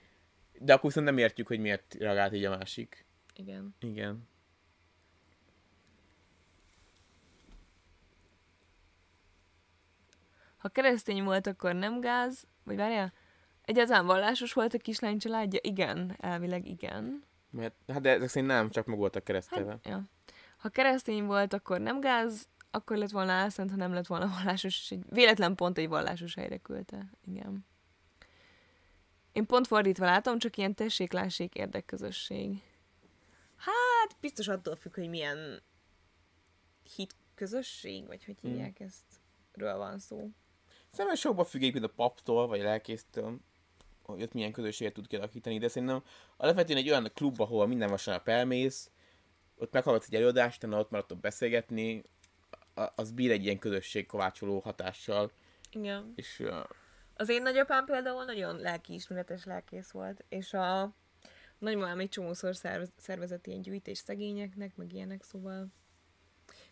Speaker 2: de akkor viszont nem értjük, hogy miért reagált így a másik.
Speaker 1: Igen.
Speaker 2: Igen.
Speaker 1: Ha keresztény volt, akkor nem gáz, vagy várjál, egyáltalán vallásos volt a kislány családja? Igen, elvileg igen.
Speaker 2: Mert, hát de ezek szerint nem, csak meg voltak keresztelve.
Speaker 1: Hát, ja. Ha keresztény volt, akkor nem gáz, akkor lett volna álszent, ha nem lett volna vallásos, és egy véletlen pont egy vallásos helyre küldte. Igen. Én pont fordítva látom, csak ilyen tessék-lássék érdekközösség. Hát, biztos attól függ, hogy milyen hitközösség, vagy hogy
Speaker 2: Hmm.
Speaker 1: hívják ezt, ről van szó.
Speaker 2: Szerintem sokba függ egyébként a paptól, vagy a lelkésztől, hogy ott milyen közösséget tud kialakítani, de szerintem alapvetően egy olyan klub, ahol minden vasárnap elmész, ott meghallgatsz egy előadást, utána ott maradtok beszélgetni, az bír egy ilyen közösség kovácsoló hatással,
Speaker 1: Igen.
Speaker 2: és uh,
Speaker 1: Az én nagyapám például nagyon lelkiismeretes lelkész volt, és a nagymamám egy csomószor szervez, szervezett ilyen gyűjtés szegényeknek, meg ilyenek, szóval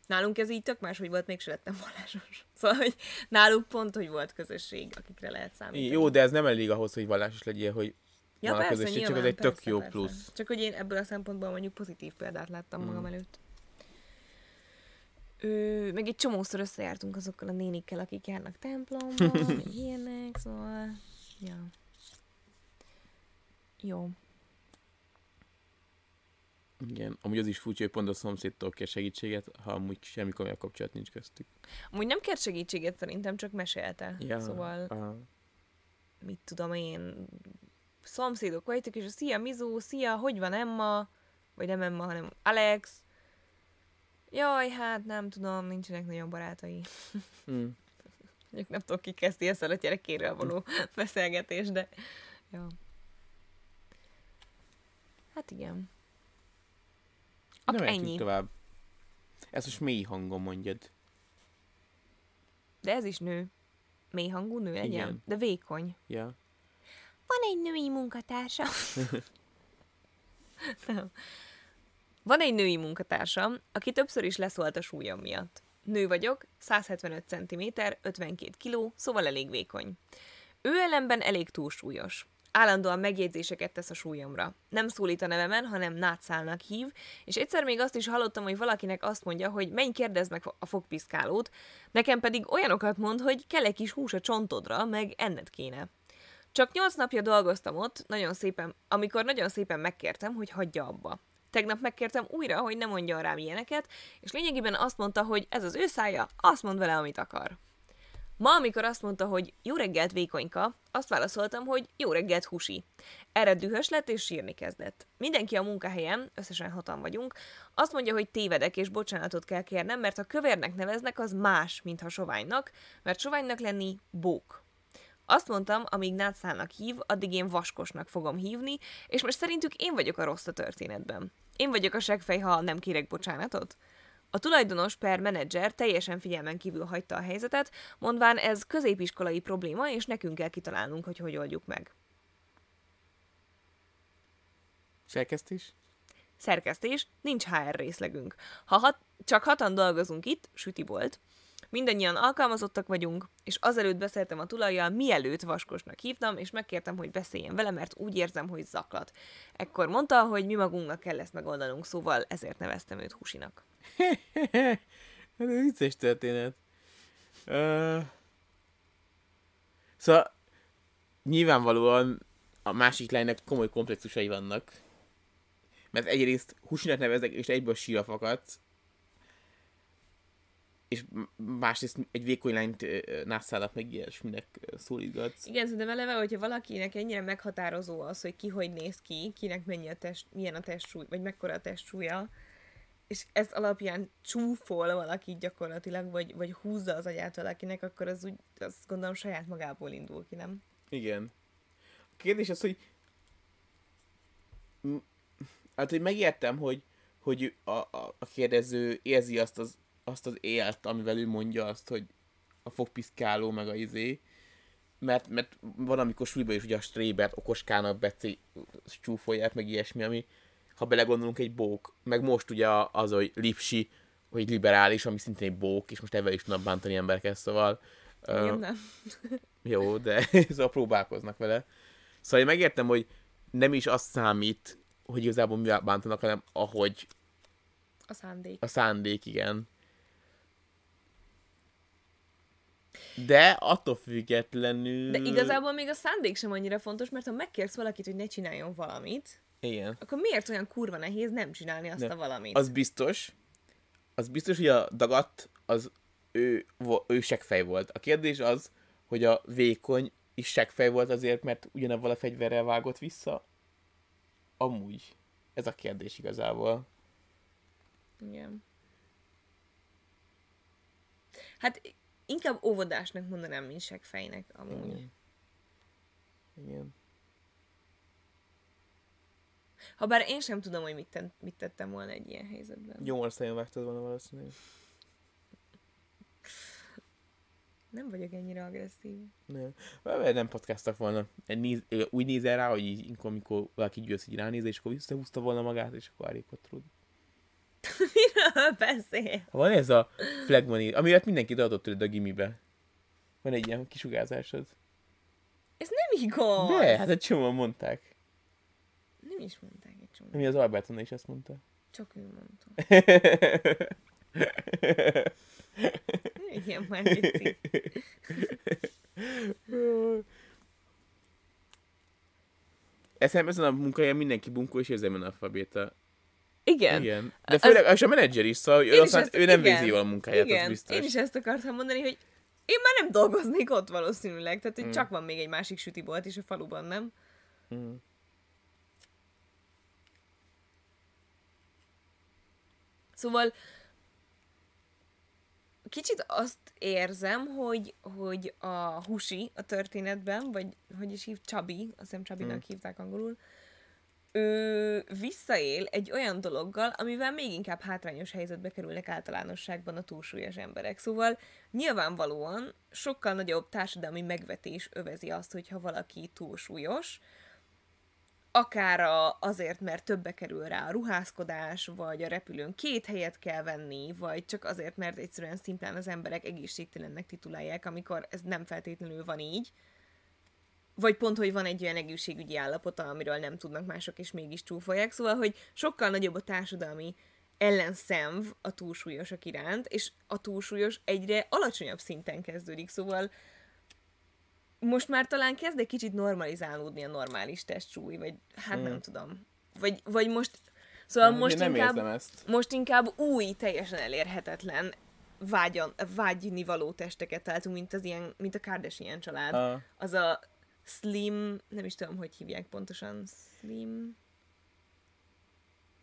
Speaker 1: nálunk ez így tök más, hogy volt, mégse lettem vallásos. Szóval, hogy náluk pont, hogy volt közösség, akikre lehet számítani.
Speaker 2: jó, de ez nem elég ahhoz, hogy vallásos legyél, hogy
Speaker 1: ja,
Speaker 2: van a
Speaker 1: persze,
Speaker 2: közösség, csak
Speaker 1: nyilván,
Speaker 2: az egy tök
Speaker 1: persze,
Speaker 2: jó
Speaker 1: persze.
Speaker 2: plusz.
Speaker 1: Csak hogy én ebből a szempontból mondjuk pozitív példát láttam
Speaker 2: Mm.
Speaker 1: magam előtt. Ö, meg egy csomószor összejártunk azokkal a nénikkel, akik járnak templomba, meg ilyenek, szóval... Ja. Jó.
Speaker 2: Igen, amúgy az is furcsa, hogy pont a szomszédtól kér segítséget, ha amúgy semmi komolyabb kapcsolat nincs köztük.
Speaker 1: Amúgy nem kért segítséget szerintem, csak mesélte.
Speaker 2: Ja,
Speaker 1: Szóval,
Speaker 2: aha.
Speaker 1: mit tudom én, szomszédok vagytok, és a szia Mizó, szia, hogy van Emma? Vagy nem Emma, hanem Alex. Jaj, hát nem tudom, nincsenek nagyon barátai.
Speaker 2: Hm.
Speaker 1: Mondjuk nem tudom, ki kezdi ezzel a gyerekéről való beszélgetés, de... Ja. Hát igen.
Speaker 2: Nem
Speaker 1: Ak,
Speaker 2: mehetünk
Speaker 1: ennyi.
Speaker 2: tovább. Ezt most mély hangon mondjad.
Speaker 1: De ez is nő. Mély hangú nő legyen.
Speaker 2: Igen.
Speaker 1: De vékony.
Speaker 2: Ja.
Speaker 1: Van egy női munkatársa. Nem. Van egy női munkatársam, aki többször is leszólt a súlyom miatt. Nő vagyok, 175 cm, 52 kg, szóval elég vékony. Ő ellenben elég túlsúlyos. Állandóan megjegyzéseket tesz a súlyomra. Nem szólít a nevemen, hanem nátszálnak hív, és egyszer még azt is hallottam, hogy valakinek azt mondja, hogy menj kérdezd meg a fogpiszkálót, nekem pedig olyanokat mond, hogy kell egy kis hús a csontodra, meg enned kéne. Csak nyolc napja dolgoztam ott, nagyon szépen, amikor nagyon szépen megkértem, hogy hagyja abba. Tegnap megkértem újra, hogy ne mondja rám ilyeneket, és lényegében azt mondta, hogy ez az ő szája, azt mond vele, amit akar. Ma, amikor azt mondta, hogy jó reggelt vékonyka, azt válaszoltam, hogy jó reggelt husi. Erre dühös lett és sírni kezdett. Mindenki a munkahelyen, összesen hatan vagyunk, azt mondja, hogy tévedek és bocsánatot kell kérnem, mert ha kövérnek neveznek, az más, mint ha soványnak, mert soványnak lenni bók. Azt mondtam, amíg nátszálnak hív, addig én vaskosnak fogom hívni, és most szerintük én vagyok a rossz a történetben. Én vagyok a segfej, ha nem kérek bocsánatot. A tulajdonos per menedzser teljesen figyelmen kívül hagyta a helyzetet, mondván ez középiskolai probléma, és nekünk kell kitalálnunk, hogy hogy oldjuk meg.
Speaker 2: Szerkesztés?
Speaker 1: Szerkesztés, nincs HR részlegünk. Ha hat, csak hatan dolgozunk itt, süti volt, Mindannyian alkalmazottak vagyunk, és azelőtt beszéltem a tulajjal, mielőtt vaskosnak hívtam, és megkértem, hogy beszéljen vele, mert úgy érzem, hogy zaklat. Ekkor mondta, hogy mi magunknak kell ezt megoldanunk, szóval ezért neveztem őt Husinak.
Speaker 2: Ez egy vicces történet. Uh, szóval nyilvánvalóan a másik lánynak komoly komplexusai vannak. Mert egyrészt Husinak nevezek, és egyből sírva fakadsz. És másrészt egy vékony lányt nászállat meg ilyesminek szólítgatsz.
Speaker 1: Igen, szerintem eleve, hogyha valakinek ennyire meghatározó az, hogy ki hogy néz ki, kinek mennyi a test, milyen a testsúly, vagy mekkora a testsúlya, és ez alapján csúfol valaki gyakorlatilag, vagy, vagy húzza az agyát valakinek, akkor az úgy, azt gondolom saját magából indul ki, nem?
Speaker 2: Igen. A kérdés az, hogy hát, hogy megértem, hogy, hogy a, a, a kérdező érzi azt az, azt az élt, amivel ő mondja azt, hogy a fogpiszkáló, meg a izé, mert, mert van, amikor súlyban is ugye a strébert okoskának beci csúfolják, meg ilyesmi, ami, ha belegondolunk, egy bók. Meg most ugye az, hogy lipsi, hogy liberális, ami szintén egy bók, és most ebben is tudnak bántani embereket, szóval...
Speaker 1: Igen, uh, nem.
Speaker 2: jó, de szóval próbálkoznak vele. Szóval én megértem, hogy nem is azt számít, hogy igazából mi bántanak, hanem ahogy...
Speaker 1: A szándék.
Speaker 2: A szándék, igen. De attól függetlenül...
Speaker 1: De igazából még a szándék sem annyira fontos, mert ha megkérsz valakit, hogy ne csináljon valamit,
Speaker 2: igen.
Speaker 1: Akkor miért olyan kurva nehéz nem csinálni azt De a valamit?
Speaker 2: Az biztos. Az biztos, hogy a dagat az ő, ő seggfej volt. A kérdés az, hogy a vékony is seggfej volt azért, mert ugyanabban a fegyverrel vágott vissza. Amúgy. Ez a kérdés igazából.
Speaker 1: Igen. Hát inkább óvodásnak mondanám, mint seggfejnek amúgy.
Speaker 2: Igen. Igen.
Speaker 1: Habár én sem tudom, hogy mit, ten, mit tettem volna egy ilyen helyzetben.
Speaker 2: Gyomorszájon vágtad volna valószínűleg.
Speaker 1: Nem vagyok ennyire agresszív.
Speaker 2: Nem. Nem podcastak volna. Néz, úgy nézel rá, hogy így, amikor valaki győz így ránéz, és akkor visszahúzta volna magát, és akkor elég.
Speaker 1: Miről beszél?
Speaker 2: Van ez a flagmani, amiért mindenki adott tőled a gimibe. Van egy ilyen kisugárzásod.
Speaker 1: Ez nem igaz!
Speaker 2: De, hát egy csomóan mondták.
Speaker 1: Nem is mondták egy csomó.
Speaker 2: Mi az Albertona is ezt mondta.
Speaker 1: Csak ő mondta. Igen, már
Speaker 2: Eszem ezen a munkahelyen mindenki bunkó és érzelmi alfabéta.
Speaker 1: Igen.
Speaker 2: Igen. De főleg, az... a menedzser is, szóval ő, aztán, ezt, ő nem igen, végzi jól a munkáját,
Speaker 1: igen.
Speaker 2: az biztos.
Speaker 1: Én is ezt akartam mondani, hogy én már nem dolgoznék ott valószínűleg, tehát hogy mm. csak van még egy másik sütibolt is a faluban, nem? Mm. Szóval kicsit azt érzem, hogy, hogy a Husi a történetben, vagy hogy is hív, Csabi, azt hiszem Csabinak hmm. hívták angolul, ő visszaél egy olyan dologgal, amivel még inkább hátrányos helyzetbe kerülnek általánosságban a túlsúlyos emberek. Szóval nyilvánvalóan sokkal nagyobb társadalmi megvetés övezi azt, hogyha valaki túlsúlyos, akár a, azért, mert többe kerül rá a ruházkodás, vagy a repülőn két helyet kell venni, vagy csak azért, mert egyszerűen szimplán az emberek egészségtelennek titulálják, amikor ez nem feltétlenül van így. Vagy pont, hogy van egy olyan egészségügyi állapota, amiről nem tudnak mások, és mégis csúfolják. Szóval, hogy sokkal nagyobb a társadalmi ellenszenv a túlsúlyosak iránt, és a túlsúlyos egyre alacsonyabb szinten kezdődik. Szóval most már talán kezd egy kicsit normalizálódni a normális testsúly, vagy hát hmm. nem tudom. Vagy, vagy most, szóval nem, most nem inkább, ezt. most inkább új, teljesen elérhetetlen vágyan, vágyni való testeket találtunk, mint az ilyen, mint a Kardashian család. Uh. Az a slim, nem is tudom, hogy hívják pontosan, slim,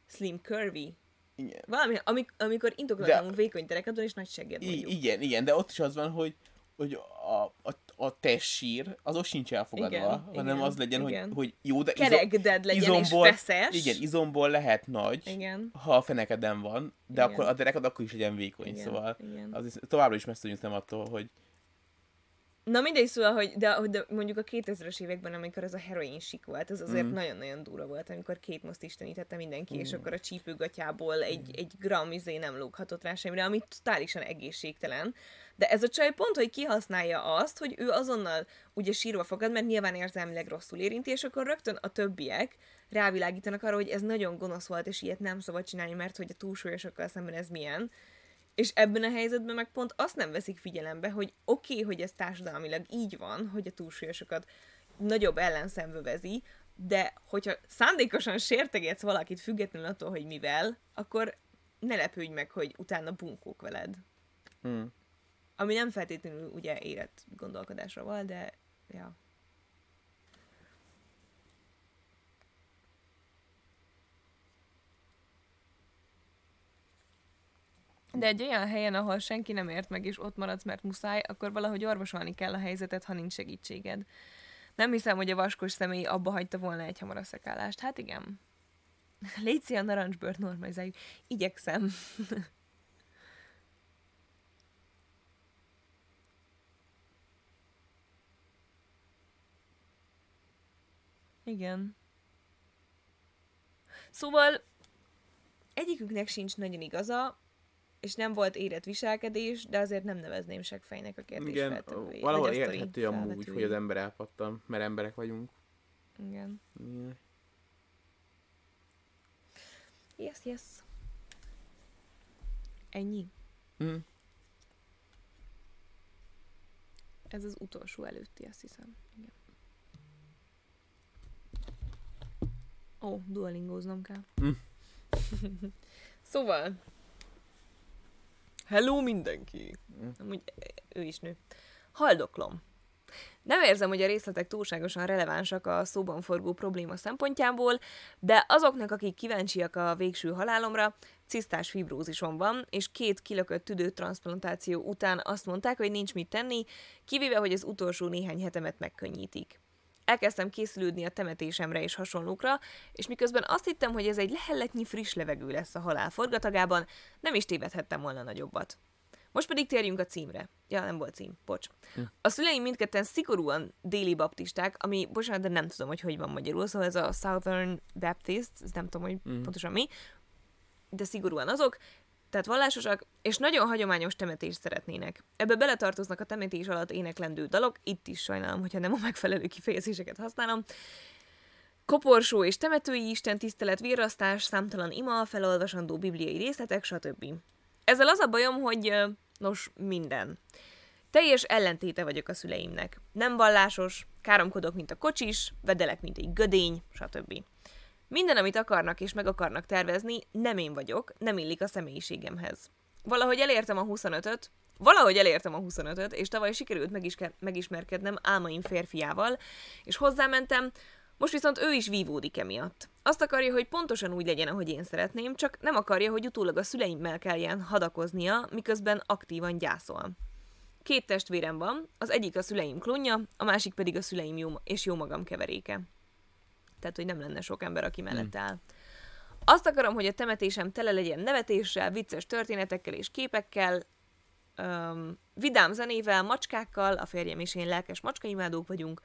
Speaker 1: slim curvy.
Speaker 2: Igen.
Speaker 1: Valami, amik, amikor indokolatlanul vékony terekadon és nagy segged
Speaker 2: Igen, igen, de ott is az van, hogy, hogy a, a a testsír, azok sincs elfogadva, igen, hanem igen, az legyen, igen. Hogy, hogy jó, de
Speaker 1: Kerekded legyen izomból, és feszes.
Speaker 2: Igen, izomból lehet nagy, igen. ha a fenekeden van, de igen. akkor a derekad akkor is legyen vékony, igen, szóval igen. Az is, továbbra is messze nem attól, hogy
Speaker 1: Na mindegy, szóval, hogy de, de mondjuk a 2000-es években, amikor ez a heroin sik volt, ez azért mm. nagyon-nagyon durva volt, amikor két most istenítette mindenki, mm. és akkor a csípőgatyából egy, mm. egy gram izé nem lóghatott rá semmire, ami totálisan egészségtelen. De ez a csaj pont, hogy kihasználja azt, hogy ő azonnal ugye sírva fogad, mert nyilván érzelmileg rosszul érinti, és akkor rögtön a többiek rávilágítanak arra, hogy ez nagyon gonosz volt, és ilyet nem szabad csinálni, mert hogy a túlsúlyosokkal szemben ez milyen. És ebben a helyzetben meg pont azt nem veszik figyelembe, hogy oké, okay, hogy ez társadalmilag így van, hogy a túlsúlyosokat nagyobb ellenszenvő vezi, de hogyha szándékosan sértegetsz valakit függetlenül attól, hogy mivel, akkor ne lepődj meg, hogy utána bunkók veled. Hmm. Ami nem feltétlenül ugye érett gondolkodásra van, de ja. De egy olyan helyen, ahol senki nem ért meg, és ott maradsz, mert muszáj, akkor valahogy orvosolni kell a helyzetet, ha nincs segítséged. Nem hiszem, hogy a vaskos személy abba hagyta volna egy hamar a szekálást. Hát igen. Léci a narancsbört normalizáljuk. Igyekszem. Igen. Szóval egyiküknek sincs nagyon igaza, és nem volt érett viselkedés, de azért nem nevezném segfejnek a kérdés
Speaker 2: Igen, feltevőjét. valahol érthető amúgy, hogy az ember elpattan, mert emberek vagyunk.
Speaker 1: Igen. Igen. Yes, yes. Ennyi? Mm. Ez az utolsó előtti, azt hiszem. Igen. Ó, dualingóznom kell. Mm. szóval, Hello mindenki! Mm. Amúgy ő is nő. Haldoklom. Nem érzem, hogy a részletek túlságosan relevánsak a szóban forgó probléma szempontjából, de azoknak, akik kíváncsiak a végső halálomra, cisztás fibrózisom van, és két kilökött tüdőtransplantáció után azt mondták, hogy nincs mit tenni, kivéve, hogy az utolsó néhány hetemet megkönnyítik. Elkezdtem készülődni a temetésemre és hasonlókra, és miközben azt hittem, hogy ez egy lehelletnyi friss levegő lesz a halál forgatagában, nem is tévedhettem volna nagyobbat. Most pedig térjünk a címre. Ja, nem volt cím, bocs. Hm. A szüleim mindketten szigorúan déli baptisták, ami, bocsánat, de nem tudom, hogy hogy van magyarul, szóval ez a Southern Baptist, ez nem tudom, hogy mm. pontosan mi, de szigorúan azok, tehát vallásosak, és nagyon hagyományos temetést szeretnének. Ebbe beletartoznak a temetés alatt éneklendő dalok, itt is sajnálom, hogyha nem a megfelelő kifejezéseket használom, koporsó és temetői isten tisztelet, virrasztás, számtalan ima, felolvasandó bibliai részletek, stb. Ezzel az a bajom, hogy, nos, minden. Teljes ellentéte vagyok a szüleimnek. Nem vallásos, káromkodok, mint a kocsis, vedelek, mint egy gödény, stb. Minden, amit akarnak és meg akarnak tervezni, nem én vagyok, nem illik a személyiségemhez. Valahogy elértem a 25-öt, valahogy elértem a 25-öt, és tavaly sikerült megisker- megismerkednem álmaim férfiával, és hozzámentem, most viszont ő is vívódik emiatt. Azt akarja, hogy pontosan úgy legyen, ahogy én szeretném, csak nem akarja, hogy utólag a szüleimmel kelljen hadakoznia, miközben aktívan gyászol. Két testvérem van, az egyik a szüleim klónja, a másik pedig a szüleim jó és jó magam keveréke tehát hogy nem lenne sok ember, aki mellett áll. Azt akarom, hogy a temetésem tele legyen nevetéssel, vicces történetekkel és képekkel, um, vidám zenével, macskákkal, a férjem és én lelkes macskaimádók vagyunk,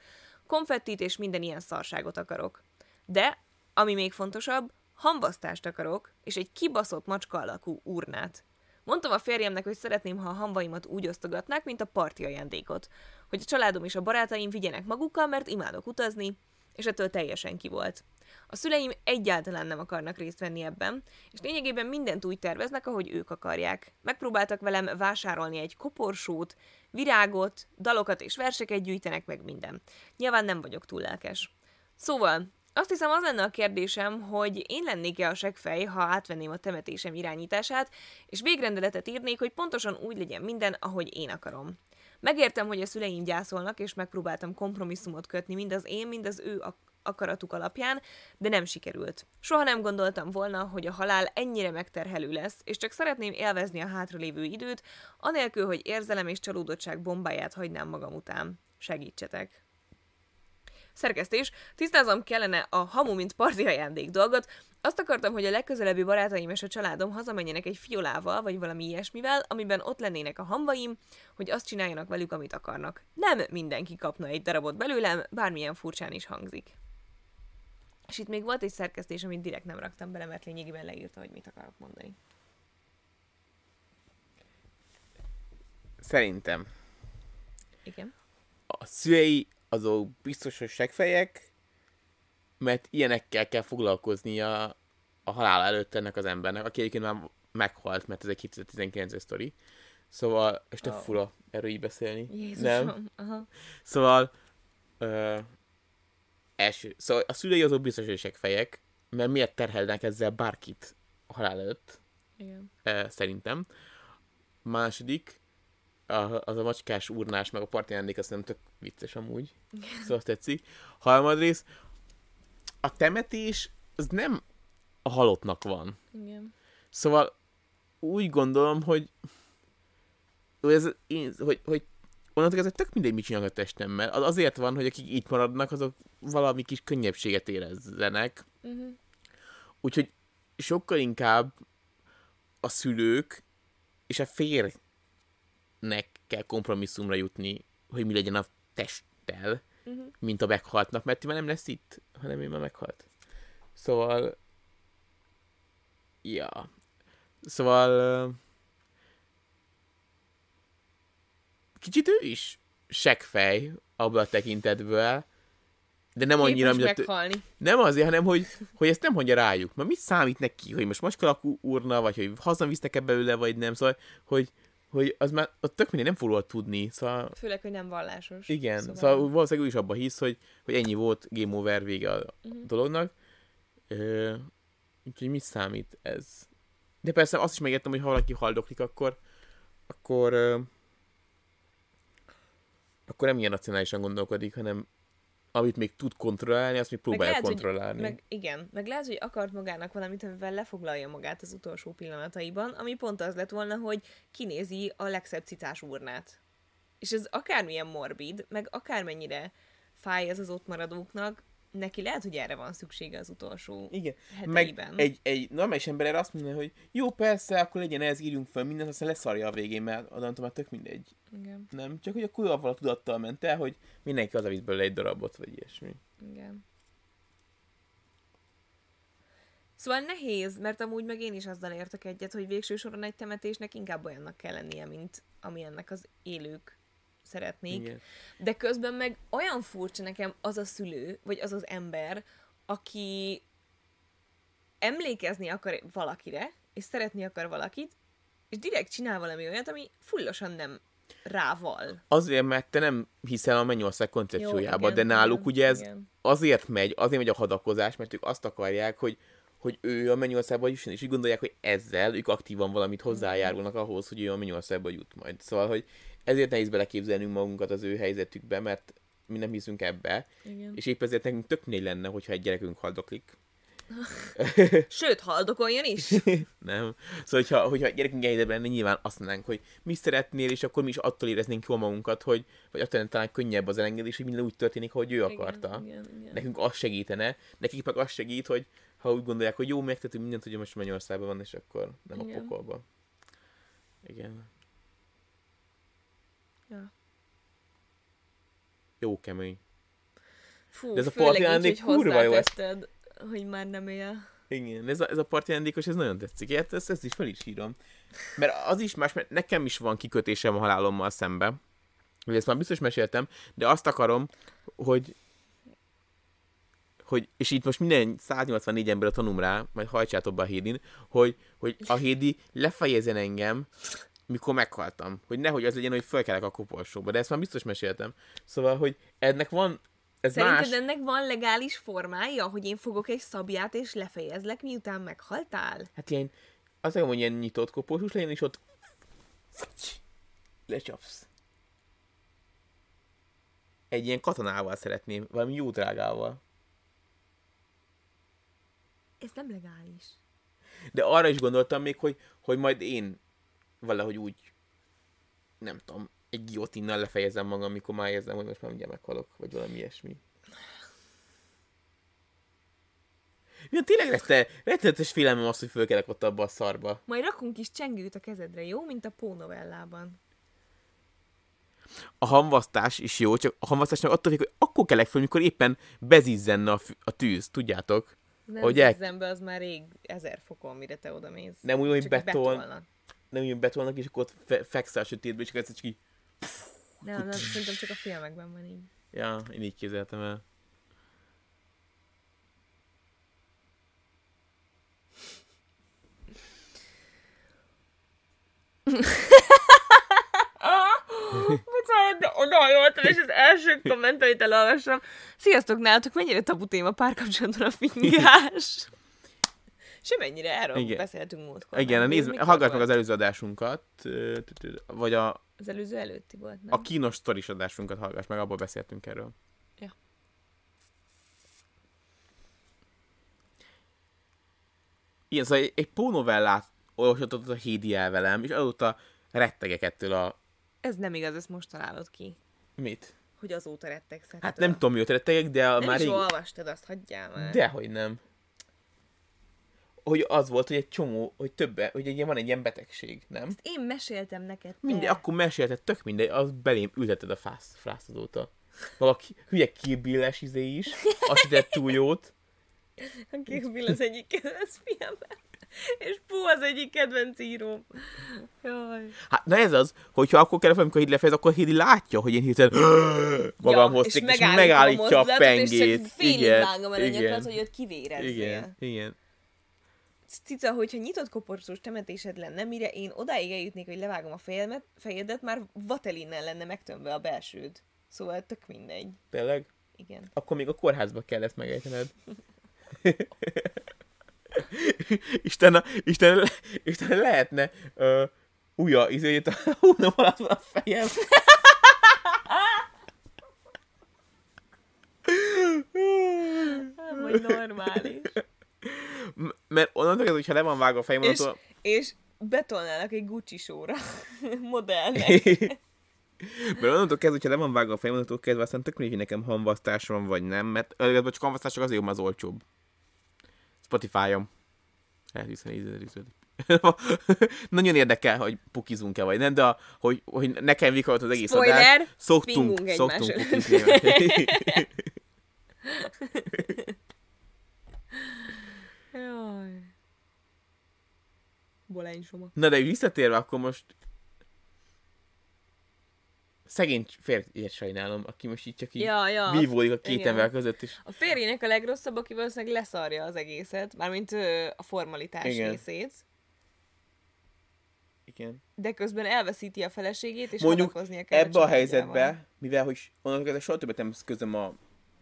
Speaker 1: konfettit és minden ilyen szarságot akarok. De, ami még fontosabb, hambasztást akarok, és egy kibaszott macska alakú urnát. Mondtam a férjemnek, hogy szeretném, ha a hamvaimat úgy osztogatnák, mint a parti ajándékot. Hogy a családom és a barátaim vigyenek magukkal, mert imádok utazni, és ettől teljesen ki volt. A szüleim egyáltalán nem akarnak részt venni ebben, és lényegében mindent úgy terveznek, ahogy ők akarják. Megpróbáltak velem vásárolni egy koporsót, virágot, dalokat és verseket gyűjtenek meg minden. Nyilván nem vagyok túl lelkes. Szóval, azt hiszem az lenne a kérdésem, hogy én lennék-e a segfej, ha átvenném a temetésem irányítását, és végrendeletet írnék, hogy pontosan úgy legyen minden, ahogy én akarom. Megértem, hogy a szüleim gyászolnak, és megpróbáltam kompromisszumot kötni mind az én, mind az ő akaratuk alapján, de nem sikerült. Soha nem gondoltam volna, hogy a halál ennyire megterhelő lesz, és csak szeretném élvezni a hátralévő időt, anélkül, hogy érzelem és csalódottság bombáját hagynám magam után. Segítsetek! Szerkesztés, tisztázom kellene a hamu mint parti ajándék dolgot, azt akartam, hogy a legközelebbi barátaim és a családom hazamenjenek egy fiolával, vagy valami ilyesmivel, amiben ott lennének a hamvaim, hogy azt csináljanak velük, amit akarnak. Nem mindenki kapna egy darabot belőlem, bármilyen furcsán is hangzik. És itt még volt egy szerkesztés, amit direkt nem raktam bele, mert lényegében leírta, hogy mit akarok mondani.
Speaker 2: szerintem
Speaker 1: Igen.
Speaker 2: a szülei azok biztos, hogy segfejek, mert ilyenekkel kell foglalkoznia a halál előtt ennek az embernek, aki egyébként már meghalt, mert ez egy 2019-es sztori. Szóval, és te
Speaker 1: Oh.
Speaker 2: fura erről így beszélni.
Speaker 1: Jézusom.
Speaker 2: Nem?
Speaker 1: Aha.
Speaker 2: Szóval, ö, első, szóval a szülei azok biztos, hogy segfejek, mert miért terhelnek ezzel bárkit a halál előtt,
Speaker 1: Igen.
Speaker 2: ö, szerintem. Második, a, az a macskás urnás, meg a parti ajándék, azt nem tök vicces amúgy. Szóval azt tetszik. Harmadrészt, a temetés, az nem a halottnak van.
Speaker 1: Igen.
Speaker 2: Szóval úgy gondolom, hogy hogy ez, én, hogy, hogy onnantól ez tök mindegy, mit csinálnak a testemmel. Az azért van, hogy akik itt maradnak, azok valami kis könnyebbséget érezzenek.
Speaker 1: Uh-huh.
Speaker 2: Úgyhogy sokkal inkább a szülők és a férnek kell kompromisszumra jutni, hogy mi legyen a testtel,
Speaker 1: Uh-huh.
Speaker 2: mint a meghaltnak, mert ő már nem lesz itt, hanem ő már meghalt. Szóval... Ja. Szóval... Kicsit ő is seggfej abban a tekintetből, de nem annyira, mint a
Speaker 1: meghalni.
Speaker 2: nem azért, hanem hogy, hogy ezt nem mondja rájuk. Mert mit számít neki, hogy most macskalakú urna, vagy hogy hazavisznek-e belőle, vagy nem. Szóval, hogy, hogy az már ott tök minden nem fog róla tudni. Szóval
Speaker 1: Főleg, hogy nem vallásos.
Speaker 2: igen, szóval, szóval valószínűleg ő is abban hisz, hogy, hogy ennyi volt, game over, vége a
Speaker 1: Mhm.
Speaker 2: dolognak. Ö, úgyhogy mit számít ez? De persze azt is megértem, hogy ha valaki haldoklik, akkor akkor ö, akkor nem ilyen racionálisan gondolkodik, hanem amit még tud kontrollálni, azt még próbálja
Speaker 1: lehet, hogy-
Speaker 2: kontrollálni.
Speaker 1: Meg, igen, meg lehet, hogy akart magának valamit, amivel lefoglalja magát az utolsó pillanataiban, ami pont az lett volna, hogy kinézi a legszebb cicás urnát. És ez akármilyen morbid, meg akármennyire fáj ez az ott maradóknak, neki lehet, hogy erre van szüksége az utolsó
Speaker 2: Igen,
Speaker 1: heteiben.
Speaker 2: meg egy, egy normális ember erre azt mondja, hogy jó, persze, akkor legyen ez, írjunk fel mindent, aztán leszarja a végén, mert onnantól már tök mindegy.
Speaker 1: Igen,
Speaker 2: Nem, csak hogy akkor avval a tudattal ment el, hogy mindenki az visz belőle egy darabot, vagy ilyesmi.
Speaker 1: igen. Szóval nehéz, mert amúgy meg én is azzal értek egyet, hogy végső soron egy temetésnek inkább olyannak kell lennie, mint amilyennek az élők szeretnék.
Speaker 2: Igen.
Speaker 1: De közben meg olyan furcsa nekem az a szülő, vagy az az ember, aki emlékezni akar valakire, és szeretni akar valakit, és direkt csinál valami olyat, ami fullosan nem rával.
Speaker 2: Azért, mert te nem hiszel a Mennyország koncepciójába,
Speaker 1: igen,
Speaker 2: de náluk
Speaker 1: igen,
Speaker 2: ugye ez
Speaker 1: igen.
Speaker 2: azért megy, azért megy a hadakozás, mert ők azt akarják, hogy hogy ő a Mennyországba jusson, és úgy gondolják, hogy ezzel ők aktívan valamit hozzájárulnak ahhoz, hogy ő a Mennyországba jut majd. Szóval, hogy ezért nehéz beleképzelnünk magunkat az ő helyzetükbe, mert mi nem hiszünk ebbe,
Speaker 1: Igen.
Speaker 2: és épp ezért nekünk tök lenne, hogyha egy gyerekünk haldoklik.
Speaker 1: Sőt, haldokoljon is!
Speaker 2: Nem. Szóval, hogyha, hogyha gyerekünk helyzetben lenne, nyilván azt mondanánk, hogy mi szeretnél, és akkor mi is attól éreznénk jól magunkat, hogy, hogy attól talán könnyebb az elengedés, hogy minden úgy történik, ahogy ő akarta.
Speaker 1: Igen, igen, igen.
Speaker 2: Nekünk az segítene, nekik meg az segít, hogy ha úgy gondolják, hogy jó, megtettünk mindent, hogy most Mennyországban van, és akkor nem
Speaker 1: Igen.
Speaker 2: a pokolba. Igen.
Speaker 1: Ja.
Speaker 2: Jó kemény.
Speaker 1: Fú,
Speaker 2: De ez a
Speaker 1: főleg
Speaker 2: parti
Speaker 1: így,
Speaker 2: ajándék
Speaker 1: hogy
Speaker 2: kurva jó.
Speaker 1: hozzátetted, hogy már nem él.
Speaker 2: Igen, ez a, ez a parti ajándékos, ez nagyon tetszik. Ilyet, ezt, ezt is fel is írom. Mert az is más, mert nekem is van kikötésem a halálommal szembe. Hogy ezt már biztos meséltem, de azt akarom, hogy hogy, és itt most minden 184 ember a tanum rá, majd hajtsátok be a Hédin, hogy, hogy a Hédi lefejezen engem, mikor meghaltam. Hogy nehogy az legyen, hogy fölkelek a koporsóba. De ezt már biztos meséltem. Szóval, hogy ennek van, ez
Speaker 1: Szerinted
Speaker 2: más.
Speaker 1: ennek van legális formája, hogy én fogok egy szabját és lefejezlek, miután meghaltál?
Speaker 2: Hát ilyen, azt akarom, hogy ilyen nyitott koporsós legyen, és ott lecsapsz. Egy ilyen katonával szeretném, valami jó drágával.
Speaker 1: Ez nem legális.
Speaker 2: De arra is gondoltam még, hogy, hogy majd én valahogy úgy, nem tudom, egy giotinnal lefejezem magam, amikor már érzem, hogy most már mindjárt meghalok, vagy valami ilyesmi. Ja, tényleg rette, rettenetes félelmem az, hogy fölkelek ott abba a szarba.
Speaker 1: Majd rakunk is csengőt a kezedre, jó? Mint a Pó novellában.
Speaker 2: A hamvasztás is jó, csak a hamvasztásnak attól függ, hogy akkor kelek föl, mikor éppen bezizzenne a, fü- a tűz, tudjátok?
Speaker 1: Nem
Speaker 2: Hogy el-
Speaker 1: be az már rég ezer fokon, mire te oda mész.
Speaker 2: Nem úgy, hogy beton.
Speaker 1: betolnak.
Speaker 2: Nem ilyen betolnak, és akkor ott fe, fekszel a sötétbe, és akkor egyszer csak így,
Speaker 1: Nem, nem, szerintem csak a filmekben van így.
Speaker 2: ja, én így képzeltem el.
Speaker 1: Bocsánat, de oda hajoltam, és az első komment, amit elolvastam. Sziasztok, nálatok mennyire tabu téma párkapcsolatban a fingás? Semennyire erről
Speaker 2: Igen.
Speaker 1: beszéltünk múltkor.
Speaker 2: Igen,
Speaker 1: nem?
Speaker 2: nézd, hallgass meg az előző adásunkat, vagy a,
Speaker 1: Az előző előtti volt, nem?
Speaker 2: a kínos sztoris adásunkat hallgass meg, abból beszéltünk erről.
Speaker 1: Ja.
Speaker 2: Igen, szóval egy, egy pónovellát olvashatott a Hédi el velem, és azóta rettegek ettől a...
Speaker 1: Ez nem igaz, ezt most találod ki.
Speaker 2: Mit?
Speaker 1: Hogy azóta rettegsz.
Speaker 2: Hát nem tudom, mióta rettegek, de a
Speaker 1: Nem
Speaker 2: már
Speaker 1: is
Speaker 2: rég...
Speaker 1: olvastad, azt hagyjál már.
Speaker 2: Dehogy nem. Hogy az volt, hogy egy csomó, hogy többe, hogy egy van egy ilyen betegség, nem?
Speaker 1: Én meséltem neked. te.
Speaker 2: Mindegy, akkor mesélted, tök mindegy, az belém ülteted a fász, frászt azóta. Valaki hülye kibilles izé is, azt hitted túl jót.
Speaker 1: A Kill Bill az egyik kedvenc filmem. És Pó az egyik kedvenc íróm. Jaj.
Speaker 2: Hát, na ez az, hogyha akkor kell, amikor így lefejez, akkor Hédi látja, hogy én hirtelen magamhoz
Speaker 1: és,
Speaker 2: ja, és
Speaker 1: megállítom
Speaker 2: megállítja a
Speaker 1: mozdulatot, És
Speaker 2: pengét.
Speaker 1: csak félig
Speaker 2: Igen,
Speaker 1: vágom el a nyakat,
Speaker 2: igen,
Speaker 1: hogy ott kivérezzél.
Speaker 2: igen, igen.
Speaker 1: Cica, hogyha nyitott koporcós temetésed lenne, mire én odáig eljutnék, hogy levágom a fejemet, fejedet, már vatelinnel lenne megtömve a belsőd. Szóval tök mindegy.
Speaker 2: Tényleg?
Speaker 1: Igen.
Speaker 2: Akkor még a kórházba kell ezt megejtened. Isten, Isten, Isten lehetne uh, újja, izé, hogy a hónap alatt van a fejem.
Speaker 1: Vagy normális.
Speaker 2: M- Mert onnantól kezdve, hogyha le van vágva a fejem,
Speaker 1: és,
Speaker 2: onnantól...
Speaker 1: és betolnálnak egy Gucci sóra modellnek.
Speaker 2: Mert onnantól kezdve, hogyha le van vágva a fejem, onnantól kezdve aztán tök mindegy, hogy nekem hamvasztás van, vagy nem, mert előbb csak hamvasztás csak azért, mert az olcsóbb. Spotify-om. Elviszem, ízzel, Nagyon érdekel, hogy pukizunk-e vagy nem, de a, hogy, hogy nekem vikadt az egész
Speaker 1: Spoiler,
Speaker 2: adás. Szoktunk, szoktunk pukizni.
Speaker 1: Jaj. Bolány soma.
Speaker 2: Na de visszatérve, akkor most szegény férjét sajnálom, aki most így csak így
Speaker 1: Ja, ja.
Speaker 2: vívódik a két
Speaker 1: Igen.
Speaker 2: ember között is.
Speaker 1: A férjének a legrosszabb, aki valószínűleg leszarja az egészet, mármint ö, a formalitás
Speaker 2: Igen.
Speaker 1: részét,
Speaker 2: Igen.
Speaker 1: de közben elveszíti a feleségét, és
Speaker 2: Mondjuk
Speaker 1: kell
Speaker 2: Ebbe a
Speaker 1: családjával.
Speaker 2: helyzetbe, mivel hogy kezdve soha többet nem közöm a,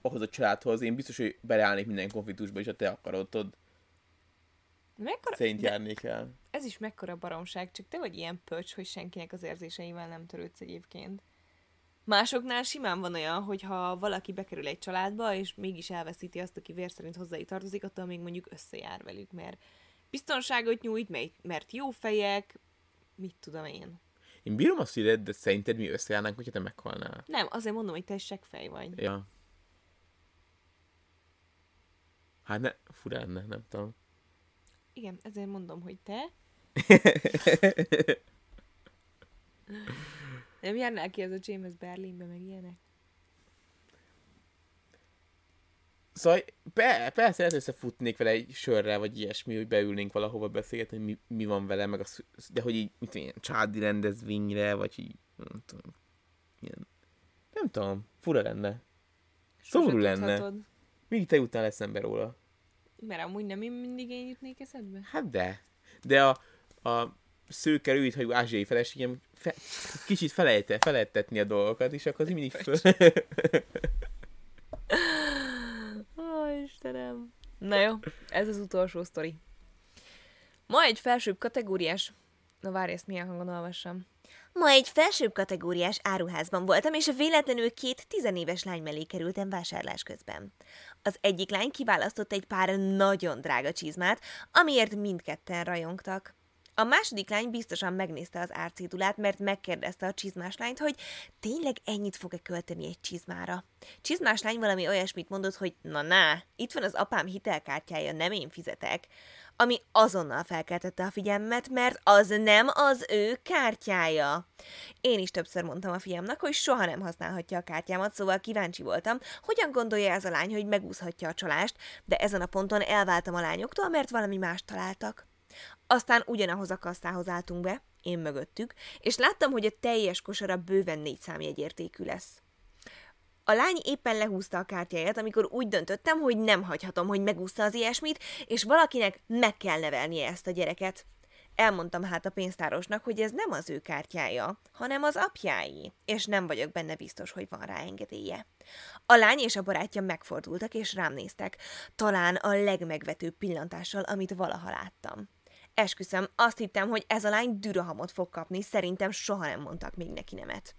Speaker 2: ahhoz a családhoz, én biztos, hogy beleállnék minden konfliktusba, és ha te akarod, tudod,
Speaker 1: Mekkora,
Speaker 2: szerint
Speaker 1: de
Speaker 2: járnék el.
Speaker 1: ez is mekkora baromság, csak te vagy ilyen pöcs, hogy senkinek az érzéseivel nem törődsz egyébként. Másoknál simán van olyan, hogy ha valaki bekerül egy családba, és mégis elveszíti azt, aki vér szerint hozzáig tartozik, attól még mondjuk összejár velük, mert biztonságot nyújt, mert- jó fejek, mit tudom én.
Speaker 2: Én bírom a szíved, de szerinted mi összejárnánk, hogyha te meghalnál?
Speaker 1: Nem, azért mondom, hogy te seggfej vagy.
Speaker 2: Ja. Hát ne, fura lenne, nem tudom.
Speaker 1: Igen, ezért mondom, hogy te. Nem járnál ki az a James Berlinbe, meg ilyenek?
Speaker 2: Szóval be, persze lehet összefutnék vele egy sörrel, vagy ilyesmi, hogy beülnénk valahova beszélgetni, hogy mi, mi van vele, meg a, de hogy így, mit ilyen csádi rendezvényre, vagy így, nem tudom, ilyen, nem tudom, fura lenne. Szomorú lenne. Mindig te jutnál eszembe róla.
Speaker 1: Mert amúgy nem én mindig én jutnék eszedbe?
Speaker 2: Hát de. De a, a szőke rövidhajú ázsiai feleségem fe, kicsit felejte, felejtetni a dolgokat, és akkor az mindig föl...
Speaker 1: Ó, Istenem. Na jó, ez az utolsó sztori. Ma egy felsőbb kategóriás... Na várj, ezt milyen hangon olvassam. Ma egy felsőbb kategóriás áruházban voltam, és véletlenül két tizenéves lány mellé kerültem vásárlás közben. Az egyik lány kiválasztott egy pár nagyon drága csizmát, amiért mindketten rajongtak. A második lány biztosan megnézte az árcédulát, mert megkérdezte a csizmás lányt, hogy tényleg ennyit fog-e költeni egy csizmára. Csizmás lány valami olyasmit mondott, hogy na na, itt van az apám hitelkártyája, nem én fizetek. Ami azonnal felkeltette a figyelmet, mert az nem az ő kártyája. Én is többször mondtam a fiamnak, hogy soha nem használhatja a kártyámat, szóval kíváncsi voltam, hogyan gondolja ez a lány, hogy megúszhatja a csalást, de ezen a ponton elváltam a lányoktól, mert valami mást találtak. Aztán ugyanahoz a kasztához álltunk be, én mögöttük, és láttam, hogy a teljes kosara bőven négy számjegyértékű lesz. A lány éppen lehúzta a kártyáját, amikor úgy döntöttem, hogy nem hagyhatom, hogy megúszta az ilyesmit, és valakinek meg kell nevelnie ezt a gyereket. Elmondtam hát a pénztárosnak, hogy ez nem az ő kártyája, hanem az apjáé, és nem vagyok benne biztos, hogy van rá engedélye. A lány és a barátja megfordultak és rám néztek, talán a legmegvetőbb pillantással, amit valaha láttam. Esküszöm, azt hittem, hogy ez a lány dürahamot fog kapni, szerintem soha nem mondtak még neki nemet.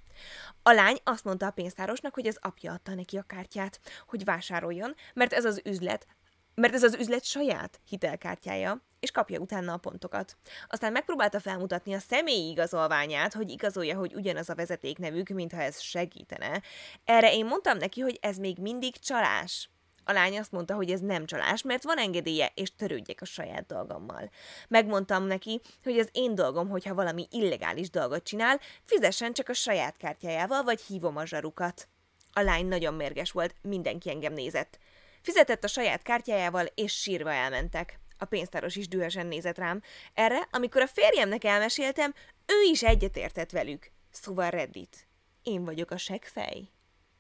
Speaker 1: A lány azt mondta a pénztárosnak, hogy az apja adta neki a kártyát, hogy vásároljon, mert ez az üzlet, mert ez az üzlet saját hitelkártyája, és kapja utána a pontokat. Aztán megpróbálta felmutatni a személyi igazolványát, hogy igazolja, hogy ugyanaz a vezetéknevük, mintha ez segítene. Erre én mondtam neki, hogy ez még mindig csalás. A lány azt mondta, hogy ez nem csalás, mert van engedélye, és törődjek a saját dolgommal. Megmondtam neki, hogy az én dolgom, hogyha valami illegális dolgot csinál, fizessen csak a saját kártyájával, vagy hívom a zsarukat. A lány nagyon mérges volt, mindenki engem nézett. Fizetett a saját kártyájával, és sírva elmentek. A pénztáros is dühösen nézett rám. Erre, amikor a férjemnek elmeséltem, ő is egyetértett velük. Szóval Reddit. Én vagyok a segfej.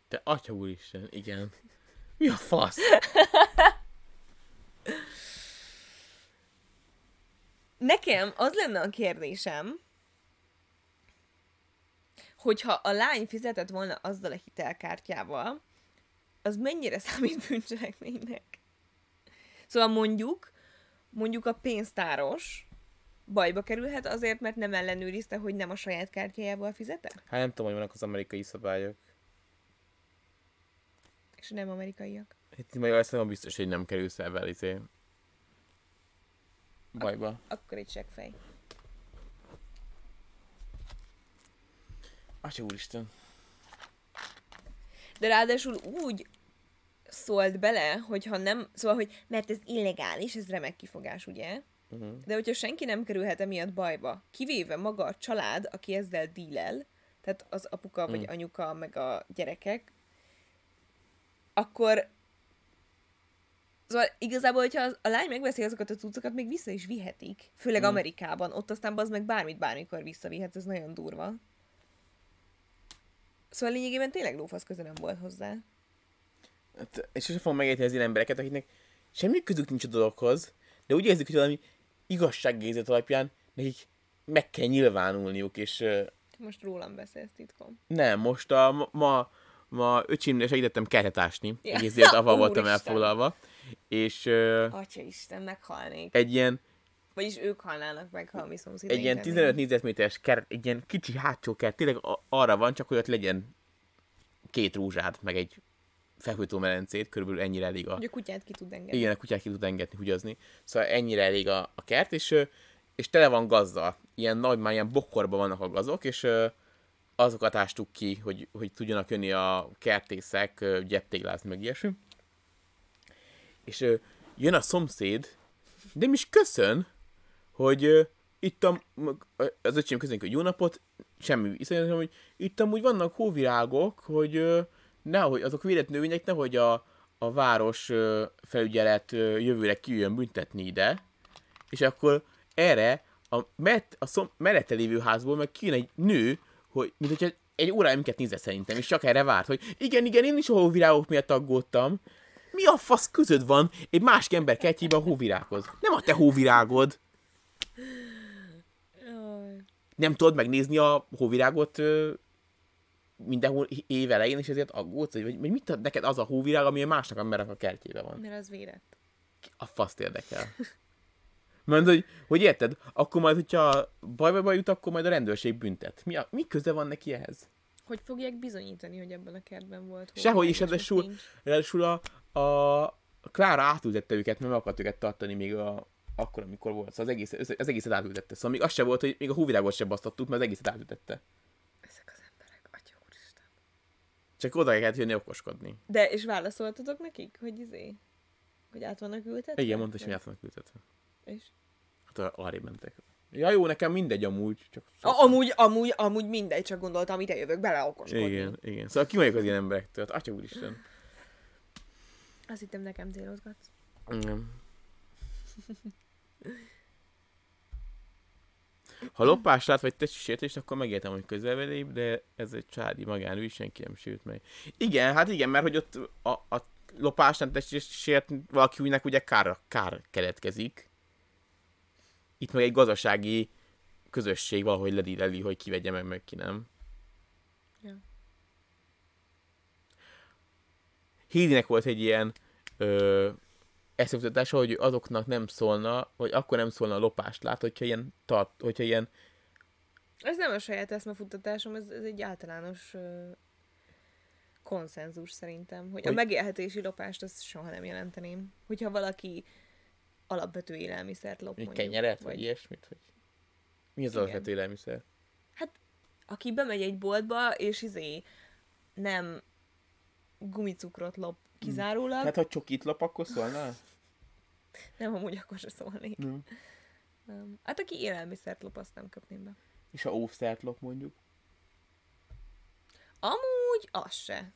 Speaker 2: Te atya úristen, igen. Mi a fasz?
Speaker 1: Nekem az lenne a kérdésem, hogyha a lány fizetett volna azzal a hitelkártyával, az mennyire számít bűncselekménynek? Szóval mondjuk, mondjuk a pénztáros bajba kerülhet azért, mert nem ellenőrizte, hogy nem a saját kártyájával fizete?
Speaker 2: Hát nem tudom, hogy vannak az amerikai szabályok.
Speaker 1: És nem amerikaiak.
Speaker 2: Itt Magyarországon biztos, hogy nem kerülsz vele, izé. Bajba.
Speaker 1: Akkor egy seggfej.
Speaker 2: Atya úristen.
Speaker 1: De ráadásul úgy szólt bele, hogyha nem, szóval, hogy mert ez illegális, ez remek kifogás, ugye?
Speaker 2: Uh-huh.
Speaker 1: De hogyha senki nem kerülhet emiatt bajba, kivéve maga a család, aki ezzel dílel, tehát az apuka vagy
Speaker 2: Mm.
Speaker 1: anyuka, meg a gyerekek, akkor Szóval igazából, hogyha a lány megveszi azokat a cuccokat, még vissza is vihetik. Főleg
Speaker 2: Mm.
Speaker 1: Amerikában. Ott aztán az meg bármit bármikor visszavihet, ez nagyon durva. Szóval lényegében tényleg lófasz köze nem volt hozzá.
Speaker 2: Hát, és sosem fogom megérteni az ilyen embereket, akiknek semmi közük nincs a dologhoz, de úgy érzik, hogy valami igazságérzet alapján nekik meg kell nyilvánulniuk, és
Speaker 1: most rólam beszélsz titkom.
Speaker 2: nem, most a ma, ma, öcsimnél segítettem kertet ásni,
Speaker 1: Ja.
Speaker 2: egész élet avval voltam elfoglalva, és ö,
Speaker 1: Atya Isten, meghalnék.
Speaker 2: egy ilyen,
Speaker 1: Vagyis ők halnának meg, ha mi szomszédaink
Speaker 2: egy ilyen
Speaker 1: lennének.
Speaker 2: 15 négyzetméteres kert, egy ilyen kicsi hátsó kert, tényleg arra van, csak hogy ott legyen két rózsád, meg egy fekvőtó medencét, körülbelül ennyire elég a,
Speaker 1: Hogy a kutyát ki tud engedni.
Speaker 2: Igen, a kutyát ki tud engedni, húgyozni. Szóval ennyire elég a, a kert, és, és tele van gazdal. Ilyen nagy, már ilyen bokorban vannak a gazok, és azokat ástuk ki, hogy, hogy tudjanak jönni a kertészek, gyeptéglázni, meg ilyesmi. És jön a szomszéd, de nem is köszön, hogy ö, itt a, az öcsém köszönjük, hogy jó napot, semmi viszont, hogy itt amúgy vannak hóvirágok, hogy ö, nehogy azok védett növények, nehogy a, a város felügyelet jövőre kijöjjön büntetni ide, és akkor erre a, met, a szom, mellette lévő házból meg kijön egy nő, hogy, mint hogyha egy órája minket nézze szerintem, és csak erre várt, hogy igen, igen, én is a hóvirágok miatt aggódtam. Mi a fasz közöd van egy másik ember kertjébe a hóvirághoz? Nem a te hóvirágod. Nem tudod megnézni a hóvirágot ö, minden hó- év elején, és ezért aggódsz, vagy, vagy mit ad neked az a hóvirág, ami a másnak embernek a kertjében van?
Speaker 1: Mert az védett.
Speaker 2: A faszt érdekel. Mert hogy, hogy érted, akkor majd, hogyha bajba baj jut, akkor majd a rendőrség büntet. Mi, a, mi köze van neki ehhez?
Speaker 1: Hogy fogják bizonyítani, hogy ebben a kertben volt?
Speaker 2: Sehogy is, ráadásul-? Ráadásul a, a, Klára átültette őket, mert meg akart őket tartani még a, akkor, amikor volt. Szóval az, egész, az egészet átültette. Szóval még az se volt, hogy még a hóvirágot sem basztattuk, mert az egészet átültette.
Speaker 1: Ezek az emberek, atya úristen.
Speaker 2: Csak oda kellett jönni okoskodni.
Speaker 1: De, és válaszoltatok nekik, hogy izé? Hogy át vannak ültetve?
Speaker 2: Igen, mondta, hogy át vannak ültetve.
Speaker 1: És?
Speaker 2: Hát arrébb mentek. Ja jó, nekem mindegy amúgy, csak...
Speaker 1: A, amúgy, amúgy, amúgy mindegy, csak gondoltam, ide jövök bele okoskodni.
Speaker 2: Igen, igen. Szóval ki vagyok az ilyen emberektől? Hát, atya úristen.
Speaker 1: Azt hittem nekem célozgatsz.
Speaker 2: Igen. Ha lopás lát, vagy testi sértést, akkor megértem, hogy közelvelép, de ez egy csádi magánügy, senki nem sült meg. Igen, hát igen, mert hogy ott a, a lopásnál testi sért valakinek ugye kár, kár keletkezik. Itt meg egy gazdasági közösség valahogy ledíreli, hogy ki vegye meg, meg ki nem.
Speaker 1: Ja.
Speaker 2: Hédinek volt egy ilyen ö, hogy azoknak nem szólna, vagy akkor nem szólna a lopást lát, hogyha ilyen, tart, hogyha ilyen
Speaker 1: Ez nem a saját eszmefuttatásom, ez, ez egy általános ö, konszenzus szerintem, hogy, hogy a megélhetési lopást azt soha nem jelenteném. Hogyha valaki alapvető élelmiszert lop, mondjuk,
Speaker 2: kenyeret, vagy ilyesmit? Vagy... Mi az
Speaker 1: Igen.
Speaker 2: alapvető élelmiszer?
Speaker 1: aki bemegy egy boltba, és izé nem gumicukrot lop kizárólag,
Speaker 2: Hát, ha csokit lop, akkor szólnál?
Speaker 1: nem amúgy akkor se szólnék.
Speaker 2: Nem.
Speaker 1: Nem. Hát aki élelmiszert lop, azt nem köpném be.
Speaker 2: És ha óvszert lop, mondjuk?
Speaker 1: Amúgy az se.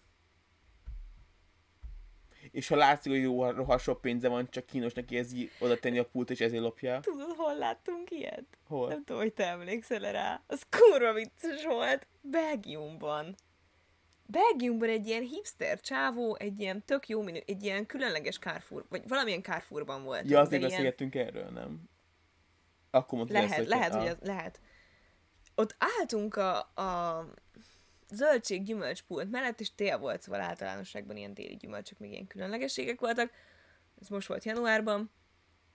Speaker 2: És ha látszik, hogy jó, rohadt sok pénze van, csak kínos neki érzi oda tenni a pult, és ezért lopja.
Speaker 1: Tudod, hol láttunk ilyet?
Speaker 2: Hol?
Speaker 1: Nem tudom, hogy te emlékszel rá. Az kurva vicces volt. Belgiumban. Belgiumban egy ilyen hipster csávó, egy ilyen tök jó minő, egy ilyen különleges Carrefour, vagy valamilyen Carrefourban volt.
Speaker 2: Ja, azért beszélgettünk erről, nem? Akkor mondtad
Speaker 1: Lehet,
Speaker 2: ezt,
Speaker 1: lehet, hogy
Speaker 2: ah.
Speaker 1: az, lehet. Ott álltunk a, a zöldség gyümölcspult mellett, és tél volt, szóval általánosságban ilyen téli gyümölcsök, még ilyen különlegességek voltak. Ez most volt januárban.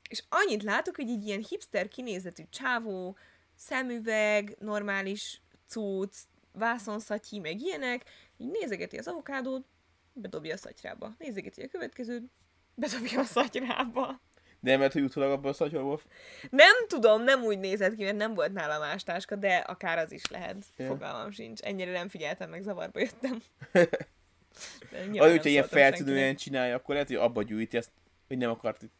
Speaker 1: És annyit látok, hogy egy ilyen hipster kinézetű csávó, szemüveg, normális cucc, vászonszatyi, meg ilyenek, így nézegeti az avokádót, bedobja a szatyrába. Nézegeti a következőt, bedobja a szatyrába.
Speaker 2: De mert hogy utólag abban a szatyorból...
Speaker 1: Nem tudom, nem úgy nézett ki, mert nem volt nála más táska, de akár az is lehet.
Speaker 2: Ja.
Speaker 1: Fogalmam sincs. Ennyire nem figyeltem, meg zavarba jöttem.
Speaker 2: Az,
Speaker 1: nem
Speaker 2: hogyha ilyen feltűnően csinálja, akkor lehet, hogy abba gyűjti ezt, hogy nem akart itt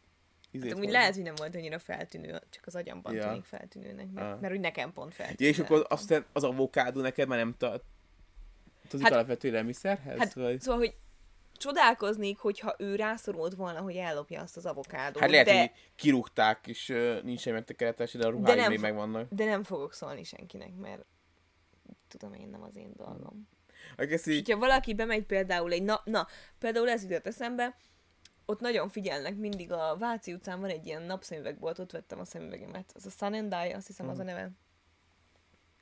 Speaker 2: izét
Speaker 1: Hát,
Speaker 2: hozni.
Speaker 1: lehet, hogy nem volt annyira feltűnő, csak az agyamban
Speaker 2: Ja.
Speaker 1: tűnik feltűnőnek, mert,
Speaker 2: Ah.
Speaker 1: mert úgy nekem pont feltűnő.
Speaker 2: Ja, és akkor aztán az avokádó neked már nem tart az
Speaker 1: Hát-
Speaker 2: alapvető élelmiszerhez?
Speaker 1: Hát,
Speaker 2: vagy?
Speaker 1: szóval, hogy csodálkoznék, hogyha ő rászorult volna, hogy ellopja azt az avokádót,
Speaker 2: hát lehet,
Speaker 1: de,
Speaker 2: hogy kirúgták, és uh, nincs semmi megtekeretes, de a ruhái
Speaker 1: nem
Speaker 2: még megvannak.
Speaker 1: de nem fogok szólni senkinek, mert tudom én, nem az én dolgom.
Speaker 2: Egész
Speaker 1: És
Speaker 2: így,
Speaker 1: hogyha valaki bemegy például egy, na, na például ez jutott eszembe, ott nagyon figyelnek mindig a Váci utcán van egy ilyen napszemüvegbolt, ott vettem a szemüvegemet. Az a Sun and Die, azt hiszem az a neve.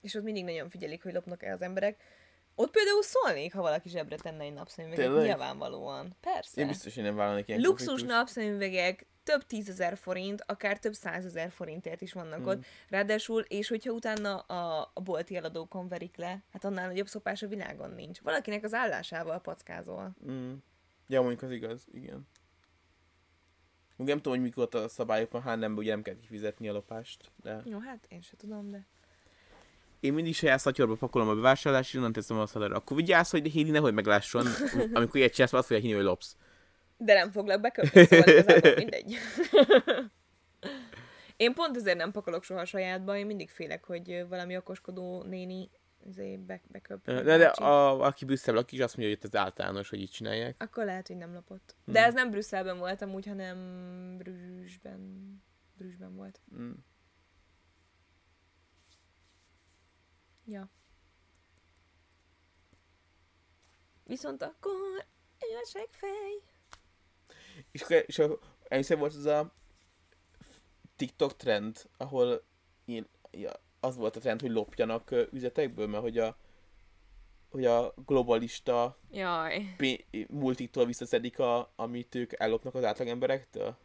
Speaker 1: És ott mindig nagyon figyelik, hogy lopnak-e az emberek. Ott például szólnék, ha valaki zsebre tenne egy napszemüveget.
Speaker 2: Tényleg?
Speaker 1: Nyilvánvalóan. Persze.
Speaker 2: én biztos, hogy nem vállalnék ilyen
Speaker 1: Luxus
Speaker 2: konfliktust.
Speaker 1: napszemüvegek több tízezer forint, akár több százezer forintért is vannak mm. ott. Ráadásul, és hogyha utána a, a bolti eladókon verik le, hát annál nagyobb szopás a világon nincs. Valakinek az állásával packázol.
Speaker 2: Mm. Ja, mondjuk az igaz, igen. Még nem tudom, hogy mikor a szabályok van, hát nem, ugye nem kell kifizetni a lopást, de...
Speaker 1: Jó, hát én se tudom, de...
Speaker 2: Én mindig saját szatyorba pakolom a bevásárlást, és onnan teszem a szalára. Akkor vigyázz, hogy Héli nehogy meglásson, amikor ilyet csinálsz, azt fogja hinni, hogy lopsz.
Speaker 1: De nem foglak beköpni, szóval mindegy. én pont ezért nem pakolok soha sajátba, én mindig félek, hogy valami okoskodó néni izé be, beköp.
Speaker 2: De, de a, aki Brüsszel lakik, azt mondja, hogy itt az általános, hogy így csinálják.
Speaker 1: Akkor lehet, hogy nem lopott. De ez nem Brüsszelben voltam úgy, hanem Brüsszben. Brüsszben volt.
Speaker 2: Mm.
Speaker 1: Ja. Viszont akkor egy fej.
Speaker 2: És, akkor- és a, először volt az a TikTok trend, ahol ilyen, ja, az volt a trend, hogy lopjanak üzletekből, mert hogy a, hogy a globalista
Speaker 1: Jaj.
Speaker 2: pé- multiktól visszaszedik, a, amit ők ellopnak az átlag emberektől.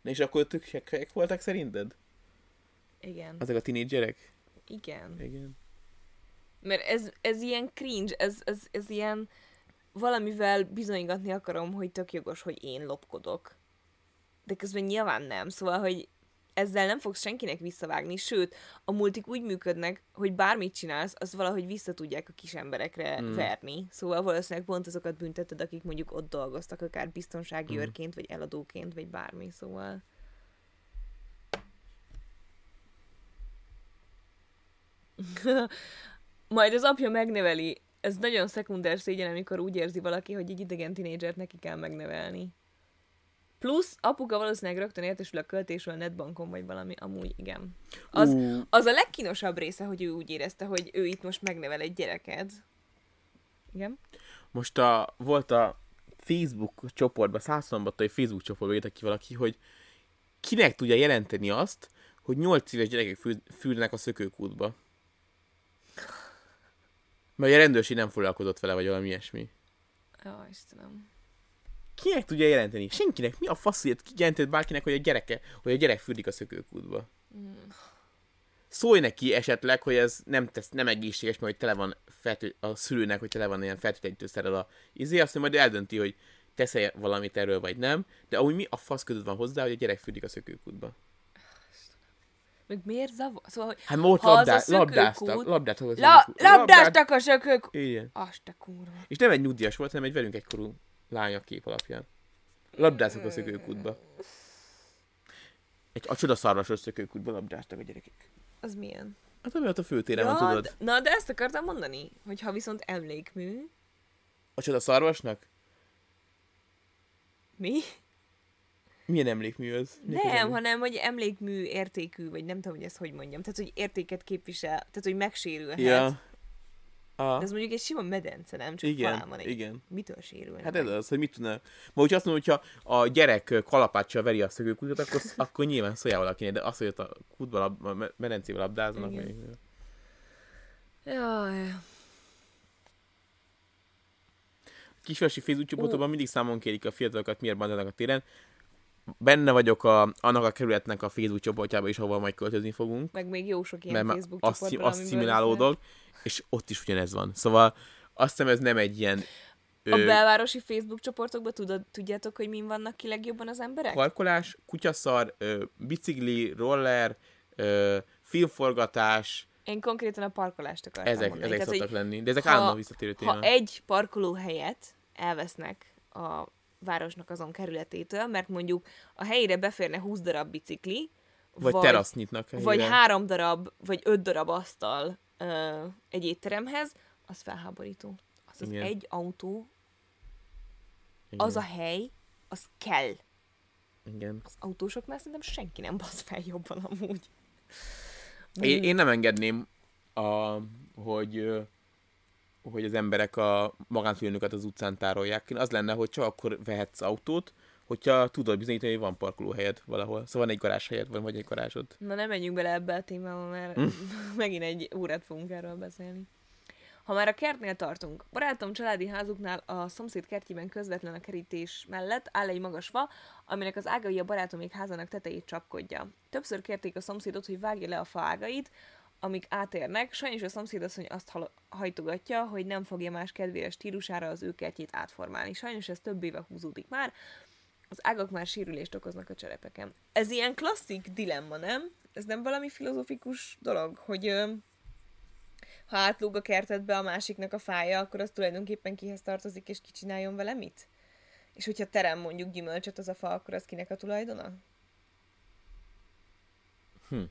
Speaker 2: Na és akkor ők voltak szerinted?
Speaker 1: Igen.
Speaker 2: Azok a tinédzserek?
Speaker 1: Igen.
Speaker 2: Igen.
Speaker 1: Mert ez, ez ilyen cringe, ez, ez, ez ilyen valamivel bizonygatni akarom, hogy tök jogos, hogy én lopkodok. De közben nyilván nem, szóval, hogy ezzel nem fogsz senkinek visszavágni, sőt, a multik úgy működnek, hogy bármit csinálsz, az valahogy vissza tudják a kis emberekre
Speaker 2: Mm.
Speaker 1: verni. Szóval valószínűleg pont azokat bünteted, akik mondjuk ott dolgoztak, akár biztonsági
Speaker 2: mm.
Speaker 1: őrként, vagy eladóként, vagy bármi, szóval... Majd az apja megneveli. Ez nagyon szekunder szégyen, amikor úgy érzi valaki, hogy egy idegen tinédzsert neki kell megnevelni. Plusz apuka valószínűleg rögtön értesül a költésről a netbankon, vagy valami, amúgy igen. Az, az a legkínosabb része, hogy ő úgy érezte, hogy ő itt most megnevel egy gyereket. Igen?
Speaker 2: Most a, volt a Facebook csoportban, százszombattai Facebook csoportban írtak ki valaki, hogy kinek tudja jelenteni azt, hogy 8 éves gyerekek fül, fülnek a szökőkútba. Mert a rendőrség nem foglalkozott vele, vagy valami ilyesmi.
Speaker 1: Jó, Istenem.
Speaker 2: Kinek tudja jelenteni? Senkinek. Mi a faszért jelentett bárkinek, hogy a gyereke, hogy a gyerek fürdik a szökőkútba? Szólj neki esetleg, hogy ez nem, tesz, nem egészséges, mert hogy tele van fertő, a szülőnek, hogy tele van ilyen fertőtlenítőszerrel a izé, azt majd eldönti, hogy tesz -e valamit erről, vagy nem. De amúgy mi a fasz között van hozzá, hogy a gyerek fürdik a szökőkútba?
Speaker 1: Meg miért zavar? Szóval,
Speaker 2: Hát most
Speaker 1: a
Speaker 2: labdá,
Speaker 1: szökőkút-
Speaker 2: labdáztak, labdáztak a
Speaker 1: La, labdáztak a sökök!
Speaker 2: Igen.
Speaker 1: Azt te kurva.
Speaker 2: És nem egy nyugdíjas volt, hanem egy velünk egykorú lány a kép alapján. Labdáztak a szökőkútba. Egy, a csodaszarvasos szökőkútba labdáztak a gyerekek.
Speaker 1: Az milyen?
Speaker 2: Hát ami ott a főtéren van, tudod.
Speaker 1: na, de ezt akartam mondani, hogy ha viszont emlékmű,
Speaker 2: A csodaszarvasnak?
Speaker 1: mi?
Speaker 2: Milyen emlékmű az? Milyen
Speaker 1: Nem,
Speaker 2: emlékmű?
Speaker 1: hanem, hogy emlékmű értékű, vagy nem tudom, hogy ezt hogy mondjam. Tehát, hogy értéket képvisel, tehát, hogy megsérülhet.
Speaker 2: Ja. A...
Speaker 1: De ez mondjuk egy sima medence, nem? Csak
Speaker 2: Igen,
Speaker 1: van egy...
Speaker 2: igen.
Speaker 1: Mitől sérülne
Speaker 2: Hát ez az, hogy mit tudna... Ma, hogyha azt mondom, hogyha a gyerek kalapáccsal veri a szökőkútot, akkor, akkor nyilván szóljál valakinek, de azt, hogy ott a kútba, lab, a me- medencébe labdáznak, meg...
Speaker 1: Jaj.
Speaker 2: kisvárosi Facebook csoportokban mindig számon kérik a fiatalokat, miért bandának a téren. Benne vagyok a, annak a kerületnek a Facebook csoportjában is, ahova majd költözni fogunk.
Speaker 1: Meg még jó sok ilyen
Speaker 2: mert
Speaker 1: Facebook amiből
Speaker 2: szimulálódok, és ott is ugyanez van. Szóval azt hiszem ez nem egy ilyen
Speaker 1: A belvárosi Facebook csoportokban tudod, tudjátok, hogy min vannak ki legjobban az emberek?
Speaker 2: parkolás, kutyaszar, ö, bicikli, roller, ö, filmforgatás,
Speaker 1: Én konkrétan a parkolást akartam
Speaker 2: ezek,
Speaker 1: mondani.
Speaker 2: ezek
Speaker 1: Tehát,
Speaker 2: szoktak lenni. De ezek
Speaker 1: ha-
Speaker 2: állandóan visszatérő téma.
Speaker 1: ha egy parkolóhelyet elvesznek a városnak azon kerületétől, mert mondjuk a helyére beférne 20 darab bicikli,
Speaker 2: Vagy, vagy teraszt nyitnak.
Speaker 1: vagy
Speaker 2: helyére.
Speaker 1: három darab, vagy öt darab asztal ö, egy étteremhez, az felháborító. Az az
Speaker 2: Igen.
Speaker 1: egy autó,
Speaker 2: Igen.
Speaker 1: az a hely, az kell.
Speaker 2: Igen.
Speaker 1: Az autósoknál szerintem senki nem basz fel jobban amúgy.
Speaker 2: Én, én nem engedném, a, hogy, hogy az emberek a magántulajdonjukat az utcán tárolják. Az lenne, hogy csak akkor vehetsz autót, hogyha tudod bizonyítani, hogy van parkolóhelyed valahol. Szóval van egy garázshelyed, vagy vagy egy garázsod.
Speaker 1: Na nem menjünk bele ebbe a témába, mert
Speaker 2: Hm.
Speaker 1: megint egy órát fogunk erről beszélni. Ha már a kertnél tartunk, barátom családi házuknál a szomszéd kertjében közvetlen a kerítés mellett áll egy magas fa, aminek az ágai a barátomék házának tetejét csapkodja. Többször kérték a szomszédot, hogy vágja le a fa ágait, amik átérnek, sajnos a szomszédasszony azt hajtogatja, hogy nem fogja más kedvére stílusára az ő kertjét átformálni. Sajnos ez több éve húzódik már, az ágak már sérülést okoznak a cserepeken. Ez ilyen klasszik dilemma, nem? Ez nem valami filozofikus dolog, hogy ö, ha átlóg a kertedbe a másiknak a fája, akkor az tulajdonképpen kihez tartozik, és ki csináljon vele mit? És hogyha terem mondjuk gyümölcsöt az a fa, akkor az kinek a tulajdona?
Speaker 2: Hm.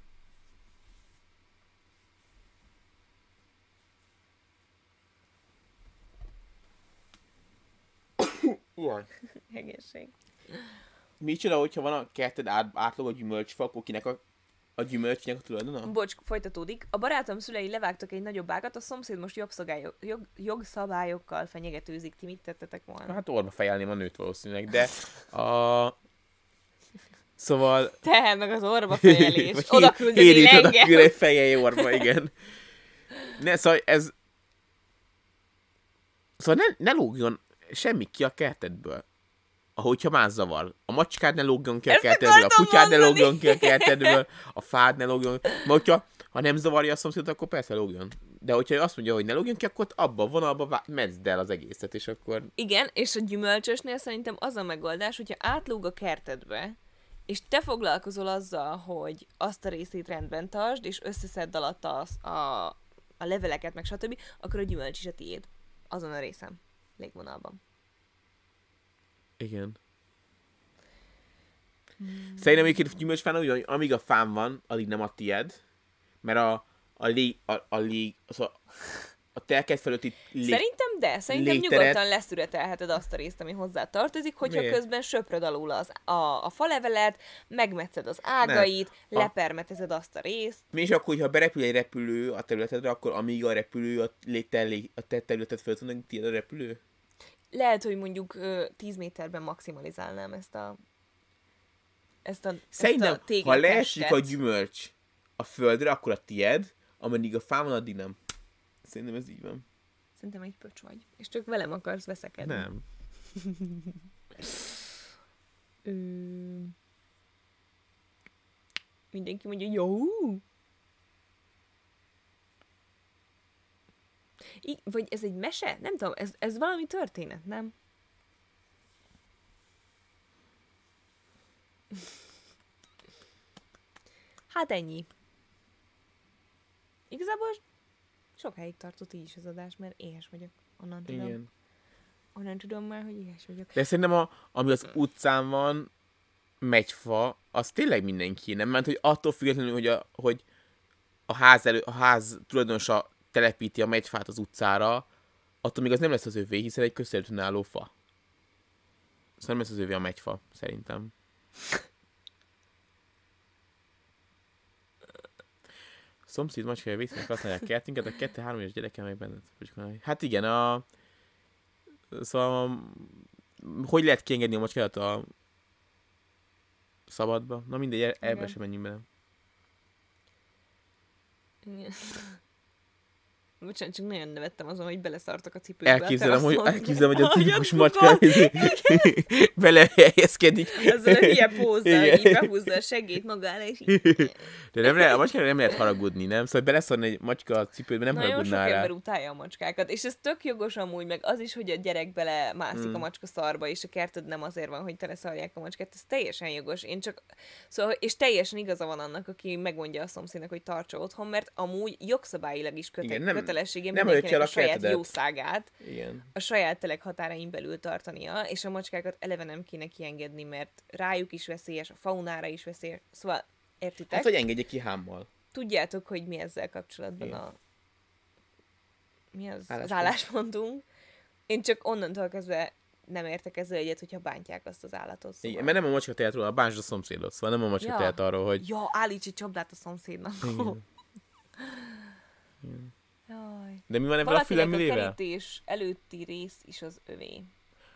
Speaker 2: Jaj.
Speaker 1: Egészség.
Speaker 2: Micsoda, hogyha van a kerted át, átlog a gyümölcsfa, akkor kinek a, a gyümölcsnek a tulajdona?
Speaker 1: Bocs, folytatódik. A barátom szülei levágtak egy nagyobb ágat, a szomszéd most jogszabályok, jog, jogszabályokkal fenyegetőzik. Ti mit tettetek volna?
Speaker 2: Hát orba fejelném a nőt valószínűleg, de a... Szóval...
Speaker 1: Te, meg az orba fejelés. Oda küldeni
Speaker 2: oda
Speaker 1: engem.
Speaker 2: küld egy fejelj orba, igen. Ne, szóval ez... Szóval ne, ne lógjon semmi ki a kertedből. Ahogyha más zavar. A macskád ne lógjon ki a
Speaker 1: Ezt
Speaker 2: kertedből, a kutyád ne lógjon ki a kertedből, a fád ne lógjon. Mert hogyha ha nem zavarja a szomszédot, akkor persze lógjon. De hogyha azt mondja, hogy ne lógjon ki, akkor abba a vonalba mezd el az egészet, és akkor
Speaker 1: Igen, és a gyümölcsösnél szerintem az a megoldás, hogyha átlóg a kertedbe, és te foglalkozol azzal, hogy azt a részét rendben tartsd, és összeszedd alatta az, a, a leveleket, meg stb., akkor a gyümölcs is a tiéd. Azon a részem. Légvonalban.
Speaker 2: Igen. Szerintem egyébként gyümölcsfán úgy, hogy amíg a fám van, addig nem a tied, mert a, a lég, a, a lég, szóval a telked fölötti lég...
Speaker 1: Szerintem de, szerintem
Speaker 2: légteret-
Speaker 1: nyugodtan leszüretelheted azt a részt, ami hozzá tartozik, hogyha
Speaker 2: Miért?
Speaker 1: közben söpröd alul az, a, a falevelet, megmetszed az ágait,
Speaker 2: Nem. A-
Speaker 1: lepermetezed azt a részt.
Speaker 2: És akkor, hogyha berepül egy repülő a területedre, akkor amíg a repülő a, légter, lég, a te területed föl van, tiéd a repülő?
Speaker 1: Lehet, hogy mondjuk ö, 10 méterben maximalizálnám ezt a ezt a,
Speaker 2: Szerintem,
Speaker 1: ezt a
Speaker 2: ha leesik a gyümölcs a földre, akkor a tied, ameddig a fán van, addig nem. Szerintem ez így van.
Speaker 1: Szerintem egy pöcs vagy. És csak velem akarsz veszekedni.
Speaker 2: Nem.
Speaker 1: Ö... Mindenki mondja, jó. I- vagy ez egy mese? Nem tudom, ez, ez valami történet, nem? Hát ennyi. Igazából sok helyig tartott így is az adás, mert éhes vagyok. Onnan tudom.
Speaker 2: Igen.
Speaker 1: Onnan tudom már, hogy éhes vagyok.
Speaker 2: De szerintem, a, ami az utcán van, megyfa, az tényleg mindenki, nem? Mert hogy attól függetlenül, hogy a, hogy a ház, elő, a ház tulajdonosa telepíti a megyfát az utcára, attól még az nem lesz az övé, hiszen egy közterületen álló fa. Szóval nem lesz az övé a megyfa, szerintem. Szomszéd macskája vésznek használják kertünket, a kette-három éves gyereke meg pucsolni. Hát igen, a... Szóval, a- hogy lehet kiengedni a macskáját a szabadba? Na mindegy, ebbe sem menjünk bele.
Speaker 1: Igen. Bocsánat, csak nagyon nevettem azon, hogy beleszartak a cipőbe.
Speaker 2: Elképzelem, hogy, elképzelem, hogy a tipikus macska belehelyezkedik.
Speaker 1: Ezzel a hülye pózzal, így behúzza a segét magára, és így.
Speaker 2: De nem lehet, a macskára nem lehet haragudni, nem? Szóval beleszarni egy macska a cipődbe, nem
Speaker 1: Nagyon sok
Speaker 2: haragudnál rá.
Speaker 1: ember utálja a macskákat, és ez tök jogos amúgy, meg az is, hogy a gyerek bele mászik
Speaker 2: Mm.
Speaker 1: a macska szarba, és a kerted nem azért van, hogy teleszarják a macskát, ez teljesen jogos. Én csak, szóval, és teljesen igaza van annak, aki megmondja a szomszédnak, hogy tartsa otthon, mert amúgy jogszabályilag is köte-
Speaker 2: Igen, nem-
Speaker 1: kötelessége
Speaker 2: nem
Speaker 1: mindenkinek a
Speaker 2: a
Speaker 1: saját jószágát,
Speaker 2: Igen.
Speaker 1: a saját telek határain belül tartania, és a macskákat eleve nem kéne kiengedni, mert rájuk is veszélyes, a faunára is veszélyes. Szóval, értitek?
Speaker 2: Hát, hogy engedje ki hámmal.
Speaker 1: Tudjátok, hogy mi ezzel kapcsolatban
Speaker 2: Igen.
Speaker 1: a... Mi az, az
Speaker 2: Álláspont.
Speaker 1: álláspontunk. Én csak onnantól kezdve nem értek ezzel egyet, hogyha bántják azt az állatot. Szóval.
Speaker 2: Igen, mert nem a macska tehet róla, a bánsd a szomszédot, szóval nem a macska
Speaker 1: Ja.
Speaker 2: tehet arról, hogy...
Speaker 1: Ja, állíts egy csapdát a szomszédnak.
Speaker 2: Igen.
Speaker 1: Jaj.
Speaker 2: De mi van ebben a
Speaker 1: Valakinek a
Speaker 2: fülemülével?
Speaker 1: kerítés előtti rész is az övé.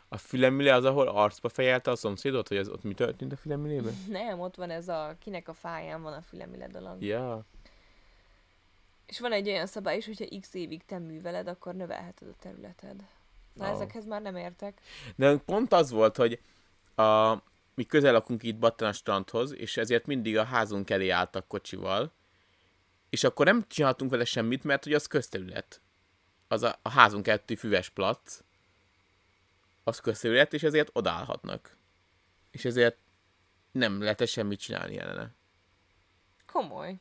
Speaker 2: A fülemüle az, ahol arcba fejelte a szomszédot, hogy az ott mi történt a fülemülében?
Speaker 1: Nem, ott van ez a kinek a fáján van a fülemüle dolog.
Speaker 2: Ja.
Speaker 1: És van egy olyan szabály is, hogyha x évig te műveled, akkor növelheted a területed. Na,
Speaker 2: Ó.
Speaker 1: ezekhez már nem értek.
Speaker 2: De pont az volt, hogy a, mi közel lakunk itt Battan a strandhoz, és ezért mindig a házunk elé álltak kocsival, és akkor nem csináltunk vele semmit, mert hogy az közterület. Az a, a házunk előtti füves plac, az közterület, és ezért odállhatnak. És ezért nem lehet semmit csinálni ellene.
Speaker 1: Komoly.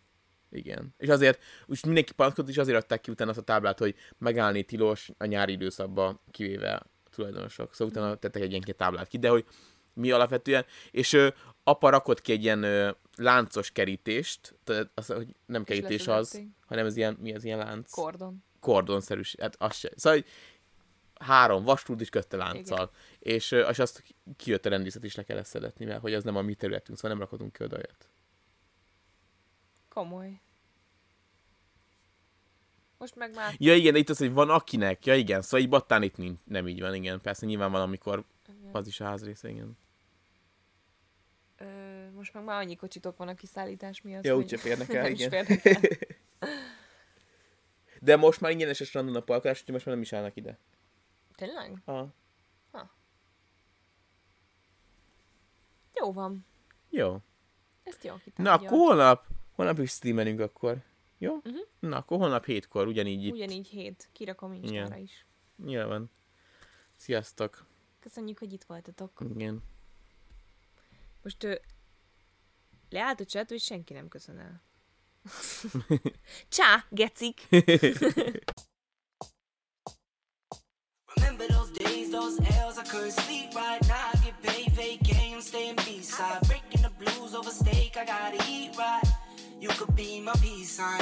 Speaker 2: Igen. És azért, úgy mindenki panaszkodott, és azért adták ki utána azt a táblát, hogy megállni tilos a nyári időszakban, kivéve a tulajdonosok. Szóval utána tettek egy ilyen táblát ki, de hogy mi alapvetően, és ö, apa rakott ki egy ilyen ö, láncos kerítést, tehát az, hogy nem kerítés az, hanem ez ilyen, mi az ilyen lánc?
Speaker 1: Kordon.
Speaker 2: kordonszerűs, hát az se. Szóval, hogy három vasrúd is kötte lánccal. És, és azt kijött a rendészet is le kellett szedetni, mert hogy az nem a mi területünk, szóval nem rakhatunk ki oda olyat.
Speaker 1: Komoly. Most meg már...
Speaker 2: Ja igen, de itt az, hogy van akinek, ja igen, szóval így Battán itt nincs, nem így van, igen. Persze nyilván van, amikor az is a ház része, igen.
Speaker 1: Ö, most meg már annyi kocsitok van a kiszállítás miatt.
Speaker 2: Ja, úgyse férnek el, igen.
Speaker 1: férnek el.
Speaker 2: De most már ingyenes a strandon a parkolás, úgyhogy most már nem is állnak ide.
Speaker 1: Tényleg?
Speaker 2: Ah.
Speaker 1: Jó van.
Speaker 2: Jó.
Speaker 1: Ezt
Speaker 2: Na,
Speaker 1: kitárgyalt.
Speaker 2: akkor holnap, holnap is streamelünk akkor. Jó?
Speaker 1: Mhm.
Speaker 2: Na, akkor holnap hétkor, ugyanígy itt.
Speaker 1: Ugyanígy hét. Kirakom Instára is.
Speaker 2: Nyilván. Sziasztok.
Speaker 1: Köszönjük, hogy itt voltatok.
Speaker 2: Igen.
Speaker 1: Most ö, leállt a chat, hogy senki nem köszön el. Csá, gecik!
Speaker 3: Remember those days, those L's, I couldn't sleep right now. I get paid, vacay, I'm staying B-side. Breaking the blues over steak, I gotta eat right. You could be my peace sign.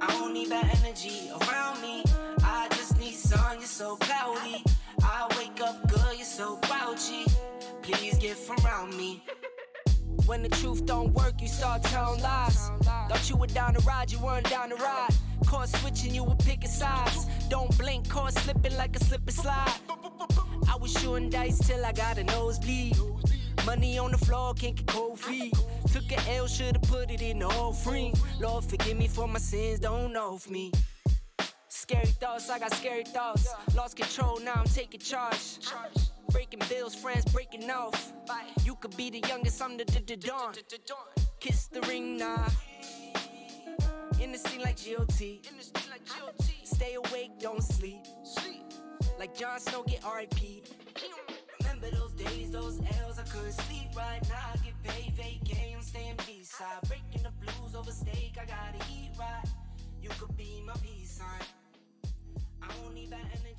Speaker 3: I don't need bad energy around me. I just need sun, you're so cloudy. I wake up good, you're so grouchy. Please get from around me.
Speaker 4: When the truth don't work, you start telling lies. Thought you were down to ride, you weren't down to ride. Caught switching, you were picking sides. Don't blink, caught slipping like a slip and slide. I was shooting dice till I got a nosebleed. Money on the floor, can't get cold feet. Took a L, should've put it in the offering. Lord, forgive me for my sins, don't know of me. Scary thoughts, I got scary thoughts. Lost control, now I'm taking charge breaking bills, friends breaking off. You could be the youngest, I'm the, the, dawn. Kiss the ring, nah. In the scene like GOT. Stay awake, don't sleep. Like Jon Snow, get RIP.
Speaker 3: Remember those days, those L's, I couldn't sleep right now. I get paid, vacay, I'm staying peace side.
Speaker 4: Breaking the blues over steak, I gotta eat right. You could be my peace sign. I don't need that energy.